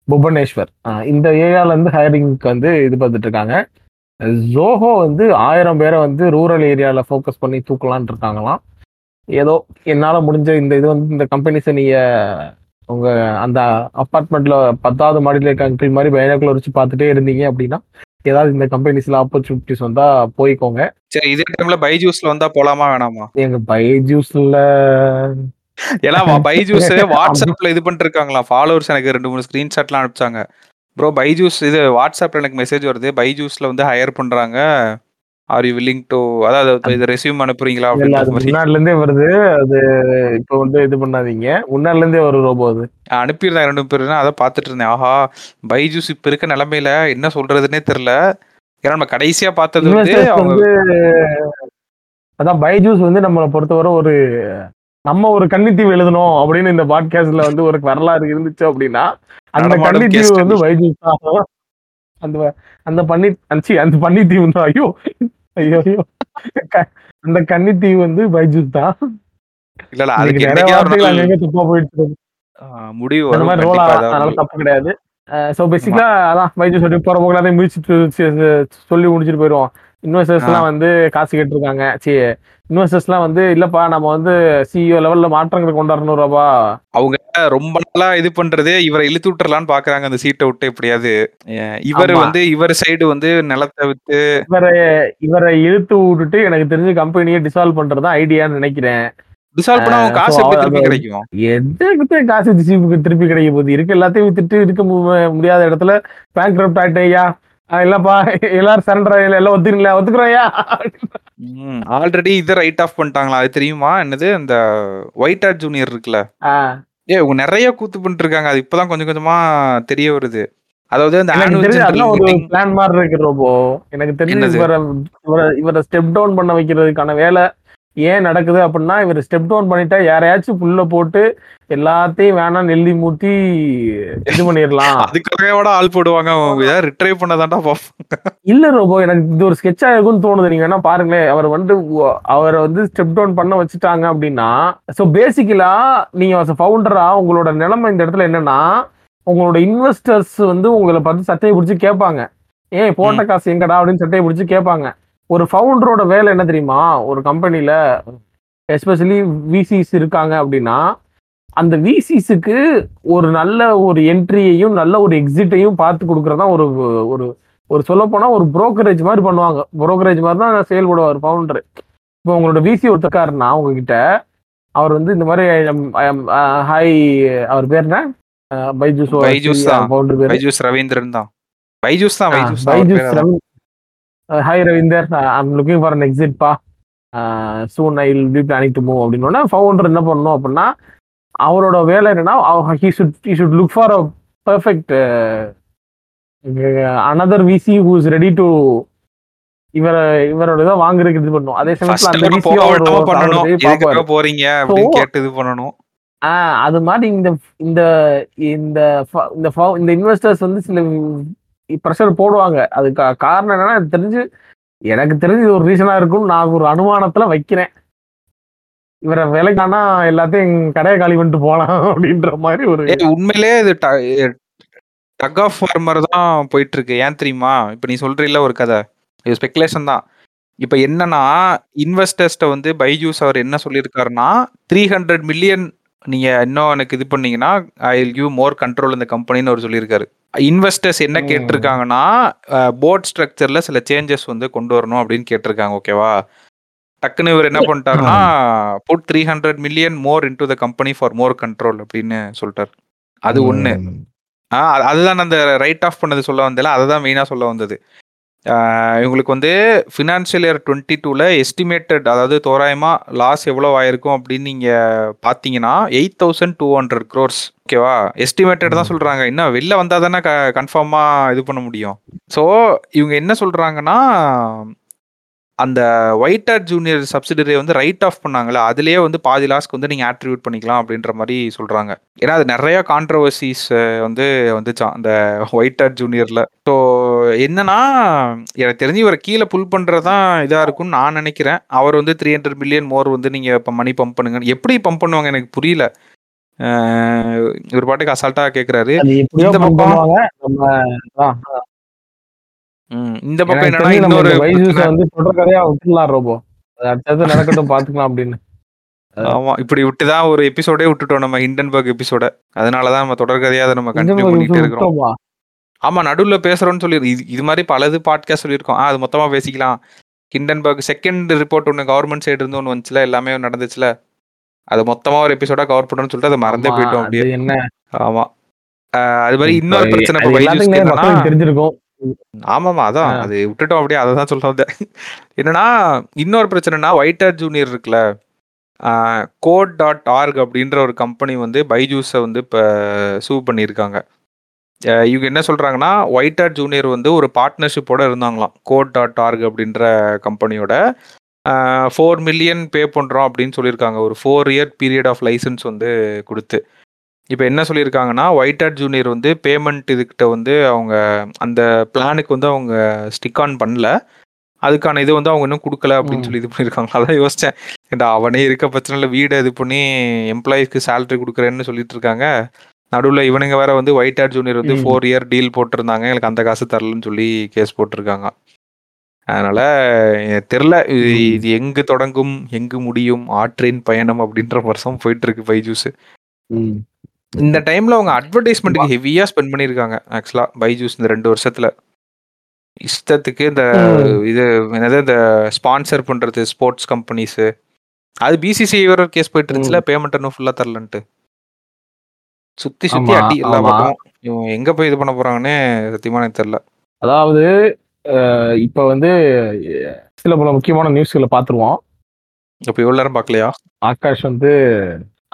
புவனேஸ்வர். இந்த ஏரியால இருந்து ஹையரிங்க்கு வந்து இது பார்த்துட்டு இருக்காங்க. ஜோஹோ வந்து ஆயிரம் பேரை வந்து ரூரல் ஏரியால ஃபோக்கஸ் பண்ணி தூக்கலான் இருக்காங்களாம். ஏதோ என்னால் முடிஞ்ச இந்த இது வந்து இந்த கம்பெனிஸை நீங்கள் உங்கள் அந்த அப்பார்ட்மெண்ட்டில் பத்தாவது மாடியில் இருக்க அங்கிள் மாதிரி பைனாக்குலர் வச்சு பார்த்துட்டே இருந்தீங்க அப்படின்னா ஏதாவது இந்த கம்பெனிஸ்ல ஆப்பர்ச்சுனிட்டிஸ் வந்தா போய்க்கோங்க. சரி இதே டைம்ல பைஜூஸ்ல வந்தா போலாமா வேணாமா? எங்க பைஜூஸ்ல ஏன்னா பைஜூஸ் வாட்ஸ்அப்ல இது பண்ணிட்டு இருக்காங்களா ஃபாலோவர்ஸ் எனக்கு ரெண்டு மூணு ஸ்கிரீன்ஷாட்லாம் அனுப்பிச்சாங்க. ப்ரோ பைஜூஸ் இது வாட்ஸ்அப்ல எனக்கு மெசேஜ் வருது. பைஜூஸ்ல வந்து ஹையர் பண்றாங்க. ஆர் யூ வில்லிங் டு அதாவது இது ரெஸ்யூம் அனுப்புறீங்களா மாதிரி. முன்னாடில இருந்தே வருது. அது இப்ப வந்து இது பண்ணாதீங்க. முன்னாடில இருந்தே வரும் ரோபோ அது. அனுப்பியிருந்தேன் ரெண்டு பேர் அதை பார்த்துட்டு இருந்தேன். ஆஹா பைஜூஸ் இப்ப இருக்க நிலைமையில என்ன சொல்றதுன்னே தெரியல. ஏன்னா நம்ம கடைசியா பார்த்தது வந்து அவங்க அதான் பைஜூஸ் வந்து நம்மளை பொறுத்தவரை ஒரு நம்ம ஒரு கன்னித்தீவு எழுதணும் அப்படின்னு இந்த பாட்காஸ்ட்ல வந்து ஒரு வரலாறு இருந்துச்சு அப்படின்னா அந்த கன்னித்தீவு வந்து. பைஜூஸ் தான். அந்த அந்த பண்ணி அஞ்சி அந்த பன்னித்தீவு தான் ஐயோ ஐயோ அந்த கன்னித்தீவு வந்து பைஜூஸ் தான். இல்ல இல்ல அதுக்கு நிறைய வார்த்தைகள் தப்பா. ஆ, முடிவு அந்த மாதிரி ரோல் அதனால தப்பு கிடையாது. சோ பேசிக்கலா அதான் பைஜூஸ் சொல்லி போற அதை முடிச்சுட்டு சொல்லி முடிச்சுட்டு போயிடுவோம் இன்வெஸ்டர்ஸ் எல்லாம் வந்து காசு கேட்டிருக்காங்க. சி இன்வெஸ்டர்ஸ் எல்லாம் வந்து இல்லப்பா நம்ம வந்து சிஇஓ லெவல்ல மாற்றங்கள் கொண்டு வரணும் ரூபா அவங்க ரொம்ப நாளா இது பண்றதே இவரை இழுத்து விட்டுறலாம்னு பாக்குறாங்க அந்த சீட்டை விட்டு எப்படியாவது. இவர். வந்து இவர் சைடு வந்து நிலத்தை வித்து இவரை இவரை இழுத்து விட்டுட்டு எனக்கு தெரிஞ்ச கம்பெனியை டிசால்வ் பண்றது ஐடியான்னு நினைக்கிறேன். டிசால்வ் பண்ணா காசு திருப்பி கிடைக்கும்? எதுக்கு காசு திருப்பி கிடைக்க போகுது? இருக்கு எல்லாத்தையும் வித்துட்டு இருக்க முடியாத இடத்துல பேங்க் ஆயிட்டேயா இல்லப்பா. எல்லாரும் சரண்டர் எல்லாம் ஒத்துக்கல ஒத்துக்குறோயா ஆல்ரெடி இதை ரைட் ஆஃப் பண்ணிட்டாங்களா? அது தெரியுமா? என்னது? அந்த ஒயிட் ஆட் ஜூனியர் இருக்குல்ல. ஏ இவங்க நிறைய கூத்து பண்ணிட்டு இருக்காங்க அது இப்பதான் கொஞ்சம் கொஞ்சமா தெரிய வருது. அதாவது அந்த பிளான் மாதிரி இருக்கு ரோபோ எனக்கு தெரிஞ்சு இவரை இவரை ஸ்டெப் டவுன் பண்ண வைக்கிறதுக்கான வேலை ஏன் நடக்குது அப்படின்னா இவர் ஸ்டெப் டவுன் பண்ணிட்டா யாரையாச்சும் புல்ல போட்டு எல்லாத்தையும் வேணாம் நெல்லி மூட்டி இது பண்ணிடலாம் அதுக்காக ஆள் போடுவாங்க ரிட்ரைவ் பண்ணதாண்டா இல்ல ரோபோ எனக்கு இது ஒரு ஸ்கெட்சா இருக்கும்னு தோணுது. நீங்க வேணா பாருங்களேன் அவர் வந்து அவரை வந்து ஸ்டெப் டவுன் பண்ண வச்சுட்டாங்க அப்படின்னா ஸோ பேசிக்கலா நீங்க ஃபவுண்டரா உங்களோட நிலைமை இந்த இடத்துல என்னன்னா உங்களோட இன்வெஸ்டர்ஸ் வந்து உங்களை பார்த்து சட்டையை பிடிச்சி கேட்பாங்க. ஏன் போட்ட காசு எங்கடா அப்படின்னு சட்டையை பிடிச்சி கேட்பாங்க. ஒரு ஃபவுண்டரோட வேலை என்ன தெரியுமா? ஒரு கம்பெனில எஸ்பெஷலி விசிஸ் இருக்காங்க அப்படின்னா அந்த விசிஸுக்கு ஒரு நல்ல ஒரு என்ட்ரியையும் நல்ல ஒரு எக்ஸிட்டையும் பார்த்து கொடுக்கறதா ஒரு ஒரு ஒரு சொல்ல போனா ஒரு brokerage மாதிரி பண்ணுவாங்க. Brokerage மாதிரி தான் செயல்படுவார் ஃபவுண்டர் இப்போ உங்களோட விசி ஒருத்தக்காருன்னா உங்ககிட்ட அவர் வந்து இந்த மாதிரி ஹாய் அவர் பேர் என்ன? பைஜூஸ் பைஜூஸ் தான். பைஜூஸ் ரவீந்திரன் தான். பைஜூஸ் தான் பைஜூஸ் தான் அவர் பைஜூஸ் பேர் அதான். Hi Ravinder I'm looking for an exit பா soon I will be planning to move அப்படின்னா ஃபவுண்டர் என்ன பண்ணணும் அப்படின்னா அவரோட வேலை என்னன்னா he should he should look for a perfect another VC who is ready to இவர இவரோட இதை வாங்குறதுக்கு இது பண்ணும். அதே சமயத்துல அந்த பார்ப்பாரு. போறீங்க கேட்டு இது பண்ணணும். ஆஹ் அது மாதிரி இந்த இந்த இந்த இந்த இன்வெஸ்டர்ஸ் வந்து சில ப்ரெஷர் போடுவாங்க. அதுக்கு காரணம் என்னன்னா அது தெரிஞ்சு எனக்கு தெரிஞ்சு இது ஒரு ரீசனா இருக்கும் நான் ஒரு அனுமானத்துல வைக்கிறேன். இவரை வேலைக்கானா எல்லாத்தையும் கடையை காலி பண்ணிட்டு போலாம் அப்படின்ற மாதிரி ஒரு உண்மையிலேயே உண்மையிலே இது டக் ஆஃப் ஃபார்மர் தான் போயிட்டு இருக்கு ஏன் தெரியுமா? இப்போ நீ சொல்றீல்ல ஒரு கதை. இது ஸ்பெகுலேஷன் தான். இப்போ என்னன்னா இன்வெஸ்டர்ஸ்ட்ட வந்து பைஜூஸ் அவர் என்ன சொல்லியிருக்காருன்னா த்ரீ ஹண்ட்ரட் மில்லியன் நீங்க இன்னும் எனக்கு இது பண்ணீங்கன்னா I will give more control இந்த கம்பெனின்னு அவர் சொல்லியிருக்காரு. இன்வெஸ்டர்ஸ் என்ன. கேட்டிருக்காங்கன்னா போர்ட் ஸ்ட்ரக்சர்ல சில சேஞ்சஸ் வந்து கொண்டு வரணும் அப்படின்னு கேட்டிருக்காங்க ஓகேவா டக்குன்னு இவர் என்ன பண்ணிட்டாருன்னா put three hundred million more into the company for more control அப்படின்னு சொல்லிட்டாரு. அது அது- அதுதான் அந்த ரைட் ஆஃப் பண்ணது சொல்ல வந்தேல அதுதான் மெயினாக சொல்ல வந்தது. இவங்களுக்கு வந்து ஃபினான்ஷியல் இயர் டுவெண்ட்டி டூவில் எஸ்டிமேட்டட் அதாவது தோராயமாக லாஸ் எவ்வளோ ஆயிருக்கும் அப்படின்னு நீங்கள் பார்த்தீங்கன்னா eight thousand two hundred crores ஓகேவா எஸ்டிமேட்டட் தான். சொல்கிறாங்க இன்னும் வெளில வந்தால் தானே க கன்ஃபார்மாக இது பண்ண முடியும்? ஸோ இவங்க என்ன சொல்கிறாங்கன்னா அந்த ஒயிட் ஆட் ஜூனியர் சப்சிடரி வந்து ரைட் ஆஃப் பண்ணாங்களே அதுலயே வந்து பாதி லாஸ்க்கு வந்து நீங்க ஆட்ரிபியூட் பண்ணிக்கலாம் அப்படின்ற மாதிரி சொல்றாங்க. ஏன்னா அது நிறைய கான்ட்ரவர்சிஸ் வந்து வந்துச்சான் அந்த ஒயிட் ஆட் ஜூனியர்ல ஸோ என்னன்னா எனக்கு தெரிஞ்சு இவரை கீழே புல் பண்றதுதான் இதா இருக்கும்னு நான் நினைக்கிறேன். அவர் வந்து த்ரீ ஹண்ட்ரட் மில்லியன் மோர் வந்து நீங்க இப்போ மணி பம்ப் பண்ணுங்க. எப்படி பம்ப் பண்ணுவாங்க எனக்கு புரியல. இவர் பாட்டுக்கு அசால்ட்டா கேக்குறாரு. அது எப்படியோ இந்த பக்கம் இந்த பக்கம் என்னன்னா இன்னொரு வந்து தொடர் கதையா விட்டுலாம் ரோபோ. அது அடுத்தது நடக்கட்டும் பாத்துக்கலாம் அப்படின்னு. ஆமா இப்படி விட்டுதான் ஒரு எபிசோடே விட்டுட்டோம் நம்ம ஹிண்டன்பர்க் எபிசோட அதனாலதான் நம்ம தொடர்கதையா அதை நம்ம கண்டினியூ பண்ணிட்டே இருக்கிறோம். விட்டோமா? ஆமா நடுவுல பேசுறோம்னு சொல்லி இது இது மாதிரி பலது பாட்காஸ்ட் சொல்லியிருக்கோம். ஆ, அது மொத்தமா பேசிக்கலாம். ஹிண்டன்பர்க் செகண்ட் ரிப்போர்ட் ஒன்று கவர்மெண்ட் சைடு இருந்து ஒன்று வந்துச்சுல எல்லாமே நடந்துச்சுல. அது மொத்தமா ஒரு எபிசோடா கவர் பண்ணணும்னு சொல்லிட்டு அதை மறந்தே போயிட்டோம் அப்படியே. என்ன? ஆமா. அது மாதிரி இன்னொரு பிரச்சனை தெரிஞ்சிருக்கும். ஆமாமா அதான். ஆ. அது விட்டுட்டோம் அப்படியே அதை தான் சொல்ல வந்தேன் என்னன்னா இன்னொரு பிரச்சனைனா ஒயிட்டர் ஜூனியர் இருக்குல்ல கோட் டாட் ஆர்க் அப்படின்ற ஒரு கம்பெனி வந்து பைஜூஸை வந்து இப்போ சூ பண்ணியிருக்காங்க. இவங்க என்ன சொல்கிறாங்கன்னா ஒயிட்டர் ஜூனியர் வந்து ஒரு பார்ட்னர்ஷிப்போட இருந்தாங்களாம் கோட் டாட் ஆர்க் அப்படின்ற கம்பெனியோட ஃபோர் மில்லியன் பே பண்ணுறோம் அப்படின்னு சொல்லியிருக்காங்க. ஒரு four year period of licence வந்து கொடுத்து. இப்போ என்ன சொல்லியிருக்காங்கன்னா ஒயிட் ஹேட் ஜூனியர் வந்து பேமெண்ட் இதுக்கிட்ட வந்து அவங்க அந்த பிளானுக்கு வந்து அவங்க ஸ்டிக் ஆன் பண்ணல. அதுக்கான இது வந்து அவங்க இன்னும் கொடுக்கல அப்படின்னு. சொல்லி இது பண்ணியிருக்காங்க அதான் யோசிச்சேன். ஏன்டா அவனே இருக்க பிரச்சனையில் வீடை இது பண்ணி எம்ப்ளாயிஸ்க்கு சேலரி கொடுக்குறேன்னு சொல்லிட்டு இருக்காங்க. நடுவில் இவனுங்க வேற வந்து ஒயிட் ஹேட் ஜூனியர் வந்து. ஃபோர் இயர் டீல் போட்டிருந்தாங்க. எனக்கு அந்த காசு தரலன்னு சொல்லி கேஸ் போட்டிருக்காங்க. அதனால தெரில இது எங்கு தொடங்கும் எங்கு முடியும் ஆற்றின் பயணம் அப்படின்ற வருஷம் போயிட்டு இருக்கு பைஜூஸ் ம். இந்த டைம்ல அவங்க அட்வர்டைஸ்மெண்ட்டுக்கு ஹெவியா ஸ்பெண்ட் பண்ணிருக்காங்க ஆக்சுவலா பைஜூஸ் இந்த ரெண்டு வருஷத்துல. இஷ்டத்துக்கு இந்த. இது என்னது இந்த ஸ்பான்சர் பண்றது ஸ்போர்ட்ஸ் கம்பெனிஸ் அது பிசிசி வேற கேஸ் போயிட்டு இருந்துச்சுல பேமெண்ட் இன்னும் ஃபுல்லா தரலன்ட்டு. சுத்தி சுத்தி அடி எல்லா எங்க போய் இது பண்ண போறாங்கன்னே சத்தியமா எனக்கு தெரியல. அதாவது இப்ப வந்து சில பல முக்கியமான நியூஸ்களை பார்த்துருவோம். இப்ப இவ்வளவு நேரம் பார்க்கலையா? ஆகாஷ் வந்து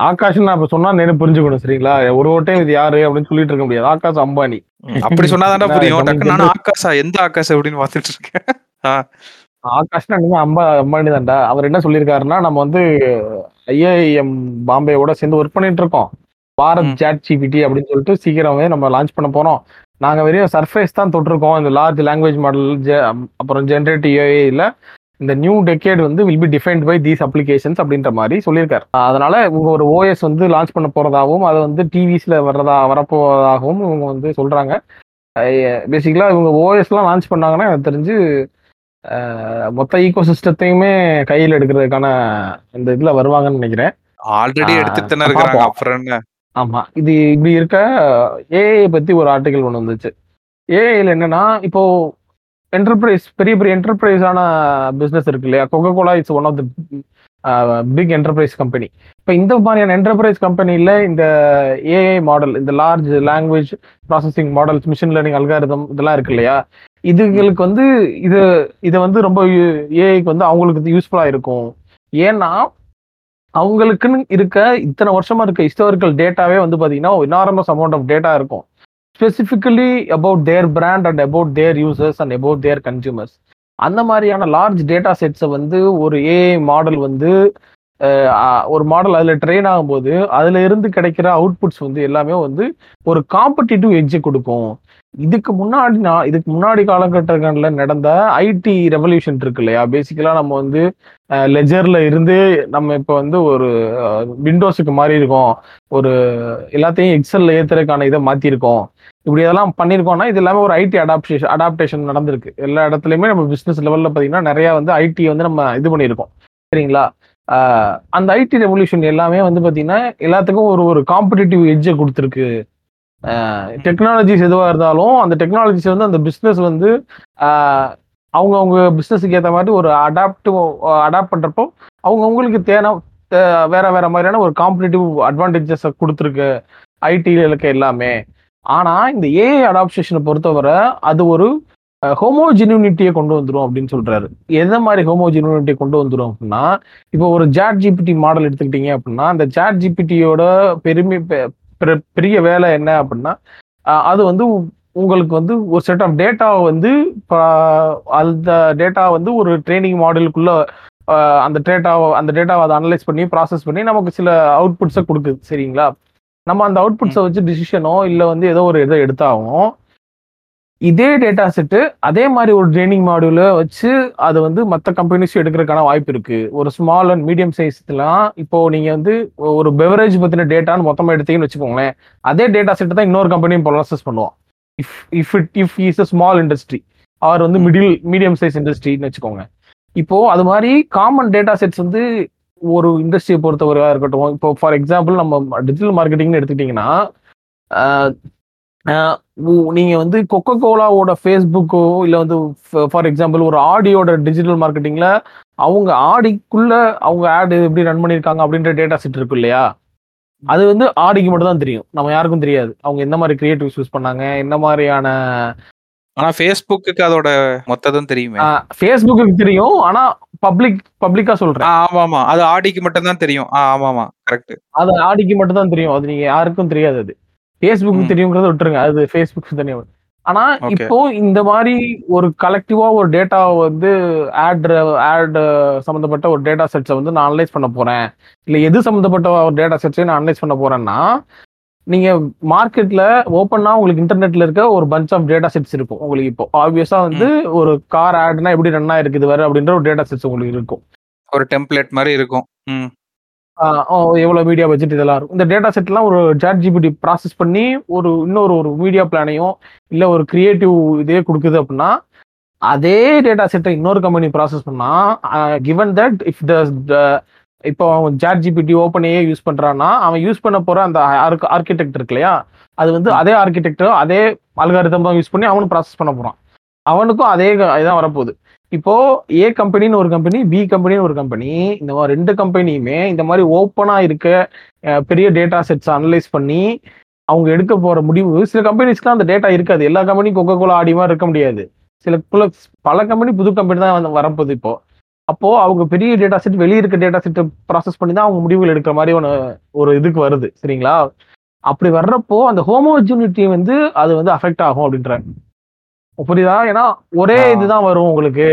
ஆகாஷ் நான் இப்ப சொன்னா நேரம் புரிஞ்சுக்கணும் சரிங்களா? ஒரு ஒரு டைம் இது யாரு அப்படின்னு சொல்லிட்டு இருக்க முடியாது. ஆகாஷ் அம்பானி. அப்படி சொன்னாதான்டா நான் புரியும். டக்கு நானும் ஆகாஷா எந்த ஆகாஷ் அப்படின்னு பார்த்துட்டு இருக்கேன். ஆகாஷ்னா அம்பா அம்பானி தான்டா. அவர் என்ன சொல்லியிருக்காருன்னா நம்ம வந்து ஐஏஎம் பாம்பேவோட சேர்ந்து ஒர்க் பண்ணிட்டு இருக்கோம். பாரத். சாட் ஜிபிடி அப்படின்னு சொல்லிட்டு சீக்கிரமே நம்ம லான்ச் பண்ண போறோம். நாங்க வெறும் சர்ஃபேஸ் தான் தொட்டிருக்கோம். இந்த லார்ஜ் லாங்குவேஜ் மாடல் அப்புறம் ஜென்ரேட்டிவ் ஏஐல இந்த நியூ டெக்கேட் வந்து will be defined by these applications அப்படின்ற மாதிரி சொல்லியிருக்காரு. அதனால இவங்க ஒரு ஓஎஸ் வந்து லான்ச் பண்ண போறதாகவும் அதை வந்து டிவிஸ்ல வர்றதா வரப்போவதாகவும் இவங்க வந்து சொல்றாங்க. பேசிக்கலா இவங்க ஓஎஸ்லாம் லான்ச் பண்ணாங்கன்னா எனக்கு தெரிஞ்சு மொத்த ஈகோ சிஸ்டத்தையுமே கையில் எடுக்கிறதுக்கான இந்த இதுல வருவாங்கன்னு நினைக்கிறேன். ஆல்ரெடி எடுத்துட்டு. அப்புறம் ஆமா. இது இப்படி இருக்க ஏஐ பத்தி ஒரு ஆர்டிகல் ஒன்று வந்துச்சு. ஏஐல என்னன்னா இப்போ என்டர்பிரைஸ் பெரிய பெரிய என்டர்பிரைஸான பிஸ்னஸ் இருக்கு இல்லையா? Coca Cola it's one of the big enterprise company இப்போ இந்த மாதிரியான என்டர்பிரைஸ் கம்பெனியில் இந்த ஏஐ மாடல் இந்த large language processing models machine learning algorithm இதெல்லாம் இருக்கு இல்லையா? இதுகளுக்கு வந்து இது இதை வந்து ரொம்ப ஏஐக்கு வந்து அவங்களுக்கு யூஸ்ஃபுல்லாக இருக்கும். ஏன்னா அவங்களுக்குன்னு இருக்க இத்தனை வருஷமா இருக்க ஹிஸ்டாரிக்கல் டேட்டாவே வந்து பார்த்தீங்கன்னா இனாரமஸ் அமௌண்ட் ஆஃப் டேட்டா இருக்கும். Specifically about their brand and about their users and about their consumers அந்த மாதிரியான லார்ஜ் டேட்டா செட்ஸை வந்து ஒரு ஏஐ மாடல் வந்து ஒரு மாடல் அதில் ட்ரெயின் ஆகும்போது அதுல இருந்து கிடைக்கிற அவுட்புட்ஸ் வந்து எல்லாமே வந்து ஒரு காம்படிட்டிவ் எட்ஜ் கொடுக்கும். இதுக்கு முன்னாடி நான் இதுக்கு முன்னாடி காலகட்டங்களில் நடந்த ஐடி ரெவல்யூஷன் இருக்கு இல்லையா? பேசிக்கலா நம்ம வந்து லெஜர்ல இருந்து நம்ம இப்போ வந்து ஒரு விண்டோஸுக்கு மாறி இருக்கோம். ஒரு எல்லாத்தையும் எக்ஸல்ல ஏத்துறதுக்கான இதை மாற்றிருக்கோம் இப்படி இதெல்லாம் பண்ணியிருக்கோம்னா இது எல்லாமே ஒரு ஐடி அடாப்டேஷன் அடாப்டேஷன் நடந்திருக்கு. எல்லா இடத்துலையுமே நம்ம பிஸ்னஸ் லெவல்ல பார்த்தீங்கன்னா நிறைய வந்து ஐடி வந்து நம்ம இது பண்ணியிருக்கோம் சரிங்களா? அந்த ஐடி ரெவல்யூஷன் எல்லாமே வந்து பாத்தீங்கன்னா எல்லாத்துக்கும் ஒரு ஒரு காம்படிட்டிவ் எட்ஜை கொடுத்துருக்கு. டெக்னாலஜிஸ் எதுவாக இருந்தாலும் அந்த டெக்னாலஜிஸ் வந்து அந்த பிஸ்னஸ் வந்து அவங்கவுங்க பிஸ்னஸுக்கு ஏற்ற மாதிரி ஒரு அடாப்டிவ் அடாப்ட் பண்ணுறப்போ அவங்கவுங்களுக்கு தேவை தே- வேற வேற மாதிரியான ஒரு காம்படிட்டிவ் அட்வான்டேஜஸ் கொடுத்துருக்கு ஐடியில் இருக்க எல்லாமே. ஆனா இந்த ஏஐ அடாப்டேஷனை பொறுத்தவரை அது ஒரு ஹோமோஜினியூனிட்டியை கொண்டு வந்துரும் அப்படின்னு சொல்றாரு. எந்த மாதிரி ஹோமோஜினியூனிட்டியை கொண்டு வந்துரும் அப்படின்னா இப்போ ஒரு ஜாட் ஜிபிடி மாடல் எடுத்துக்கிட்டீங்க அப்படின்னா அந்த ஜாட் ஜிபிடியோட பெருமை பெரிய வேலை என்ன அப்படின்னா அது வந்து உங்களுக்கு வந்து ஒரு செட் ஆஃப் டேட்டாவை வந்து அந்த டேட்டா வந்து ஒரு ட்ரைனிங் மாடலுக்குள்ள அந்த டேட்டாவை அந்த டேட்டாவை அதை அனலைஸ் பண்ணி ப்ராசஸ் பண்ணி நமக்கு சில அவுட்புட்ஸை கொடுக்குது சரிங்களா? நம்ம அந்த அவுட்புட்ஸை வச்சு டிசிஷனோ இல்லை வந்து ஏதோ ஒரு இதை எடுத்தாகும் இதே டேட்டா செட்டு அதே மாதிரி ஒரு ட்ரைனிங் மாடியூல வச்சு அது வந்து மற்ற கம்பெனிஸும் எடுக்கிறதுக்கான வாய்ப்பு இருக்கு. ஒரு ஸ்மால் அண்ட் மீடியம் சைஸ்லாம் இப்போ நீங்க வந்து ஒரு பெவரேஜ் பத்தின டேட்டான்னு மொத்தமா எடுத்தீங்கன்னு வச்சுக்கோங்களேன் அதே டேட்டா செட் தான் இன்னொரு கம்பெனியும் ப்ராசஸ் பண்ணுவோம் if if it if is a small industry or வந்து மிடில் மீடியம் சைஸ் இண்டஸ்ட்ரின்னு வச்சுக்கோங்க. இப்போ அது மாதிரி காமன் டேட்டா செட்ஸ் வந்து ஒரு இண்டஸ்ட்ரியை பொறுத்தவரையா இருக்கட்டும் இப்போ ஃபார் எக்ஸாம்பிள் நம்ம டிஜிட்டல் மார்க்கெட்டிங்னு எடுத்துக்கிட்டிங்கன்னா ஆஹ் ஆஹ் உ- நீங்க வந்து கொக்கோ கோலாவோட ஃபேஸ்புக்கோ இல்லை வந்து ஃபார் எக்ஸாம்பிள் ஒரு ஆடியோட டிஜிட்டல் மார்க்கெட்டிங்ல அவங்க ஆடிக்குள்ள அவங்க ஆட் எப்படி ரன் பண்ணியிருக்காங்க அப்படின்ற டேட்டா செட் இருக்கு இல்லையா அது வந்து ஆடிக்கு மட்டும் தான் தெரியும் நம்ம யாருக்கும் தெரியாது அவங்க எந்த மாதிரி கிரியேட்டிவ்ஸ் யூஸ் பண்ணாங்க என்ன மாதிரியான ஆனா Facebookக்கு அதோட மொத்ததும் தெரியுமே. Facebookக்கு தெரியும். ஆனா பப்ளிக் பப்ளிக்கா சொல்றேன். ஆமாமா. அது ஆடிக்கு மட்டும் தான் தெரியும். ஆ ஆமாமா. கரெக்ட். அது ஆடிக்கு மட்டும் தான் தெரியும். அது நீங்க யாருக்கும் தெரியாது அது. ம். தெரியுங்கிறத விட்டுருங்க. அது Facebook தெரியும். ஆனா. இப்போ இந்த மாரி ஒரு கலெக்டிவா ஒரு டேட்டாவ வந்து ஆட் ஆட் சம்மந்தப்பட்ட ஒரு டேட்டா செட்ஸ வந்து நான் அனலைஸ் பண்ண போறேன். இல்ல எது சம்மந்தப்பட்ட ஒரு டேட்டா செட்ஸையும் நான் அனலைஸ் பண்ண போறேன்னா, நீங்க மார்க்கெட்ல ஓப்பன்னா உங்களுக்கு இன்டர்நெட்ல இருக்க ஒரு பஞ்ச் ஆஃப் டேட்டா செட்ஸ் இருக்கும். உங்களுக்கு இப்போ ஆப்வியஸா வந்து ஒரு கார் ஆட்னா எப்படி ரன் ஆயிருக்கு இதுவரை அப்படின்ற ஒரு டேட்டா செட்ஸ் உங்களுக்கு இருக்கும். ஒரு டெம்ப்ளேட் மாரி இருக்கும். எவ்வளோ மீடியா பட்ஜெட் இதெல்லாம் இருக்கும். இந்த டேட்டா செட்லாம் ஒரு ChatGPT ப்ராசஸ் பண்ணி ஒரு இன்னொரு ஒரு மீடியா பிளானையோ, இல்ல ஒரு கிரியேட்டிவ் இதே குடுக்குது அப்படின்னா, அதே டேட்டா செட்ட இன்னொரு கம்பெனி ப்ராசஸ் பண்ணா, கிவன் தட் இஃப் த இப்போ அவன் ChatGPT, OpenAI யூஸ் பண்றான்னா, அவன் யூஸ் பண்ண போற அந்த ஆர்க் ஆர்க்கிடெக்ட் இருக்கு இல்லையா? அது வந்து. அதே ஆர்க்கிடெக்ட் அதே அல்காரிதம் தான் யூஸ் பண்ணி அவனும் ப்ராசஸ் பண்ண போறான். அவனுக்கும் அதே இதான் வரப்போகுது. இப்போ ஏ கம்பெனின்னு ஒரு கம்பெனி, பி கம்பெனின்னு ஒரு கம்பெனி. இந்த மாதிரி ரெண்டு கம்பெனியுமே இந்த மாதிரி ஓப்பனா இருக்க பெரிய டேட்டா செட்ஸ் அனலைஸ் பண்ணி, அவங்க எடுக்க போற முடிவு சில கம்பெனிஸ்க்குலாம் அந்த டேட்டா இருக்காது. எல்லா கம்பெனியும் Coca கோலா ஆடி மாதிரி இருக்க முடியாது. சில பல கம்பெனி புது கம்பெனி தான் வந்து வரப்போகுது இப்போ. அப்போ அவங்க பெரிய டேட்டா செட் வெளியே இருக்க டேட்டா செட்டை ப்ராசஸ் பண்ணி தான் அவங்க முடிவுகள் எடுக்கிற மாதிரி ஒன்று ஒரு இதுக்கு வருது. சரிங்களா? அப்படி வர்றப்போ அந்த ஹோமோஜெனிட்டி வந்து அது வந்து அஃபெக்ட் ஆகும் அப்படின்றாங்க. புரியுதா? ஏன்னா ஒரே. இதுதான் வரும் உங்களுக்கு.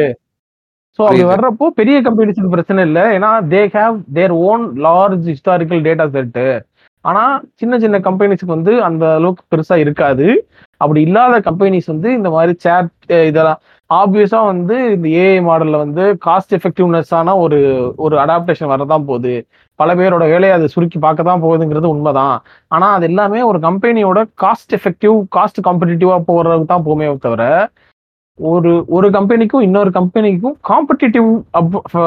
ஸோ அப்படி. வர்றப்போ பெரிய கம்பெனிஸ்க்கு பிரச்சனை இல்ல. ஏன்னா they have their own large historical data set. ஆனா சின்ன சின்ன கம்பெனிஸ்க்கு வந்து அந்த அளவுக்கு பெருசா இருக்காது. அப்படி இல்லாத கம்பெனிஸ் வந்து இந்த மாரி சேட் இதெல்லாம் ஆப்வியஸா வந்து இந்த ஏஐ மாடல்ல வந்து காஸ்ட் எஃபெக்டிவ்னஸ் ஒரு ஒரு அடாப்டேஷன் வரதான் போகுது. பல பேரோட வேலையை அது சுருக்கி பார்க்க தான் போகுதுங்கிறது உண்மைதான் ஆனா அது எல்லாமே ஒரு கம்பெனியோட காஸ்ட் எஃபெக்டிவ், காஸ்ட் காம்படிட்டிவா போறதுக்கு தான் போகுமே தவிர, ஒரு ஒரு கம்பெனிக்கும் இன்னொரு கம்பெனிக்கும் காம்படிட்டிவ் அப் ஃப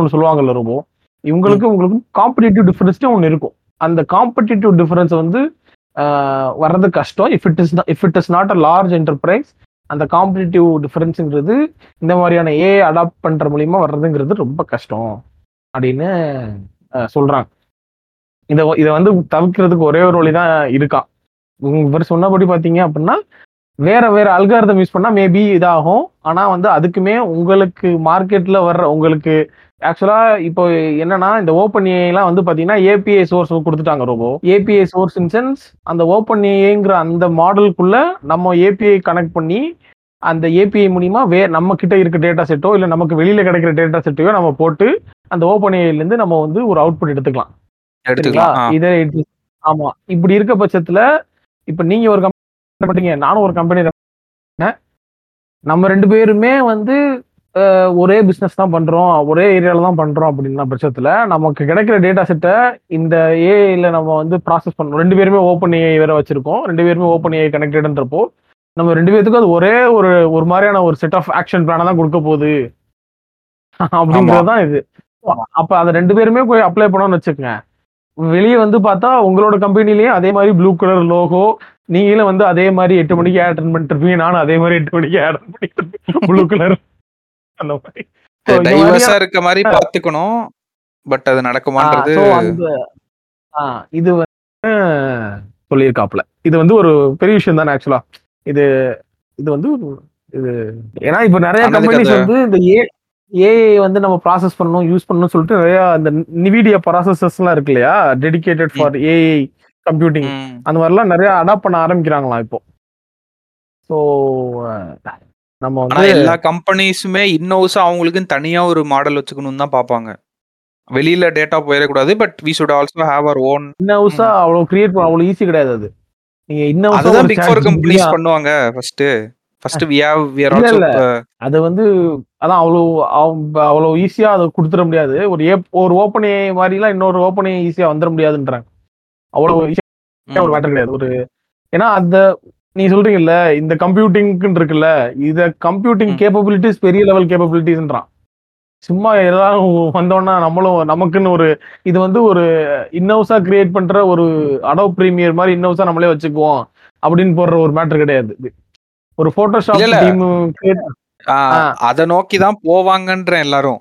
ஒன்று சொல்லுவாங்கல்ல ரொம்ப. இவங்களுக்கும் உங்களுக்கும் காம்படிட்டிவ் டிஃபரன்ஸ்னு ஒன்று இருக்கும். அந்த காம்படிட்டிவ் டிஃபரன்ஸ் வந்து வர்றது கஷ்டம். If it is if it is not a large enterprise அந்த காம்படிட்டிவ் டிஃபரன்ஸுங்கிறது இந்த மாதிரியான ஏ அடாப்ட் பண்ற மூலியமா வர்றதுங்கிறது ரொம்ப கஷ்டம். அப்படின்னு அ சொல்றாங்க. இத இதை வந்து தவிர்க்கிறதுக்கு ஒரே ஒரு வழி தான் இருக்கான் இவர் சொன்னபடி பார்த்தீங்க அப்படின்னா, வேற வேற அல்காரிதம் யூஸ் பண்ணா மேபி இதாகும். ஆனா வந்து அதுக்குமே உங்களுக்கு மார்க்கெட்ல வர்ற உங்களுக்கு ஆக்சுவலா இப்போ என்னன்னா, இந்த ஓப்பன் ஏஐலாம் வந்து பார்த்தீங்கன்னா, ஏபிஐ சோர்ஸ் குடுத்துட்டாங்க ரொம்ப. ஏபிஐ சோர்ஸ் இன் சென்ஸ் அந்த ஓப்பன் ஏஐங்கிற அந்த மாடலுக்குள்ள நம்ம ஏபிஐ கனெக்ட் பண்ணி, அந்த ஏபிஐ மூலியமா வே நம்ம கிட்ட இருக்க டேட்டா செட்டோ, இல்ல நமக்கு வெளியில கிடைக்கிற டேட்டா செட்டையோ நம்ம போட்டு, அந்த ஓப்பன் ஏஐலேருந்து நம்ம வந்து ஒரு அவுட்புட் எடுத்துக்கலாம். எடுத்துக்கலாம். இது ஆமா. இப்படி இருக்க பட்சத்துல, இப்ப நீங்க ஒரு கம்பெனி நானும் ஒரு கம்பெனி நம்ம ரெண்டு பேருமே வந்து ஒரே பிசினஸ் தான் பண்றோம். ஒரே ஏரியால தான் பண்றோம் அப்படின்ன பட்சத்தில் நமக்கு கிடைக்கிற டேட்டா செட்ட இந்த ஏஐயில் நம்ம வந்து ப்ராசஸ் பண்ணுறோம் ரெண்டு பேருமே ஓப்பன் ஏஐ வேற வச்சிருக்கோம். ரெண்டு பேருமே ஓப்பன் ஏஐ கனெக்டட்ன்றப்போ, நம்ம ரெண்டு பேத்துக்கும் அது ஒரே ஒரு ஒரு மாதிரியான ஒரு செட் ஆஃப் ஆக்ஷன் பிளானை தான் குடுக்க போகுது. அப்படின்றது தான் இது. அப்போ அத ரெண்டு பேருமே போய் அப்ளை பண்ணோம்னு வச்சுக்கோங்க வெளியே வந்து பார்த்தா உங்களோட கம்பெனிலயும் அதே மாதிரி ப்ளூ கலர் லோகோ, நீங்களும் வந்து அதே மாரி 8 மணிக்கு ஆட் அட்டெண்ட் பண்ணிட்டு இருப்பீங்க. நானும் அதே மாரி 8 மணிக்கு ஆட் அட்டெண்ட் பண்ணிட்டு இருப்பேன். ப்ளூ கலர் அந்த டைவர்ஸா மாரியான இருக்க மாரி பார்த்துக்கணும். பட் அது நடக்குமான்றது இது வந்து சொல்லியிருக்காப்ல. இது வந்து ஒரு பெரிய விஷயம் தானே ஆக்சுவலா. இது இது வந்து இது ஏன்னா இப்ப நெறைய கம்பெனிஸ் வந்து இந்த ஏ ஏஐ வந்து நம்ம ப்ராசஸ் பண்ணணும், யூஸ் பண்ணணும்னு சொல்லிட்டு நெறைய அந்த NVIDIA ப்ராசஸர்ஸ்லாம் இருக்கு இல்லையா? டெடிகேட்டட் ம். For AI computing. அந்த மாரிலாம் நெறைய அடாப்ட் பண்ண ஆரம்பிக்கிறாங்களாம் இப்போ. ஸோ நம்ம வந்து எல்லா கம்பெனிஸுமே இன்-ஹவுஸா அவங்களுக்குன்னு தனியா ஒரு மாடல் வச்சுக்கணும்னு தான் பார்ப்பாங்க. வெளியில data போயிறக்கூடாது. But we should also have our own இன்-ஹவுஸா ம். அவ்வளோ கிரியேட் பண்ண அவ்வளோ ஈஸி கிடையாது அது. நீங்க இன்-ஹவுஸா அதுதான் பிக் சாட் ஃபோர் கம்பெனிஸ் பண்ணுவாங்க first. First we have we are also அது வந்து அதான் அவ்வளோ அவ் அவ்வளோ ஈஸியா அத குடுத்துற முடியாது. ஒரு ஏப் ஒரு ஓப்பன் ஏஐ மாரிலாம் இன்னொரு ஓப்பன் ஏஐ ஈஸியா வந்துர முடியாதுன்றாங்க. அவ்வளோ ஈஸியா ஒரு. மேட்டர் கிடையாது. ஒரு ஏன்னா அந்த நீங்க சொல்றீங்கல்ல, இந்த கம்ப்யூட்டிங்க்குன்னு இருக்குல்ல, இத கம்ப்யூட்டிங். கேப்பபிலிட்டீஸ் பெரிய லெவல் கேப்பபிலிட்டீஸ்ன்றான். சும்மா எல்லாரும் வந்தோம்னா நம்மளும் நமக்குன்னு ஒரு இது வந்து ஒரு இன்-ஹவுஸா கிரியேட் பண்ற ஒரு அடோப் பிரீமியர் மாரி இன்-ஹவுஸா நம்மளே வச்சுக்குவோம். அப்படின்னு போடுற ஒரு மேட்டர் கிடையாது இது. ஒரு இல்ல. டீம். அத நோக்கி தான் போவாங்கன்றேன் எல்லாரும்.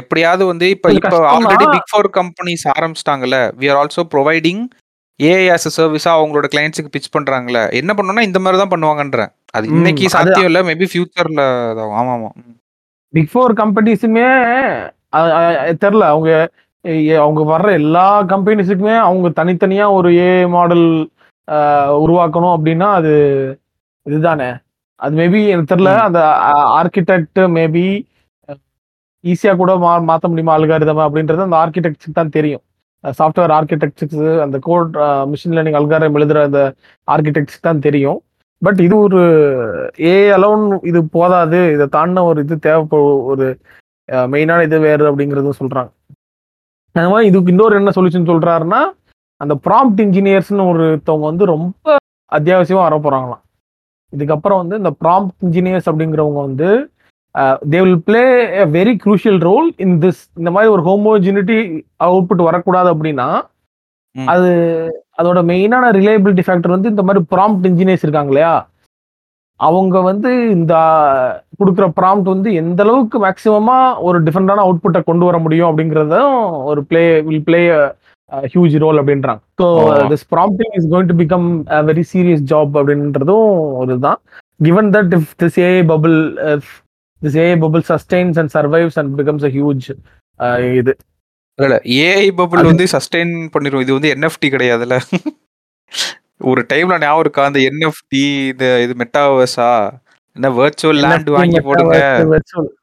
எப்படியாவது வந்து இப்ப இப்ப already. Big four companies ஆரம்பிச்சுட்டாங்கல்ல. We are also providing AI as சர்விஸா அவங்களோட கிளையண்ட்ஸ்க்கு பிட்ச் பண்றாங்கல்ல. என்ன பண்ணணும்னா இந்த மாரி தான் பண்ணுவாங்கன்றேன். அது இன்னைக்கு சாத்தியம் இல்ல மேபி ஃபியூச்சர்ல ஆமா ஆமா. பிக் ஃபோர் கம்பெனிஸுமே தெரில அவங்க அவங்க வர்ற எல்லா கம்பெனிஸுக்குமே அவங்க தனித்தனியா ஒரு ஏ மாடல் உருவாக்கணும் அப்படின்னா அது இதுதானே அது மேபி எனக்கு தெரியல. அந்த ஆர்கிடெக்ட் மேபி ஈஸியா கூட மா மாற்ற முடியுமா அல்காரிதம் அப்படின்றது அந்த ஆர்கிடெக்சர் தான் தெரியும். சாஃப்ட்வேர் ஆர்கிடெக்ட்ஸ் அந்த கோட் மிஷின் லேர்னிங் அல்காரம் எழுதுகிற அந்த ஆர்கிடெக்சர் தான் தெரியும். பட் இது ஒரு ஏ அலோன் இது போதாது. இதை தாண்டின ஒரு இது தேவைப்படும் ஒரு மெயினான இது வேறு அப்படிங்கிறதும் சொல்றாங்க. அந்த மாதிரி இதுக்கு இன்னொரு என்ன சொல்யூஷன் சொல்றாருன்னா அந்த ப்ராம்ப்ட் இன்ஜினியர்ஸ்னு ஒருத்தவங்க வந்து ரொம்ப அத்தியாவசியமா வர போகிறாங்களாம் இதுக்கப்புறம் வந்து இந்த ப்ராம்ப்ட் இன்ஜினியர்ஸ் அப்படிங்கிறவங்க வந்து they will play a very crucial role in this இந்த மாதிரி ஒரு ஹோமோஜினிட்டி அவுட்புட் வரக்கூடாது அப்படின்னா. அது அதோட மெயினான ரிலையபிலிட்டி ஃபேக்டர் வந்து இந்த மாதிரி ப்ராம்ப்ட் இன்ஜினியர்ஸ் இருக்காங்க இல்லையா அவங்க வந்து இந்த கொடுக்குற ப்ராம்ப்ட் வந்து எந்த அளவுக்கு மேக்சிமமா ஒரு டிஃப்ரெண்டான அவுட்புட்டை கொண்டு வர முடியும் அப்படிங்கறதும் ஒரு play will play huge role அப்படின்றாங்க so. This prompting is going to become very serious job அப்படின்றதும் ஒரு தான் given that if this a bubble this a bubble sustains and survives and becomes a huge இது. இல்ல AI bubble வந்து sustain பண்ணிரும். இது வந்து என்எஃப்டி கிடையாதுல்ல. ஒரு டைம்ல ஞாபகம் இருக்கா? அந்த என்எஃப்டி இந்த இது மெட்டாவர்ஸா என்ன வர்ச்சுவல் லேண்ட் NFT, வாங்கி போடுங்க.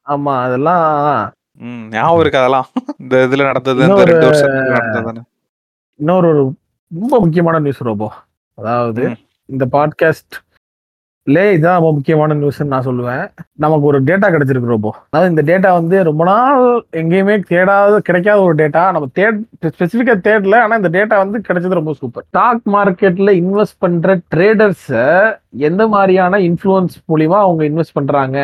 ஆமா அதெல்லாம் ம் ஞாபகம் இருக்கு அதெல்லாம். இந்த இதுல நடந்தது அந்த ரெண்டு வருஷம் நடந்தது இன்னொரு ரொம்ப முக்கியமான நியூஸ் ரோபோ. அதாவது. இந்த பாட்காஸ்ட் லே இதான் ரொம்ப முக்கியமான நியூஸ் நான் சொல்லுவேன். நமக்கு ஒரு டேட்டா கிடைச்சிருக்கு ரோபோ அதாவது இந்த டேட்டா வந்து ரொம்ப நாள் எங்கேயுமே தேடாத கிடைக்காத ஒரு டேட்டா நம்ம தேட் ஸ்பெசிஃபிக்கா தேடல ஆனா இந்த டேட்டா வந்து கிடைச்சது ரொம்ப சூப்பர் ஸ்டாக் மார்க்கெட்ல இன்வெஸ்ட் பண்ற ட்ரேடர்ஸ எந்த மாதிரியான இன்ஃப்ளூயன்ஸ் மூலியமா அவங்க இன்வெஸ்ட் பண்றாங்க?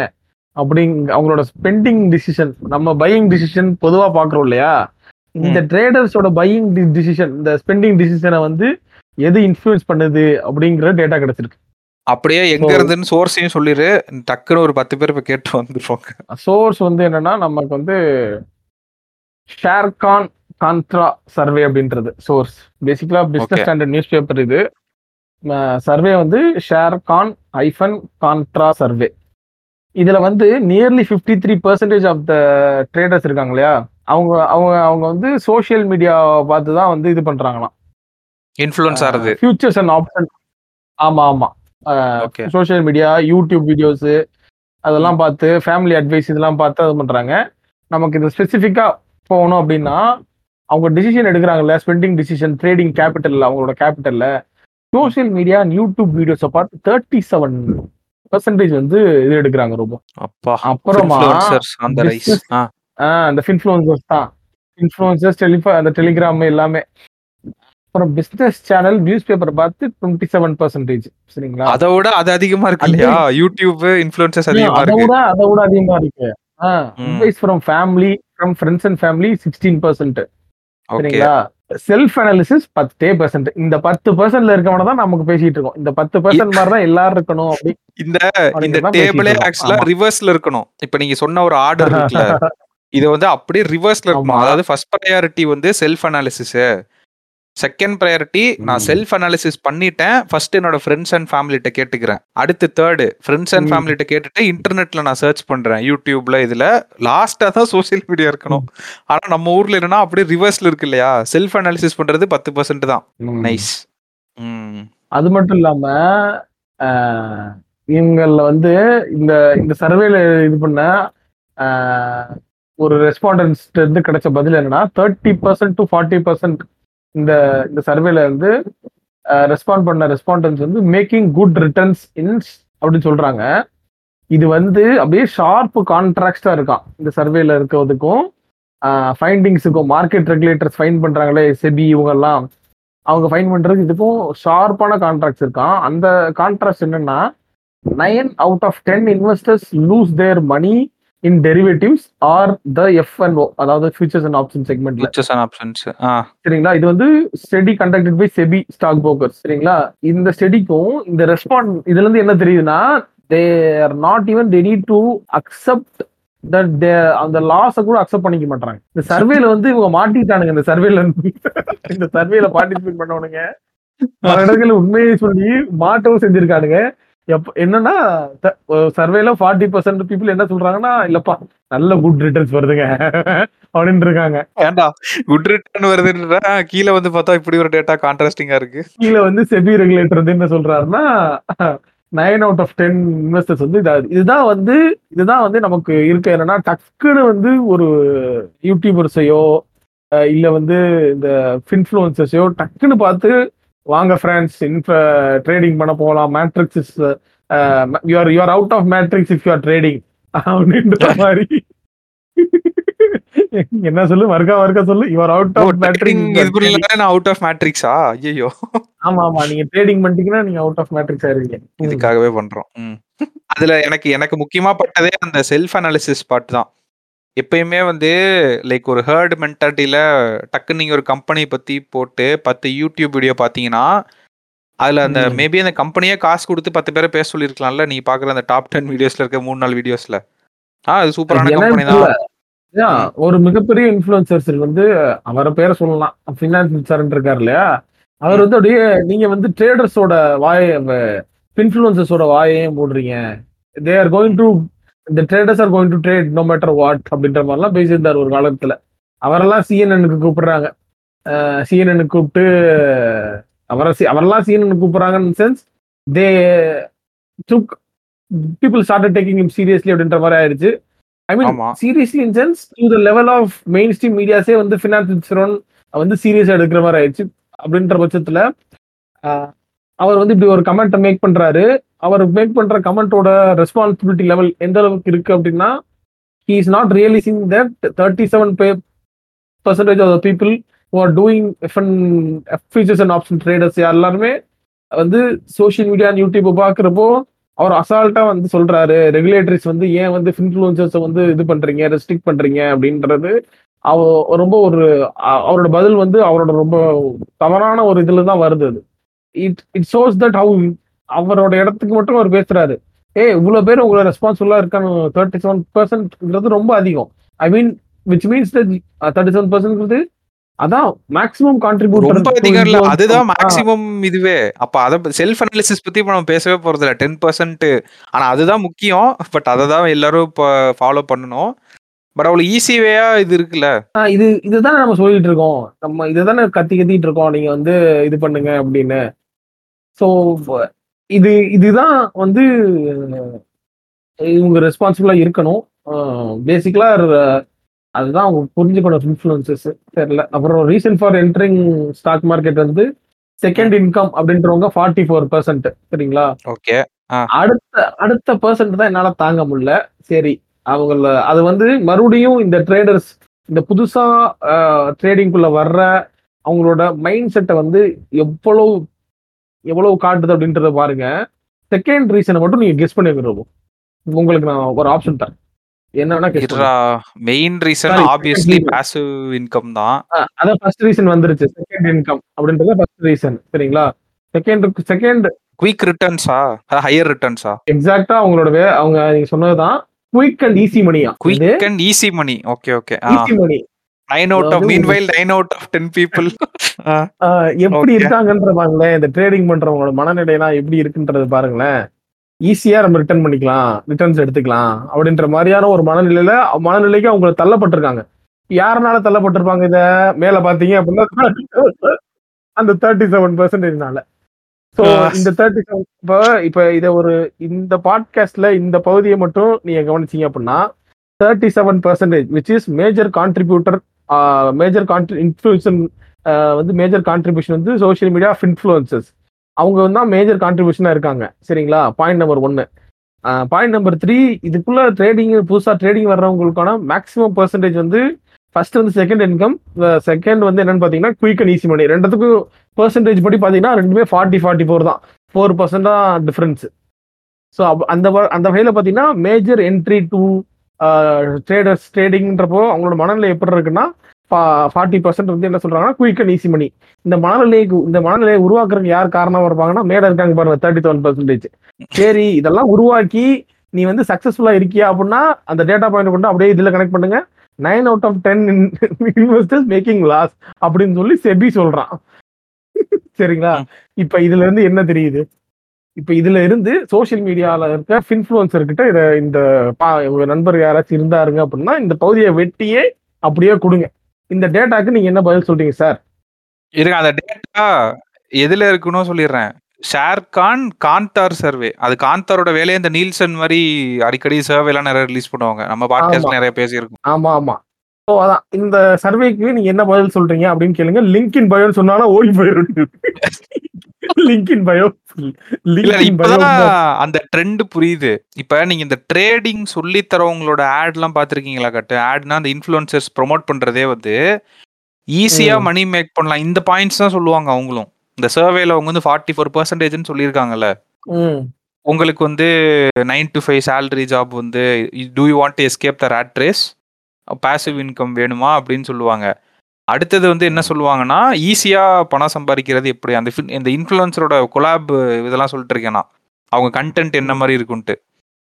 அப்படிங்க அவங்களோட ஸ்பெண்டிங் டிசிஷன் நம்ம பையிங் டிசிஷன் பொதுவா பாக்குறோம் இல்லையா? இந்த ட்ரேடர்ஸோட பையிங் டிசிஷன் இந்த ஸ்பெண்டிங் டிசிஷனை வந்து எது இன்ஃப்ளூயன்ஸ் பண்ணுது அப்படிங்கிற டேட்டா கிடைச்சிருக்கு. அப்படியே எங்க இருந்துன்னு சோர்ஸையும் சொல்லிரு. டக்குன்னு ஒரு பத்து பேர் இப்ப கேட்டு வந்துருவாங்க. சோர்ஸ் வந்து என்னன்னா நமக்கு வந்து ஷேர்கான் கான்ட்ரா சர்வே அப்படின்றது சோர்ஸ் பேசிக்கலா business Okay. Standard news paper இது சர்வே வந்து ஷேர்கான் ஐஃபன் கான்ட்ரா சர்வே இதுல வந்து nearly fifty three percentage of the traders இருக்காங்க இல்லையா? அவங்க அவங்க அவங்க வந்து சோஷியல் மீடியா பார்த்து தான் வந்து இது பண்றாங்களாம். இன்ஃப்ளூயன்ஸ் ஆறுது ஃபியூச்சர்ஸ் அண்ட் ஆப்ஷன் ஆமா ஆமா. சோஷியல் மீடியா யூடியூப் வீடியோஸ் அதெல்லாம் பார்த்து ஃபேமிலி அட்வைஸ் இதெல்லாம் பார்த்து அது பண்றாங்க. நமக்கு இது ஸ்பெசிஃபிக்கா போகணும் அப்படின்னா அவங்க டிசிஷன் எடுக்கிறாங்கல்ல ஸ்பெண்டிங் டிசிஷன் ட்ரேடிங் கேபிட்டல் அவங்களோட கேபிட்டல்ல சோஷியல் மீடியா நீயூடியூப் வீடியோஸை பார்த்து தேர்ட்டி செவன் பர்சன்டேஜ் வந்து இது எடுக்கிறாங்க ரொம்ப. அப்பா அப்புறமா அந்த இன்ஃப்ளூயன்சர்ஸ் தான். இன்ஃப்ளூயன்சர்ஸ் டெலிஃபா அந்த டெலிகிராம் எல்லாமே. அப்புறம் பிசினஸ் சேனல் நியூஸ் பேப்பர் பார்த்து டுவெண்ட்டி செவன் பர்சன்டேஜ் சரிங்களா? அதை விட அது அதிகமா இருக்கு இல்லையா? யூடியூப் இன்ஃப்ளூயன்சஸ் அதிகமா அதை இருக்கு. விட அதை விட அதிகமா இருக்கு. Advice from family from friends and family sixteen percent சரிங்களா? செல்ஃப் அனாலிசிஸ் பத்தே பர்சன்ட் இந்த பத்து பர்சன்ட்ல இருக்கவன தான் நமக்கு பேசிட்டு இருக்கோம். இந்த பத்து பர்சன்ட் மாதிரி தான் எல்லாரும் இருக்கணும் அப்படி இந்த இந்த டேபிளே ஆக்சுவலா. ரிவர்ஸ்ல இருக்கணும். இப்ப நீங்க சொன்ன ஒரு ஆர்டர் இருக்குல்ல? இது வந்து அப்படியே ரிவர்ஸ்ல இருக்கணும். அதாவது ஃபர்ஸ்ட் ப்ரையாரிட்டி வந்து செல்ஃப் அனாலிசிஸ் செகண்ட் ப்ரையாரிட்டி நான். செல்ஃப் அனாலிசிஸ் பண்ணிட்டேன். ஃபர்ஸ்ட் என்னோட ஃப்ரெண்ட்ஸ் அண்ட் ஃபேமிலிட்ட கேட்டுக்கிறேன். அடுத்து தேர்டு ஃப்ரெண்ட்ஸ் அண்ட். ஃபேமிலிட்ட கேட்டுட்டு இன்டர்நெட்ல நான் சர்ச் பண்றேன். யூடியூப்ல இதுல. லாஸ்டா தான் சோஷியல் மீடியா இருக்கணும். ஆனா நம்ம ஊர்ல என்னன்னா அப்படியே ரிவர்ஸ்ல இருக்கு இல்லையா? செல்ஃப் அனாலிசிஸ் பண்றது பத்து பர்சன்ட் தான். நைஸ் ம். அது மட்டும் இல்லாம இவங்கள வந்து இந்த இந்த சர்வேல இது பண்ண ஒரு ரெஸ்பாண்டன்ஸ் இருந்து கிடைச்ச பதில் என்னன்னா thirty percent to forty percent இந்த இந்த சர்வேல வந்து ரெஸ்பாண்ட் பண்ண ரெஸ்பாண்டன்ஸ் வந்து மேக்கிங் குட் ரிட்டர்ன்ஸ் இன்ஸ் அப்படின்னு சொல்றாங்க. இது வந்து அப்படியே ஷார்ப் கான்ட்ராக்டா இருக்கான் இந்த சர்வேல இருக்கிறதுக்கும் ஃபைண்டிங்ஸுக்கும் மார்க்கெட் ரெகுலேட்டர்ஸ் ஃபைன் பண்றாங்களே செபி இவங்கெல்லாம். அவங்க ஃபைன் பண்றதுக்கு இதுக்கும் ஷார்ப்பான கான்ட்ராக்ட்ஸ் இருக்கான் அந்த கான்ட்ராக்ட் என்னன்னா nine out of ten investors lose their money in derivatives are the F and O அதாவது ஃபியூச்சர்ஸ் அண்ட் ஆப்ஷன் செக்மெண்ட்ல ஃபியூச்சர்ஸ் அண்ட் ஆப்ஷன்ஸ் சரிங்களா? இது வந்து study conducted by SEBI stock brokers சரிங்களா? இந்த ஸ்டடிக்கும் இந்த ரெஸ்பாண்ட் இதுல இருந்து என்ன தெரியுதுன்னா they are not even need to accept that they அந்த லாஸ கூட அக்செப்ட் பண்ணிக்க மாட்டாங்க இந்த சர்வேல வந்து இவங்க மாட்டிட்டானுங்க இந்த சர்வேல இந்த சர்வேல பார்ட்டிசிபேட் பண்ணவனுங்க. பல இடங்கள்ல உண்மையை சொல்லி மாட்டவும் செஞ்சிருக்கானுங்க. எப்ப என்னன்னா சர்வேல ஃபார்ட்டி பர்சன்ட் பீப்புள் என்ன சொல்றாங்கன்னா இல்லப்பா நல்ல குட் ரிட்டர்ன்ஸ் வருதுங்க அப்படின்னு இருக்காங்க. ஏன்டா குட் ரிட்டர்ன் வருதுன்ற கீழே வந்து பார்த்தா இப்படி ஒரு டேட்டா கான்ட்ராஸ்டிங்கா இருக்கு. கீழே வந்து செபி ரெகுலேட்டர் வந்து என்ன சொல்றாருன்னா nine out of ten investors வந்து இதா- இதுதான் வந்து இதுதான் வந்து நமக்கு இருக்க. என்னன்னா டக்குன்னு வந்து ஒரு யூடியூபர்ஸையோ இல்ல வந்து இந்த ஃபின்ஃப்ளூன்சர்ஸையோ டக்குன்னு பார்த்து வாங்க ஃப்ரெண்ட்ஸ் இன்ஃப ட்ரேடிங் பண்ண போகலாம் matrix is you're you're out of matrix if you're trading அப்படின்ற மாதிரி. என்ன சொல்லு? மறுக்கா மறுக்கா சொல்லு. Your out of matrix out of மேட்ரிக்ஸா ஐயோ ஆமா ஆமா நீங்க ட்ரேடிங் பண்ணிட்டீங்கன்னா நீங்க அவுட் ஆஃப் மேட்ரிக்ஸ் ஆயிருவீங்க. ம். இதுக்காகவே பண்றோம். அதுல எனக்கு எனக்கு முக்கியமா பட்டதே அந்த செல்ஃப் அனாலிசிஸ் பார்ட் தான். எப்பயுமே வந்து லைக் ஒரு ஹேர்ட் மென்டாலிட்டியில டக்குன்னு நீங்க ஒரு கம்பெனி பத்தி போட்டு பத்து யூடியூப் வீடியோ பாத்தீங்கன்னா அதுல அந்த. மேபி அந்த கம்பெனியே காசு கொடுத்து பத்து பேரை பேச சொல்லிருக்கலாம்ல நீ பாக்குற அந்த டாப் டென் வீடியோஸ்ல இருக்க மூணு நாலு வீடியோஸ்ல ஆ அது சூப்பரான கம்பெனி தான். ஒரு மிகப்பெரிய இன்ஃபுளுசர்ஸ் வந்து அவரை பேரை சொல்லலாம். ஃபினான்ஸ் சார் இருக்காரு இல்லையா? அவர் வந்து அப்படியே நீங்க வந்து ட்ரேடர்ஸோட வாயை இன்ஃபுளுசர்ஸோட வாயையும் போடுறீங்க தே ஆர் கோயிங் டு இந்த traders are going to trade no matter what அப்படின்ற மாதிரிலாம் பேசியிருந்தார் ஒரு காலத்துல. அவரெல்லாம் சிஎன்எனுக்கு கூப்பிடுறாங்க. சிஎன்எனுக்கு கூப்பிட்டு அவரை சி- அவரெல்லாம் CNN கூப்பிடுறாங்கன்னு sense they took people start taking him seriously அப்படின்ற மாதிரி ஆயிடுச்சு. I mean. Seriously in sense to the level of main stream மீடியாஸே வந்து ஃபினான்ஸ் வந்து சீரியஸா எடுக்கிற மாதிரி ஆயிடுச்சு. அப்படின்ற பட்சத்துல அவர் வந்து இப்படி ஒரு கமெண்ட்டை மேக் பண்றாரு. அவர் மேக் பண்ற கமெண்டோட ரெஸ்பான்சிபிலிட்டி லெவல் எந்த அளவுக்கு இருக்கு அப்படின்னா he is not realising that thirty seven pay percentage of the people who are doing F features and option traders எல்லாருமே வந்து சோஷியல் மீடியா யூடியூப் பார்க்குறப்போ அவர் அசால்ட்டா வந்து சொல்றாரு. ரெகுலேட்டரிஸ் வந்து ஏன் வந்து இன்ஃபுளுசர்ஸை வந்து இது பண்றீங்க ரெஸ்ட்ரிக்ட் பண்றீங்க அப்படின்றது அவ ரொம்ப ஒரு அவரோட பதில் வந்து அவரோட ரொம்ப தவறான ஒரு இதுல தான் வருது அது. It it shows that how அவரோட இடத்துக்கு மட்டும் அவர் பேசுறாரு. ஏ இவ்வளவு பேர் உங்களை ரெஸ்பான்சிபிளா இருக்கான்னு தேர்ட்டி செவன் பர்சன்ட்ங்கிறது ரொம்ப அதிகம். I mean which means thirty seven percent அதான் மேக்ஸிமம் கான்ட்ரிபியூட்டர் ரொம்ப அதிகம் இல்ல. அதுதான் மேக்ஸிமம் இதுவே. அப்ப அத செல்ஃப் அனாலிசிஸ் பத்தி நம்ம பேசவே போறது இல்ல டென் பர்சன்ட் ஆனா அதுதான் முக்கியம். பட் அதை தான் எல்லாரும் இப்போ ஃபாலோ பண்ணணும். பட் அவ்வளவு ஈஸி வேயா இது இருக்குல்ல. இது இதுதான் நம்ம சொல்லிட்டு இருக்கோம். நம்ம இதுதானே கத்தி கத்திட்டு இருக்கோம். நீங்க வந்து இது பண்ணுங்க அப்படின்னு. ஸோ இது இதுதான் வந்து இவங்க ரெஸ்பான்சிபிளா இருக்கணும். பேசிக்கலா அதுதான் அவங்க புரிஞ்சுக்கணும் இன்ஃபுளுசஸ் தெரியல. அப்புறம் reason for entering stock market வந்து செகண்ட் இன்கம் அப்படின்றவங்க ஃபார்ட்டி ஃபோர் பர்சன்ட் சரிங்களா ஓகே அடுத்த அடுத்த பர்சன்ட் தான் என்னால தாங்க முடியல. சரி அவங்கள அது வந்து மறுபடியும் இந்த ட்ரேடர்ஸ் இந்த புதுசா ட்ரேடிங்குள்ள வர்ற அவங்களோட மைண்ட் செட்டை வந்து எவ்வளவு எவ்வளவு காட்டுது அப்படின்றத பாருங்க. செகண்ட் ரீசனை மட்டும் நீங்க கெஸ் பண்ணி வைக்கிறோம் உங்களுக்கு நான் ஒரு ஆப்ஷன் தரேன். என்ன வேணா guess இதுரா main reason obviously passive income தான். அதான் ஃபர்ஸ்ட் ரீசன் வந்துருச்சு. செகண்ட் இன்கம் அப்படின்றது ஃபர்ஸ்ட் ரீசன் சரிங்களா? செகண்ட் செகண்ட் குயிக் ரிட்டர்ன்ஸா ஹையர் ரிட்டர்ன்ஸா எக்ஸாக்டா அவங்களோட அவங்க நீங்க சொன்னதுதான் குயிக் அண்ட் ஈஸி மணியா quick and easy money okay okay easy money nine out of meanwhile nine out of ten people எப்படி. இருக்காங்கன்ற பாருங்களேன். இந்த ட்ரேடிங் பண்றவங்களோட மனநிலையெல்லாம் எப்படி இருக்குன்றது பாருங்களேன். ஈஸியா நம்ம ரிட்டர்ன் பண்ணிக்கலாம். ரிட்டர்ன்ஸ் எடுத்துக்கலாம். அப்படின்ற மாதிரியான ஒரு மனநிலையில மனநிலைக்கு அவங்க தள்ளப்பட்டிருக்காங்க. யாருனால தள்ளப்பட்டிருப்பாங்க இத? மேல பாத்தீங்க அப்படின்னா அந்த தேர்ட்டி செவன் பர்சன்டேஜ்னால ஸோ. இந்த தேர்ட்டி செவன் இப்போ இப்போ இதை ஒரு இந்த பாட்காஸ்ட்ல இந்த பகுதியை மட்டும் நீங்க கவனிச்சீங்க அப்படின்னா thirty seven percentage which is major contributor major country influencer வந்து மேஜர் கான்ட்ரிபியூஷன் வந்து சோஷியல் மீடியா ஆஃப் இன்ஃப்ளூயன்சஸ் அவங்க வந்து தான் மேஜர் கான்ட்ரிபியூஷனாக இருக்காங்க. சரிங்களா? பாயிண்ட் நம்பர் ஒன்று பாயிண்ட் நம்பர் த்ரீ இதுக்குள்ள ட்ரேடிங் புதுசாக ட்ரேடிங் வர்றவங்களுக்கான மேக்ஸிமம் பர்சன்டேஜ் வந்து ஃபர்ஸ்ட் வந்து செகண்ட் இன்கம் செகண்ட் வந்து என்னன்னு பார்த்தீங்கன்னா குயிக் அண்ட் ஈஸி மணி ரெண்டுத்துக்கும் பர்சன்டேஜ் படி பார்த்தீங்கன்னா ரெண்டுமே ஃபார்ட்டி ஃபார்ட்டி ஃபோர் தான். ஃபோர் பர்சன்ட் தான் டிஃப்ரென்ஸ் ஸோ அந்த வ- அந்த வகையில் பார்த்தீங்கன்னா மேஜர் என்ட்ரி டூ ட்ரேடர்ஸ் ட்ரேடிங்ன்றப்போ அவங்களோட மனநிலை எப்படி இருக்குன்னா ஃபார்ட்டி பர்சன்ட் வந்து என்ன சொல்றாங்கன்னா குயிக் அண்ட் ஈஸி மணி இந்த மனநிலைக்கு இந்த மனநிலையை உருவாக்குறதுக்கு யார் காரணமா இருப்பாங்கன்னா மேல இருக்காங்க பாருங்க தேர்ட்டி செவன் பர்சன்டேஜ் சரி இதெல்லாம் உருவாக்கி நீ வந்து சக்சஸ்ஃபுல்லா இருக்கியா அப்படின்னா அந்த டேட்டா பாயிண்ட் கொண்டு அப்படியே இதுல கனெக்ட் பண்ணுங்க. Nine out of ten investors making loss அப்படின்னு சொல்லி செபி சொல்றான். சரிங்களா. இப்ப இதுல இருந்து என்ன தெரியுது? இப்ப இதுல இருந்து சோஷியல் மீடியால இருக்க இன்ஃபுளுசர் கிட்ட இத இந்த உங்க நண்பர் யாராச்சும் இருந்தாருங்க அப்படின்னா இந்த பகுதியை வெட்டியே அப்படியே கொடுங்க. இந்த டேட்டாக்கு நீங்க என்ன பதில் சொல்றீங்க சார் இருங்க அந்த டேட்டா எதுல இருக்குன்னு சொல்லிடுறேன். ஷேர் கான் காந்தார் சர்வே அது காந்தாரோட வேலையை இந்த நீல்சன் மாதிரி அடிக்கடி சர்வேலாம் நிறைய ரிலீஸ் பண்ணுவாங்க. நம்ம பாட்காஸ்ட் நிறைய பேசியிருக்கோம். ஆமா ஆமா. ஸோ அதான். இந்த சர்வேக்கு நீங்க என்ன பதில் சொல்றீங்க அப்படின்னு கேளுங்க. லிங்க் இன் பயோன்னு சொன்னாலும் ஓடி போயிடும் லிங்க் இன் பயோ அந்த ட்ரெண்ட் புரியுது. இப்ப நீங்க இந்த ட்ரேடிங் சொல்லி தரவங்களோட ஆட் எல்லாம் பாத்திருக்கீங்களா கட்டு? ஆட்னா அந்த இன்ஃபுளுசர்ஸ் ப்ரோமோட் பண்றதே வந்து ஈஸியா. மணி மேக் பண்ணலாம். இந்த பாயிண்ட்ஸ் தான் சொல்லுவாங்க அவங்களும். இந்த சர்வேல அவங்க வந்து ஃபார்ட்டி ஃபோர் பர்சன்டேஜ்னு சொல்லியிருக்காங்கல்ல. உங்களுக்கு வந்து nine to five salary job வந்து do you want to escape the rat race passive income வேணுமா அப்படின்னு சொல்லுவாங்க. அடுத்தது வந்து என்ன சொல்லுவாங்கன்னா ஈஸியா பணம் சம்பாதிக்கிறது எப்படி? அந்த இந்த இன்ஃப்ளூயன்சரோட கொலாப் இதெல்லாம் சொல்லிட்டு இருக்கேன் நான். அவங்க கண்டென்ட் என்ன மாதிரி இருக்குன்ட்டு.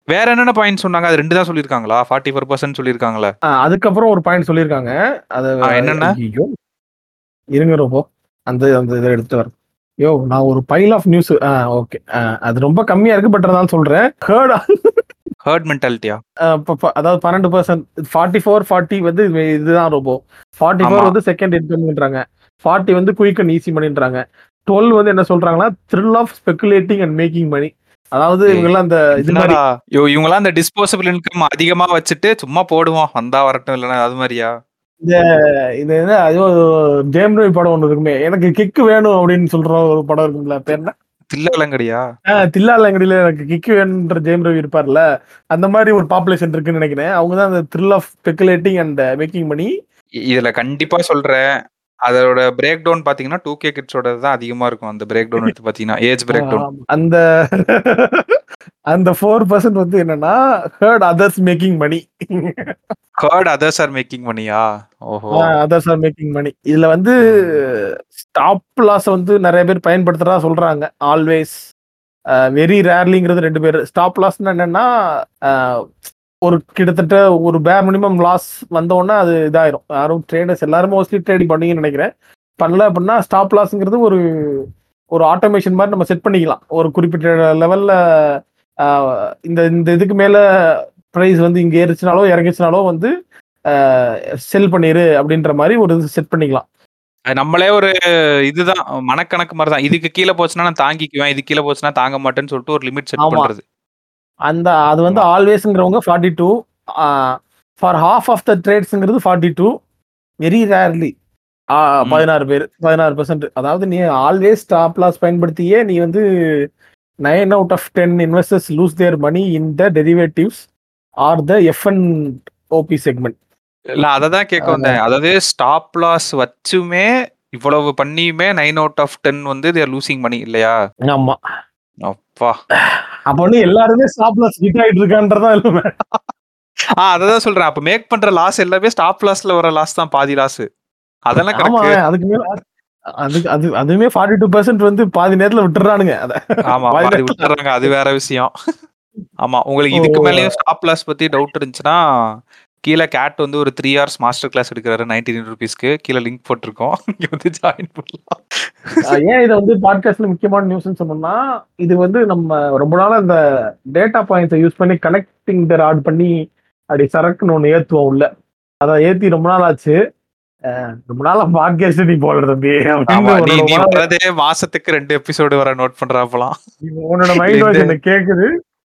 வேற என்னென்ன பாயிண்ட் சொன்னாங்க? அது ரெண்டு தான் சொல்லியிருக்காங்களா? ஃபார்ட்டி ஃபோர் பர்சன்ட் சொல்லியிருக்காங்களா அதுக்கப்புறம் ஒரு பாயிண்ட் சொல்லியிருக்காங்க. அது என்னென்ன? இருங்க ரொம்ப அந்த அந்த இதை எடுத்துட்டு வரேன் யோ நான் ஒரு பைல் ஆஃப் நியூஸ் ஓகே அது ரொம்ப கம்மியா இருக்கு பட் இருந்தாலும் சொல்றேன். ஹேர்ட் ஹர்ட் மென்டாலிட்டியா அதாவது பன்னெண்டு பர்சன்ட் ஃபார்ட்டி ஃபோர் ஃபார்ட்டி வந்து இது- இதுதான் ரொம்ப ஃபார்ட்டி. ஃபோர் வந்து செகண்ட் இன்கம்ன்றாங்க ஃபார்ட்டி வந்து குயிக் அண்ட் ஈஸி மணின்றாங்க டுவெல் வந்து என்ன சொல்றாங்கன்னா thrill of speculating and making money அதாவது இவங்கெல்லாம் அந்த இது மாதிரி இவங்கலாம் அந்த டிஸ்போசபிள் இன்கம் அதிகமா வச்சுட்டு சும்மா போடுவோம். வந்தா வரட்டும் இல்லைன்னா அது மாதிரியா? இது என்ன ஐயோ ஜெயம் ரவி படம் ஒன்று இருக்குமே. எனக்கு கிக்கு வேணும் அப்படின்னு சொல்ற ஒரு படம் இருக்கும்ல பேர் என்ன? தில்லலங்கடியா? தில்லாலங்கடியில எனக்கு கிக்கு வேணுன்ற ஜெயம் ரவி இருப்பார்ல அந்த மாதிரி ஒரு பாப்புலேஷன் இருக்குன்னு நினைக்கிறேன். அவங்க தான் அந்த thrill of speculating and making money இ- இதுல கண்டிப்பா சொல்றேன். அதோட பிரேக் டவுன் பாத்தீங்கன்னா டூ கே கிட்ஸோட தான் அதிகமா இருக்கும். அந்த பிரேக் டவுன் எடுத்து பாத்தீங்கன்னா ஏஜ் பிரேக் டவுன் அந்த அந்த ஃபோர் பர்சன்ட் வந்து என்னன்னா hurt others making money hurt others are making மணியா ஓஹோ. அதர்ஸ் ஆர் மேக்கிங் மணி இதுல வந்து ஸ்டாப் லாஸ் வந்து நிறைய பேர் பயன்படுத்துறதா சொல்றாங்க. ஆல்வேஸ் வெரி ரேர்லிங்கிறது ரெண்டு பேர். ஸ்டாப் லாஸ்னா என்னன்னா ஒரு கிட்டத்தட்ட ஒரு பேர் மினிமம் லாஸ் வந்தோடனே அது இதாயிரும். யாரும் ட்ரேடர்ஸ் எல்லாரும் மோஸ்ட்லி ட்ரேடிங் பண்ணீங்கன்னு நினைக்கிறேன். பண்ணல அப்படின்னா ஸ்டாப் லாஸ்ங்கிறது ஒரு ஒரு ஆட்டோமேஷன் மாதிரி நம்ம செட் பண்ணிக்கலாம். ஒரு குறிப்பிட்ட லெவல்ல இந்த இந்த இதுக்கு மேல ப்ரைஸ் வந்து இங்க ஏறிச்சுனாலோ இறங்கிச்சுனாலோ வந்து செல் பண்ணிரு அப்படின்ற மாதிரி ஒரு இது செட் பண்ணிக்கலாம். அது நம்மளே ஒரு இதுதான். மனக்கணக்கு மாதிரி தான் இதுக்கு கீழே போச்சுன்னா நான் தாங்கிக்குவேன். இது கீழே போச்சுன்னா தாங்க மாட்டேன்னு சொல்லிட்டு ஒரு லிமிட் செட். பண்றது. அந்த அது வந்து ஆல்வேஸ்ங்கிறவங்க forty two for half of the ட்ரேட்ஸுங்கிறது forty two very rarely. பதினாறு பேர் பதினாறு பெர்சன்ட் அதாவது நீ ஆல்வேஸ் ஸ்டாப் லாஸ் பயன்படுத்தியே நீ வந்து nine out of ten investors lose their money in the derivatives are the F and OP segment இல்ல அதை தான் கேட்க வந்தேன் அதாவது ஸ்டாப் லாஸ் வச்சுமே இவ்வளவு பண்ணியுமே நைன் அவுட் ஆஃப் டென் வந்து தேர் லூசிங் மணி இல்லையா? ஆமா. அப்பா வந்து எல்லாருமே ஸ்டாப் லாஸ் ஹிட் ஆயிட்டு இருக்கான்றதா இல்ல ஆ அததான் சொல்றேன். அப்ப மேக் பண்ற லாஸ் எல்லாமே ஸ்டாப் லாஸ்ல வர லாஸ் தான் பாதி லாஸ் அதெல்லாம் ஆமா அதுக்கு மேல அதுக்கு அது அதுவுமே ஃபார்ட்டி டூ பர்சன்ட் வந்து பாதி நேரத்துல விட்டுறானுங்க. ஆமா பாதி விட்டுறாங்க. அது வேற விஷயம். ஆமா உங்களுக்கு இதுக்கு. மேலயும் ஸ்டாப் லாஸ் பத்தி டவுட் இருந்துச்சுன்னா கீழே கேட் வந்து ஒரு த்ரீ ஹவர்ஸ் மாஸ்டர் கிளாஸ் எடுக்கிறாரு நைன்டீன் ருபீஸ்க்கு கீழே லிங்க் போட்டிருக்கோம். இங்க வந்து ஜாயின் பண்ணலாம். ஏன் இதை வந்து பாட்காஸ்ட்ல முக்கியமான நியூஸ்னு சொன்னோம்னா இது வந்து நம்ம ரொம்ப நாளா இந்த டேட்டா பாயிண்ட்ஸை யூஸ் பண்ணி கனெக்டிங் த ராட் பண்ணி அப்படி சரக்குன்னு ஒன்று ஏத்துவோம் உள்ள. அதை ஏத்தி ரொம்ப நாள் ஆச்சு. ரொம்ப நாளா பாட்காஸ்ட் நீ போடுற தம்பி. நீ மாசத்துக்கு ரெண்டு எபிசோடு வர நோட் பண்றாப்பலாம் உன்னோட மைண்ட் வாய்ஸ் எனக்கு கேக்குது.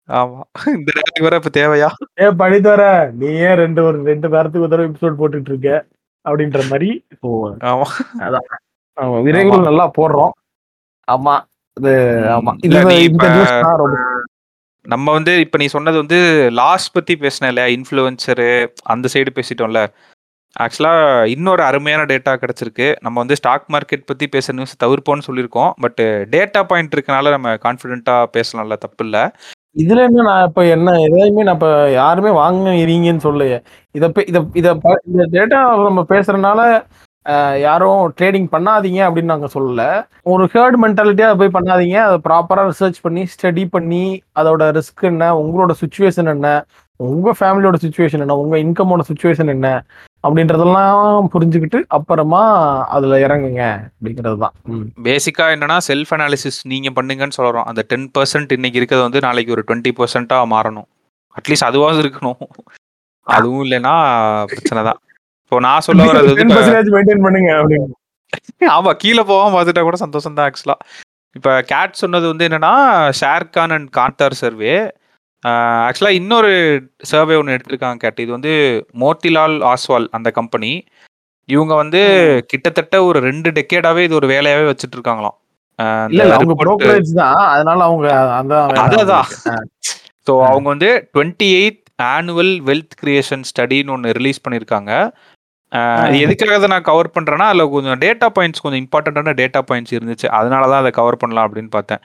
ஆமா இந்த நேரத்துக்கு வர இப்ப தேவையா? ஏ படித்து வர. நீ ஏன் ரெண்டு ஒரு ரெண்டு வாரத்துக்கு ஒரு தடவை எபிசோட் போட்டுட்டு இருக்க? அப்படின்ற மாதிரி. ஆமா. ஆமா, விரைவில் நல்லா போடுறோம். ஆமா. இது ஆமா. இது நம்ம வந்து இப்ப நீ சொன்னது வந்து லாஸ் பத்தி பேசின இல்லையா? இன்ஃப்ளூயன்சரு அந்த சைடு பேசிட்டோம்ல. ஆக்சுவலா இன்னொரு அருமையான டேட்டா கிடைச்சிருக்கு. நம்ம வந்து ஸ்டாக் மார்க்கெட் பத்தி பேசுற நியூஸ் தவிர்ப்போம்னு சொல்லியிருக்கோம். பட் டேட்டா பாயிண்ட் இருக்கனால நம்ம கான்ஃபிடென்ட்டா பேசலாம்ல தப்பு இல்ல இதுல என்ன நான் இப்ப என்ன எதையுமே நான் இப்ப யாருமே வாங்குறீங்கன்னு சொல்லலையே. இத பே- இத இத இந்த டேட்டா நம்ம பேசுறதுனால யாரும் ட்ரேடிங் பண்ணாதீங்க அப்படின்னு நாங்க சொல்லலை. ஒரு ஹேர்ட் மென்டாலிட்டியாக போய் பண்ணாதீங்க. அதை ப்ராப்பராக ரிசர்ச் பண்ணி ஸ்டடி பண்ணி அதோட ரிஸ்க் என்ன உங்களோட சுச்சுவேஷன் என்ன உங்கள் ஃபேமிலியோட சுச்சுவேஷன் என்ன உங்கள் இன்கமோட சுச்சுவேஷன் என்ன அப்படின்றதெல்லாம் புரிஞ்சுக்கிட்டு அப்புறமா அதில் இறங்குங்க அப்படிங்கிறது தான். பேசிக்காக என்னென்னா என்னன்னா செல்ஃப் அனாலிசிஸ் நீங்கள் பண்ணுங்கன்னு சொல்றோம் அந்த டென் பர்சன்ட் இன்னைக்கு இருக்கிறது வந்து நாளைக்கு ஒரு டுவெண்ட்டி பர்சன்ட்டாக மாறணும். அட்லீஸ்ட் அதுவாவது இருக்கணும். அதுவும் இல்லைன்னா பிரச்சனை தான். இப்போ நான் சொல்ல பர்சன்டேஜ் மெயின்டைன் பண்ணுங்க ஆமா கீழே போகாம பார்த்துட்டா கூட சந்தோஷம் தான் ஆக்சுவலா இப்போ கேட் சொன்னது வந்து என்னன்னா ஷேர்கான் அண்ட் காந்தார் சர்வே ஆக்சுவலா இன்னொரு சர்வே ஒன்று எடுத்திருக்காங்க கேட் இது வந்து மோத்திலால் ஆஸ்வால் அந்த கம்பெனி இவங்க வந்து கிட்டத்தட்ட ஒரு ரெண்டு டெக்கேடாவே இது ஒரு வேலையாவே வச்சுட்டு இருக்காங்களாம் அவங்க வந்து twenty eight annual wealth creation ஸ்டடின்னு ஒன்று ரிலீஸ் பண்ணியிருக்காங்க இது. எதுக்காக அதை நான் கவர் பண்ணுறேன்னா அதில் கொஞ்சம் டேட்டா பாயிண்ட்ஸ் கொஞ்சம் இம்பார்ட்டண்ட்டான டேட்டா பாயிண்ட்ஸ் இருந்துச்சு. அதனால தான் அதை கவர் பண்ணலாம் அப்படின்னு பார்த்தேன்.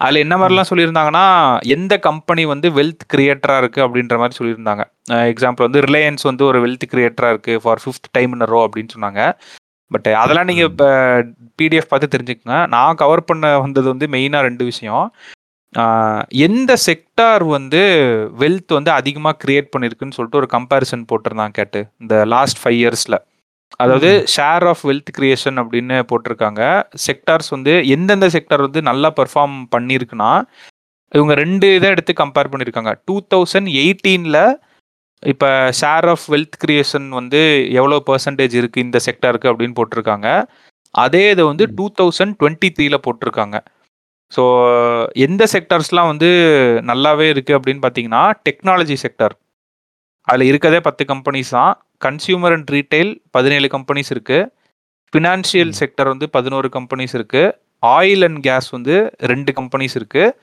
அதில் என்ன மாதிரிலாம் சொல்லியிருந்தாங்கன்னா எந்த கம்பெனி வந்து வெல்த் கிரியேட்டராக இருக்குது அப்படின்ற மாதிரி சொல்லியிருந்தாங்க. எக்ஸாம்பிள் வந்து ரிலையன்ஸ் வந்து ஒரு வெல்த் கிரியேட்டராக இருக்குது for fifth time in row அப்படின்னு சொன்னாங்க. பட் அதெல்லாம் நீங்கள் இப்போ பிடிஎஃப் பார்த்து தெரிஞ்சுக்கங்க. நான் கவர் பண்ண வந்தது வந்து மெயினாக ரெண்டு விஷயம். எந்த செக்டார் வந்து வெல்த் வந்து அதிகமாக கிரியேட் பண்ணியிருக்குன்னு சொல்லிட்டு ஒரு கம்பேரிசன் போட்டிருந்தாங்க கேட்டு இந்த லாஸ்ட் ஃபைவ் இயர்ஸில் அதாவது ஷேர் ஆஃப் வெல்த் கிரியேஷன் அப்படின்னு போட்டிருக்காங்க. செக்டார்ஸ் வந்து எந்தெந்த செக்டார் வந்து நல்லா பெர்ஃபார்ம் பண்ணியிருக்குன்னா இவங்க ரெண்டு இதை எடுத்து கம்பேர் பண்ணியிருக்காங்க டூ தௌசண்ட் எயிட்டீனில் இப்போ ஷேர் ஆஃப் வெல்த் கிரியேஷன் வந்து எவ்வளோ பர்சன்டேஜ் இருக்குது இந்த செக்டாருக்கு அப்படின்னு போட்டிருக்காங்க. அதே இதை வந்து டூ தௌசண்ட் டுவெண்ட்டி த்ரீல போட்டிருக்காங்க. ஸோ எந்த செக்டார்ஸ்லாம் வந்து நல்லாவே இருக்குது அப்படின்னு பார்த்தீங்கன்னா டெக்னாலஜி செக்டார் அதில் இருக்கதே பத்து கம்பெனிஸ் தான். கன்சியூமர் அண்ட் ரீட்டைல் பதினேழு கம்பெனிஸ் இருக்குது ஃபினான்ஷியல் செக்டர் வந்து பதினோரு கம்பெனிஸ் இருக்குது ஆயில் அண்ட் கேஸ் வந்து ரெண்டு கம்பெனிஸ் இருக்குது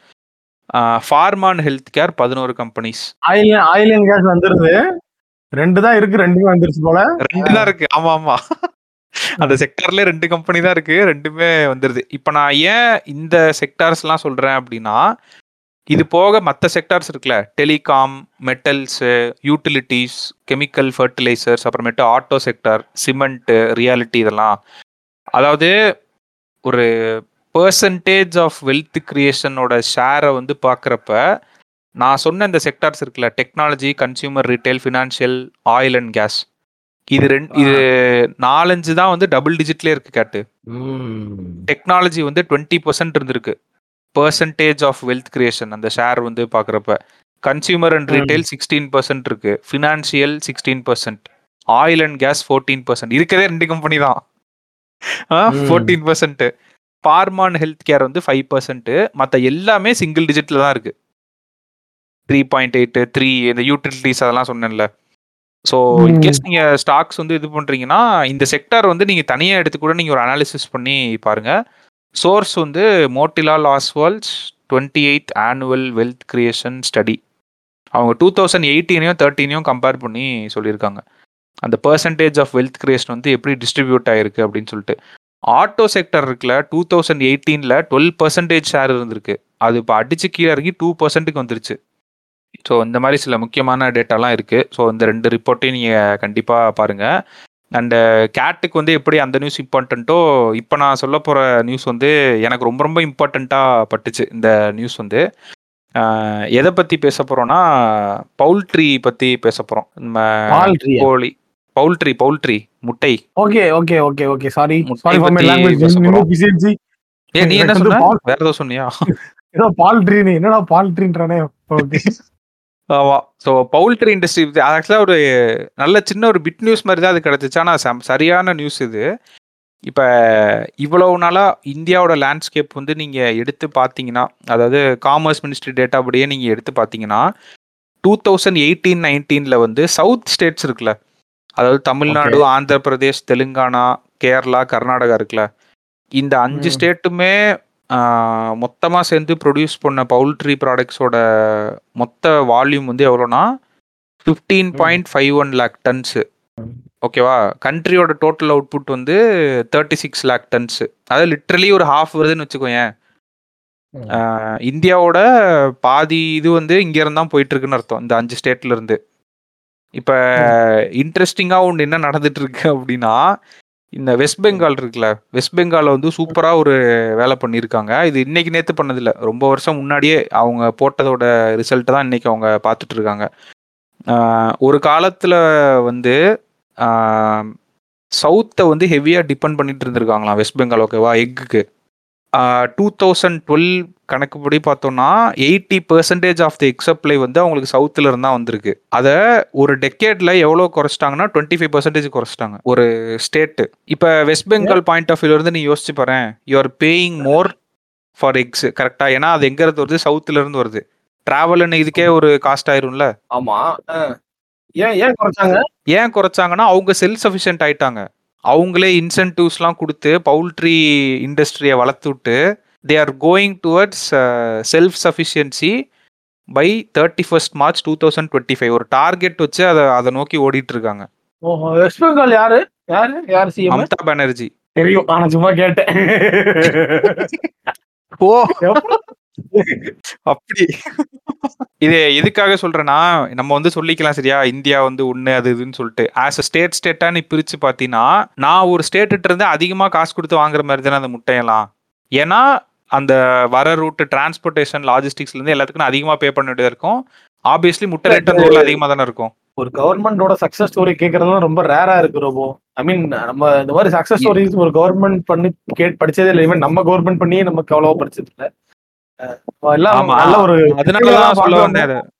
ஃபார்மா அண்ட் ஹெல்த் கேர் பதினோரு companies oil oil and gas வந்துருது. ரெண்டு தான் இருக்கு ரெண்டுமே வந்துருச்சு போல. ரெண்டு தான் இருக்கு. ஆமா ஆமா. அந்த செக்டார்ல ரெண்டு கம்பெனி தான் இருக்கு. ரெண்டுமே வந்துருது. இப்போ நான் ஏன் இந்த செக்டார்ஸ்லாம் சொல்றேன் அப்படின்னா இது போக மற்ற செக்டார்ஸ் இருக்குல்ல. Telecom metals utilities chemical fertilisers அப்புறமேட்டு ஆட்டோ செக்டார் சிமெண்ட்டு ரியாலிட்டி இதெல்லாம். அதாவது ஒரு பர்சன்டேஜ் ஆஃப் வெல்த் கிரியேஷனோட ஷேரை வந்து பார்க்குறப்ப நான் சொன்ன இந்த செக்டார்ஸ் இருக்குல்ல. Technology consumer retail financial oil and gas இது ரெண்டு இது நாலஞ்சு தான் வந்து டபுள் டிஜிட்லேயே இருக்கு கேட்டு. டெக்னாலஜி வந்து டுவெண்ட்டி பர்சன்ட் இருந்திருக்கு. பர்சன்டேஜ் ஆஃப் வெல்த் கிரியேஷன் அந்த ஷேர் வந்து பார்க்குறப்ப consumer and. Retail sixteen percent இருக்கு. Financial sixteen percent oil and gas fourteen percent இருக்கதே ரெண்டு கம்பெனி தான். ஃபோர்டீன் பர்சன்ட் பார்மான் ஹெல்த் கேர் வந்து ஃபைவ் பர்சன்ட் மற்ற எல்லாமே சிங்கிள் டிஜிட்ல தான் இருக்கு. த்ரீ பாயிண்ட் எயிட் த்ரீ இந்த யூட்டிலிட்டிஸ் அதெல்லாம் சொன்னேன்ல. ஸோ. இன்கேஸ் நீங்க ஸ்டாக்ஸ் வந்து இது பண்றீங்கன்னா இந்த செக்டார் வந்து நீங்க தனியா எடுத்து கூட நீங்க ஒரு அனாலிசிஸ் பண்ணி பாருங்க. சோர்ஸ் வந்து Motilal Oswal's twenty eighth annual wealth creation study அவங்க டூ தௌசண்ட் எயிட்டீனையும் தேர்ட்டீனையும் கம்பேர் பண்ணி சொல்லியிருக்காங்க. அந்த பர்சன்டேஜ் ஆஃப் வெல்த் கிரியேஷன் வந்து எப்படி டிஸ்ட்ரிபியூட் ஆயிருக்கு அப்படின்னு சொல்லிட்டு. ஆட்டோ செக்டர் இருக்குல்ல டூ தௌசண்ட் எயிட்டீனில் டுவெல் பர்சன்டேஜ் ஷேர் இருந்திருக்கு. அது இப்போ அடிச்சு கீழே இறங்கி டூ பர்சன்ட்டுக்கு வந்துருச்சு. ஸோ இந்த மாதிரி சில முக்கியமான டேட்டாலாம் இருக்குது ஸோ இந்த ரெண்டு ரிப்போர்ட்டையும் நீங்கள் கண்டிப்பாக பாருங்கள் அண்டு கேட்டுக்கு வந்து எப்படி அந்த நியூஸ் இம்பார்ட்டண்ட்டோ இப்போ நான் சொல்ல போகிற நியூஸ் வந்து எனக்கு ரொம்ப ரொம்ப இம்பார்ட்டண்ட்டாக பட்டுச்சு இந்த நியூஸ் வந்து. எதை பற்றி பேச போகிறோன்னா பவுல்ட்ரி பற்றி பேச போகிறோம் நம்ம? கோழி பவுல்ட்ரி பவுல்ட்ரி முட்டை. Okay okay okay okay sorry முட்டை சாரி ஃபார் மை லாங்குவேஜ் ஏ நீ என்ன சொன்ன? பால்- வேற ஏதோ சொன்னியா? ஏதோ பால்ட்ரின்னு என்னடா பால்ட்ரின்றானே ஓகே ஆமா ஸோ பவுல்ட்ரி இண்டஸ்ட்ரி ஆக்சுவலாக ஒரு நல்ல சின்ன ஒரு பிட் நியூஸ் மாதிரி தான் அது கிடச்சிச்சு. ஆனால் சரியான நியூஸ் இது. இப்போ இவ்வளவு நாளாக இந்தியாவோட லேண்ட்ஸ்கேப் வந்து நீங்கள் எடுத்து பார்த்தீங்கன்னா அதாவது காமர்ஸ் மினிஸ்ட்ரி டேட்டா படியே நீங்கள் எடுத்து பார்த்தீங்கன்னா டூ தௌசண்ட் எயிட்டீன் நைன்டீனில் வந்து சவுத் ஸ்டேட்ஸ் இருக்குல்ல. அதாவது தமிழ்நாடு ஆந்திர பிரதேஷ் தெலுங்கானா கேரளா கர்நாடகா இருக்குல்ல. இந்த அஞ்சு. ஸ்டேட்டுமே மொத்தமாக சேர்ந்து ப்ரொடியூஸ் பண்ண பவுல்ட்ரி ப்ராடக்ட்ஸோட மொத்த வால்யூம் வந்து எவ்வளோனா fifteen point five one lakh tonnes ஓகேவா கண்ட்ரியோட டோட்டல் அவுட்புட் வந்து தேர்ட்டி சிக்ஸ் லேக் டன்ஸு அதாவது லிட்ரலி ஒரு ஹாஃப் வருதுன்னு வச்சுக்கோயேன். இந்தியாவோட பாதி இது வந்து இங்க இருந்து தான் போயிட்டு இருக்குன்னு அர்த்தம் இந்த அஞ்சு ஸ்டேட்ல இருந்து. இப்ப இன்ட்ரெஸ்டிங்கா ஒன்று என்ன நடந்துட்டு இருக்கு அப்படின்னா இந்த வெஸ்ட் பெங்கால் இருக்குல்ல வெஸ்ட் பெங்கால வந்து சூப்பரா ஒரு வேலை பண்ணியிருக்காங்க. இது இன்னைக்கு நேத்து பண்ணதில்ல. ரொம்ப வருஷம் முன்னாடியே அவங்க போட்டதோட ரிசல்ட் தான் இன்னைக்கு அவங்க பார்த்துட்டு இருக்காங்க ஒரு காலத்துல வந்து சவுத்தை வந்து ஹெவியாக டிபெண்ட் பண்ணிட்டு இருந்திருக்காங்களாம் வெஸ்ட் பெங்கால் ஓகேவா எக்குக்கு டூ தௌசண்ட் டுவெல் கணக்குப்படி பார்த்தோம்னா eighty percentage of the egg supply வந்து அவங்களுக்கு சவுத்துல இருந்தா வந்திருக்கு. அதை ஒரு டெக்கேட்ல எவ்வளோ குறைச்சிட்டாங்கன்னா டுவெண்ட்டி ஃபைவ் பர்சன்டேஜ் குறைச்சிட்டாங்க ஒரு ஸ்டேட்டு இப்போ வெஸ்ட் பெங்கால் பாயிண்ட் ஆஃப் வியூல இருந்து நீ யோசிச்சு பாரு you are paying more for eggs கரெக்டா ஏன்னா அது எங்க இருந்து வருது? சவுத்துல இருந்து வருது. டிராவல்னு இதுக்கே ஒரு காஸ்ட் ஆயிரும்ல? ஆமா. ஏன் ஏன் குறைச்சாங்க? ஏன் குறைச்சாங்கன்னா அவங்க செல்ஃப் சஃபிஷியன்ட் ஆயிட்டாங்க. அவங்களே இன்சென்டிவ்ஸ்லாம் கொடுத்து பவுல்ட்ரி இண்டஸ்ட்ரியை வளர்த்து விட்டு they are going towards self sufficiency by thirty first March two thousand twenty five ஒரு டார்கெட் வச்சு அதை அதை நோக்கி ஓடிட்டு இருக்காங்க. ஓஹோ வெஸ்ட் பெங்கால் யாரு? யாரு? யார் சிஎம் மம்தா பானர்ஜி. தெரியும். ஆனா சும்மா கேட்டேன். ஓ அப்படி. இது எதுக்காக சொல்றேன்னா நம்ம வந்து சொல்லிக்கலாம் சரியா? இந்தியா வந்து ஒண்ணு அது இதுன்னு சொல்லிட்டு. ஆஸ் அ ஸ்டேட் ஸ்டேட்டா நீ பிரிச்சு பாத்தீங்கன்னா நான் ஒரு ஸ்டேட்டு இருந்து அதிகமா காசு கொடுத்து வாங்குற மாதிரி தானே அந்த முட்டையெல்லாம் ஏன்னா அந்த வர ரூட் டிரான்ஸ்போர்ட்டேஷன் லாஜிஸ்டிக்ஸ்ல இருந்து எல்லாத்துக்கும் அதிகமா பே பண்ண வேண்டியதா இருக்கும். ஆப்வியஸ்லி முட்டை ரேட் அந்த ஊர்ல அதிகமா தானே இருக்கும். ஒரு கவர்மெண்டோட சக்சஸ் ஸ்டோரி கேட்கறதுலாம் ரொம்ப ரேரா இருக்கு ரோபோ. ஐ மீன் நம்ம இந்த மாதிரி சக்சஸ் ஸ்டோரிஸ் ஒரு கவர்மெண்ட் பண்ணி கேட் படிச்சதே இல்லை. Even நம்ம கவர்மெண்ட் பண்ணியே நமக்கு அவ்வளவா படிச்சது இல்ல. எல்லாம். நல்ல ஒரு அதனாலதான் சொல்ல வந்தேன்.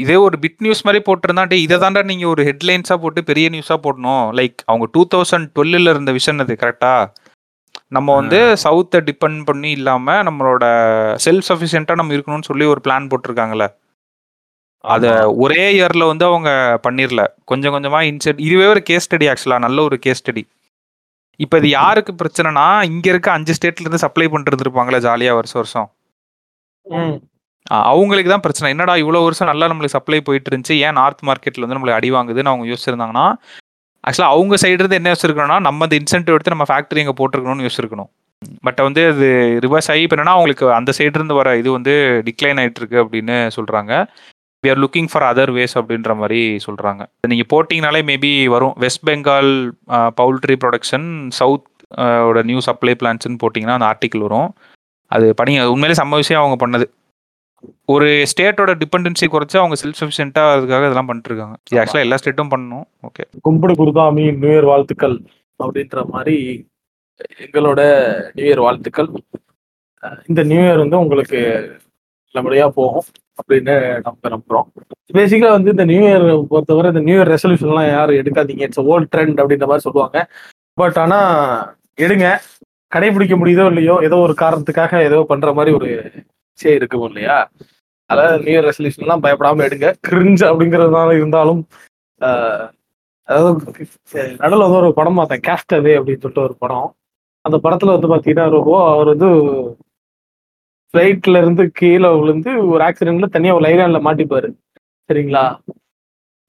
இதே ஒரு பிட் நியூஸ் மாதிரி போட்டிருந்தா டே இதை தாண்டா நீங்க ஒரு ஹெட்லைன்ஸா போட்டு பெரிய நியூஸா போடணும். லைக் அவங்க டூ தௌசண்ட் டுவெல்ல இருந்த விஷன் அது கரெக்டா நம்ம வந்து சவுத்தை டிபெண்ட் பண்ணி இல்லாம நம்மளோட செல்ஃப் சஃபிஷியன்ட்டா நம்ம இருக்கணும்னு சொல்லி ஒரு பிளான் போட்டிருக்காங்கல்ல. அத ஒரே இயர்ல வந்து அவங்க பண்ணிரல. கொஞ்சம் கொஞ்சமா இன்செட் இதுவே ஒரு கேஸ் ஸ்டடி ஆக்சுவலா நல்ல ஒரு கேஸ் ஸ்டடி இப்போ இது யாருக்கு பிரச்சனைனா இங்க இருக்க அஞ்சு ஸ்டேட்ல இருந்து சப்ளை பண்ணிட்டு இருப்பாங்களே ஜாலியா வருஷம் வருஷம். அவங்களுக்கு தான் பிரச்சனை. என்னடா இவ்வளோ வருஷம் நல்லா நம்மளுக்கு சப்ளை போயிட்டு இருந்துச்சு ஏன் நார்த் மார்க்கெட்ல வந்து நம்மளுக்கு அடி வாங்குதுன்னு அவங்க யோசிச்சிருந்தாங்கன்னா ஆக்சுவலாக அவங்க சைடு இருந்து என்ன யோசிச்சிருக்கணும்னா நம்ம இந்த இன்சென்டிவ் எடுத்து நம்ம ஃபேக்டரி இங்கே போட்டிருக்கணும்னு யோசிச்சிருக்கணும். பட் வந்து அது ரிவர்ஸ் ஆகி இப்போ என்னன்னா அவங்களுக்கு அந்த சைடு இருந்து வர இது வந்து டிக்ளைன் ஆயிட்டு இருக்கு அப்படின்னு சொல்றாங்க. We are looking for other ways அப்படின்ற மாதிரி சொல்கிறாங்க நீங்கள் போட்டிங்கனாலே மேபி வரும். West Bengal poultry production south ஓட நியூ சப்ளை பிளான்ஸ்ன்னு போட்டிங்கன்னா அந்த ஆர்டிக்கல் வரும். அது பணி உண்மையிலே சம்ம விஷயம் அவங்க பண்ணது. ஒரு ஸ்டேட்டோட டிபெண்டன்சி குறைச்சு அவங்க செல்ஃப் சஃபிஷியன்ட்டாக அதுக்காக இதெல்லாம் பண்ணிட்டு இருக்காங்க இது ஆக்சுவலாக எல்லா ஸ்டேட்டும் பண்ணணும். ஓகே கும்பிடு குருதாமி நியூ இயர் வாழ்த்துக்கள் அப்படின்ற மாதிரி எங்களோட நியூ இயர் வாழ்த்துக்கள். இந்த நியூ இயர் வந்து உங்களுக்கு நல்லபடியா போகும். அப்படின்னு நம்ம நம்புறோம். பேசிக்கா வந்து இந்த நியூ இயர் பொறுத்தவரை இந்த நியூ இயர் ரெசல்யூஷன்லாம் யாரும் எடுக்காதீங்க. இட்ஸ் ஓல்ட் ட்ரெண்ட் அப்படின்ற மாதிரி சொல்லுவாங்க. பட் ஆனா எடுங்க. கடைபிடிக்க முடியுதோ இல்லையோ ஏதோ ஒரு காரணத்துக்காக ஏதோ பண்ற மாதிரி ஒரு விஷயம் இருக்கும் இல்லையா? அதாவது நியூ இயர் ரெசல்யூஷன்லாம் பயப்படாம எடுங்க. கிரிஞ்சு அப்படிங்கிறதுனால இருந்தாலும் அதாவது நடுவில் வந்து ஒரு படம் பார்த்தேன். கேஸ்டவே அப்படின்னு சொல்லிட்டு ஒரு படம். அந்த படத்துல வந்து பாத்தீங்கன்னா ரொம்ப அவர் வந்து ஃப்ளைட்ல இருந்து கீழே விழுந்து ஒரு ஆக்சிடென்ட்ல தனியா ஒரு ஐலாண்ட்ல மாட்டிப்பாரு. சரிங்களா?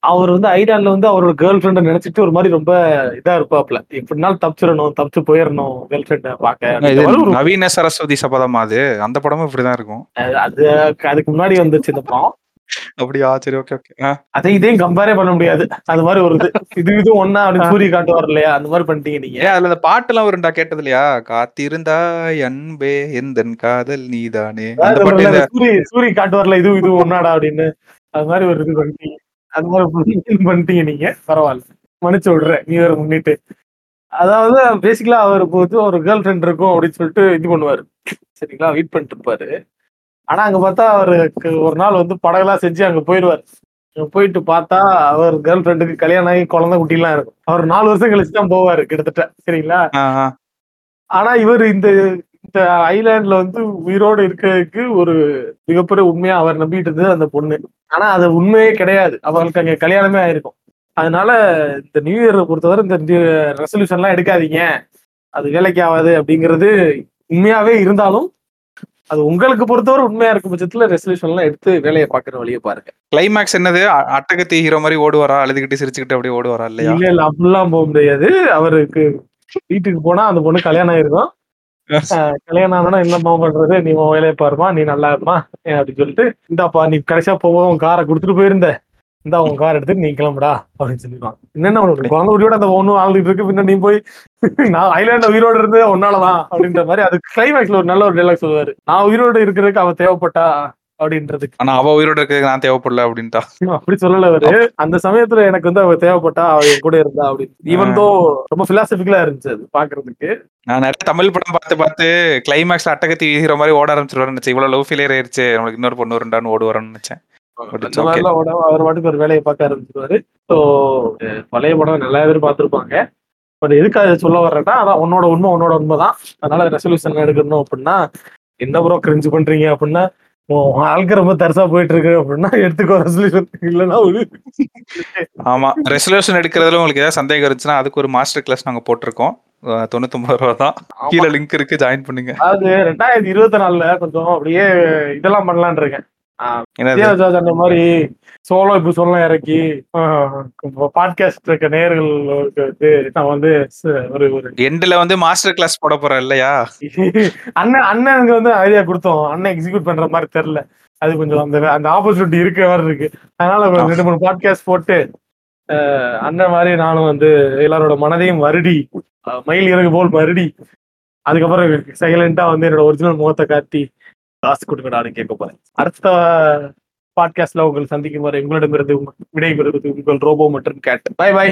அவர் வந்து ஐலாண்ட்ல வந்து அவரோட கேர்ள் ஃப்ரெண்டை நினைச்சிட்டு ஒரு மாதிரி ரொம்ப இதா இருப்பாப்ல. எப்படினாலும் தப்பிச்சிடணும் தப்பிச்சு போயிடணும் கேர்ள் ஃப்ரெண்டை பார்க்க நவீன சரஸ்வதி சபதமா அது? அந்த படமும் இப்படிதான் இருக்கும். அது அதுக்கு முன்னாடி வந்துச்சு இந்த படம். அப்படியா? சரி ஓகே ஓகே அதை இதையும் கம்பேரே பண்ண முடியாது. அது மாதிரி ஒரு இது இது இது ஒன்னா அப்படின்னு சூரிய காட்டுவார் இல்லையா? அந்த மாதிரி பண்ணிட்டீங்க நீங்க. அதுல அந்த பாட்டுலாம் வரும்டா கேட்டது இல்லையா? காத்திருந்தா அன்பே எந்தன் காதல் நீதானே? பாட்டு சூரிய சூரிய காட்டுவார்ல இது இது ஒன்னாடா அப்படின்னு. அது மாதிரி ஒரு இது பண்ணிட்டீங்க. அது மாதிரி பண்ணிட்டீங்க நீங்க. பரவாயில்ல. மன்னிச்சு விடுறேன். நியூ இயர் முன்னிட்டு. அதாவது பேசிக்கலா அவர் போது ஒரு கேர்ள் ஃப்ரெண்ட் இருக்கும் அப்படின்னு சொல்லிட்டு இது பண்ணுவாரு. சரிங்களா? வெயிட் பண்ணிட்டு இருப்பாரு. ஆனா அங்க பார்த்தா அவருக்கு ஒரு நாள் வந்து படகெல்லாம் செஞ்சு அங்க போயிடுவார். போயிட்டு பார்த்தா அவர் கேர்ள் ஃப்ரெண்டுக்கு கல்யாணம் ஆகி குழந்தை குட்டிலாம் இருக்கும். அவர் நாலு வருஷம் கழிச்சு தான் போவாரு கிட்டத்தட்ட சரிங்களா. ஆனா இவர் இந்த இந்த ஐலாண்ட்ல வந்து உயிரோடு இருக்கிறதுக்கு ஒரு மிகப்பெரிய உண்மையா அவர் நம்பிட்டு இருந்தது அந்த பொண்ணு. ஆனா அது உண்மையே கிடையாது. அவங்களுக்கு அங்க கல்யாணமே ஆயிருக்கும். அதனால இந்த நியூ இயரை பொறுத்தவரை இந்த ரெசல்யூஷன்லாம் எடுக்காதீங்க. அது வேலைக்கு ஆகாது அப்படிங்கிறது உண்மையாவே இருந்தாலும் அது உங்களுக்கு பொறுத்தவரை உண்மையா இருக்கும் பட்சத்துல ரெசல்யூஷன்லாம் எடுத்து வேலையை பாக்குற வழியை பாருங்க. கிளைமேக்ஸ் என்னது? அட்டகத்தி ஹீரோ மாதிரி ஓடுவாரா? அழுதுகிட்டு சிரிச்சுக்கிட்டு அப்படியே ஓடுவாரா இல்லையா? இல்ல இல்ல அப்படிலாம் போக முடியாது. அவருக்கு வீட்டுக்கு போனா அந்த பொண்ணு கல்யாணம் ஆயிருக்கும். கல்யாணம் ஆனா என்னம்மா பண்றது? நீ உன் வேலையை பாருமா நீ நல்லா இருமா அப்படின்னு சொல்லிட்டு இந்தாப்பா நீ கடைசியா போவோம் காரை கொடுத்துட்டு போயிருந்த. இந்தா உன் கார் எடுத்து நீ கிளம்புடா அப்படின்னு சொல்லிடுவான். என்னென்ன உனக்கு? குழந்தை குட்டியோட அந்த ஒண்ணும் ஆளுகிட்டு இருக்கு பின்ன நீ போய் நான் ஐலாண்ட உயிரோட இருந்து உன்னாலதான் அப்படின்ற மாதிரி அது கிளைமேக்ஸ்ல ஒரு நல்ல ஒரு டைலாக் சொல்லுவாரு. நான் உயிரோட இருக்கிறதுக்கு அவ தேவைப்பட்டா? அப்படின்றதுக்கு. ஆனா அவ உயிரோட இருக்கிறதுக்கு நான் தேவைப்படல அப்படின்ட்டா. அப்படி சொல்லல அவரு. அந்த சமயத்துல எனக்கு வந்து அவ தேவைப்பட்டா அவ கூட இருந்தா அப்படின்னு. ஈவன் தோ ரொம்ப பிலாசபிக்கலா இருந்துச்சு அது பாக்குறதுக்கு. நான் நிறைய தமிழ் படம் பார்த்து பார்த்து கிளைமேக்ஸ்ல அட்டகத்தி வீசுற மாதிரி ஓட ஆரம்பிச்சிருவாரு நினைச்சேன். இவ்வளவு லவ் ஃபெயிலியர் ஆயிருச்சு. நம்மளுக்கு இன்னொரு பொண்ணு ரெண்டான்னு ஓடுவாருன்னு நினைச்சேன். அந்த மாதிரிலாம் அவர் பாட்டுக்கு ஒரு வேலையை பார்க்க ஆரம்பிச்சிருவாரு. ஸோ பழைய படம் நல்லா பேர் பார்த்துருப்பாங்க. பட் எதுக்கு அதை சொல்ல வர்றேன்னா அதான் உன்னோட உண்மை உன்னோட உண்மை தான். அதனால ரெசல்யூஷன் எடுக்கணும் அப்படின்னா என்ன ப்ரோ கிரிஞ்சு பண்றீங்க அப்படின்னா ஆளுக்கு ரொம்ப தரிசா போயிட்டு இருக்கு அப்படின்னா எடுத்துக்கோ ரெசல்யூஷன் இல்லைன்னா ஆமா ரெசல்யூஷன் எடுக்கிறதுல உங்களுக்கு ஏதாவது சந்தேகம் இருந்துச்சுன்னா அதுக்கு ஒரு மாஸ்டர் கிளாஸ் நாங்க போட்டிருக்கோம். தொண்ணூத்தொன்பது ரூபா தான். கீழே லிங்க் இருக்கு ஜாயின் பண்ணுங்க. அதாவது ரெண்டாயிரத்தி இருபத்தி நாலுல கொஞ்சம் அப்படியே இதெல்லாம் பண்ணலாம்னு இருக்கேன். அந்த மாதிரி சோலோ எபிசோட்லாம் இறக்கி பாட்காஸ்ட் இருக்க நேர்களுக்கு வந்து நான் வந்து ஒரு ஒரு எண்ட்ல வந்து மாஸ்டர் கிளாஸ் போட போறேன் இல்லையா? அண்ணன் அண்ணனுக்கு வந்து ஐடியா கொடுத்தோம். அண்ணன் எக்ஸிக்யூட் பண்ற மாதிரி தெரியல. அது கொஞ்சம் அந்த அந்த ஆப்பர்ச்சுனிட்டி இருக்கிற மாதிரி இருக்கு. அதனால ரெண்டு மூணு பாட்காஸ்ட் போட்டு அண்ணன் மாதிரி நானும் வந்து எல்லாரோட மனதையும் வருடி மயில் இறகு போல் வருடி. அதுக்கப்புறம் சைலண்டா வந்து என்னோட ஒரிஜினல் முகத்தை காட்டி காசு கொடுக்கடான்னு கேட்க போறேன். அடுத்த பாட்காஸ்ட்ல உங்களை சந்திக்கும் வரை உங்களிடமிருந்து விடைபெறுவது உங்கள் ரோபோ மற்றும் கேட் பை பை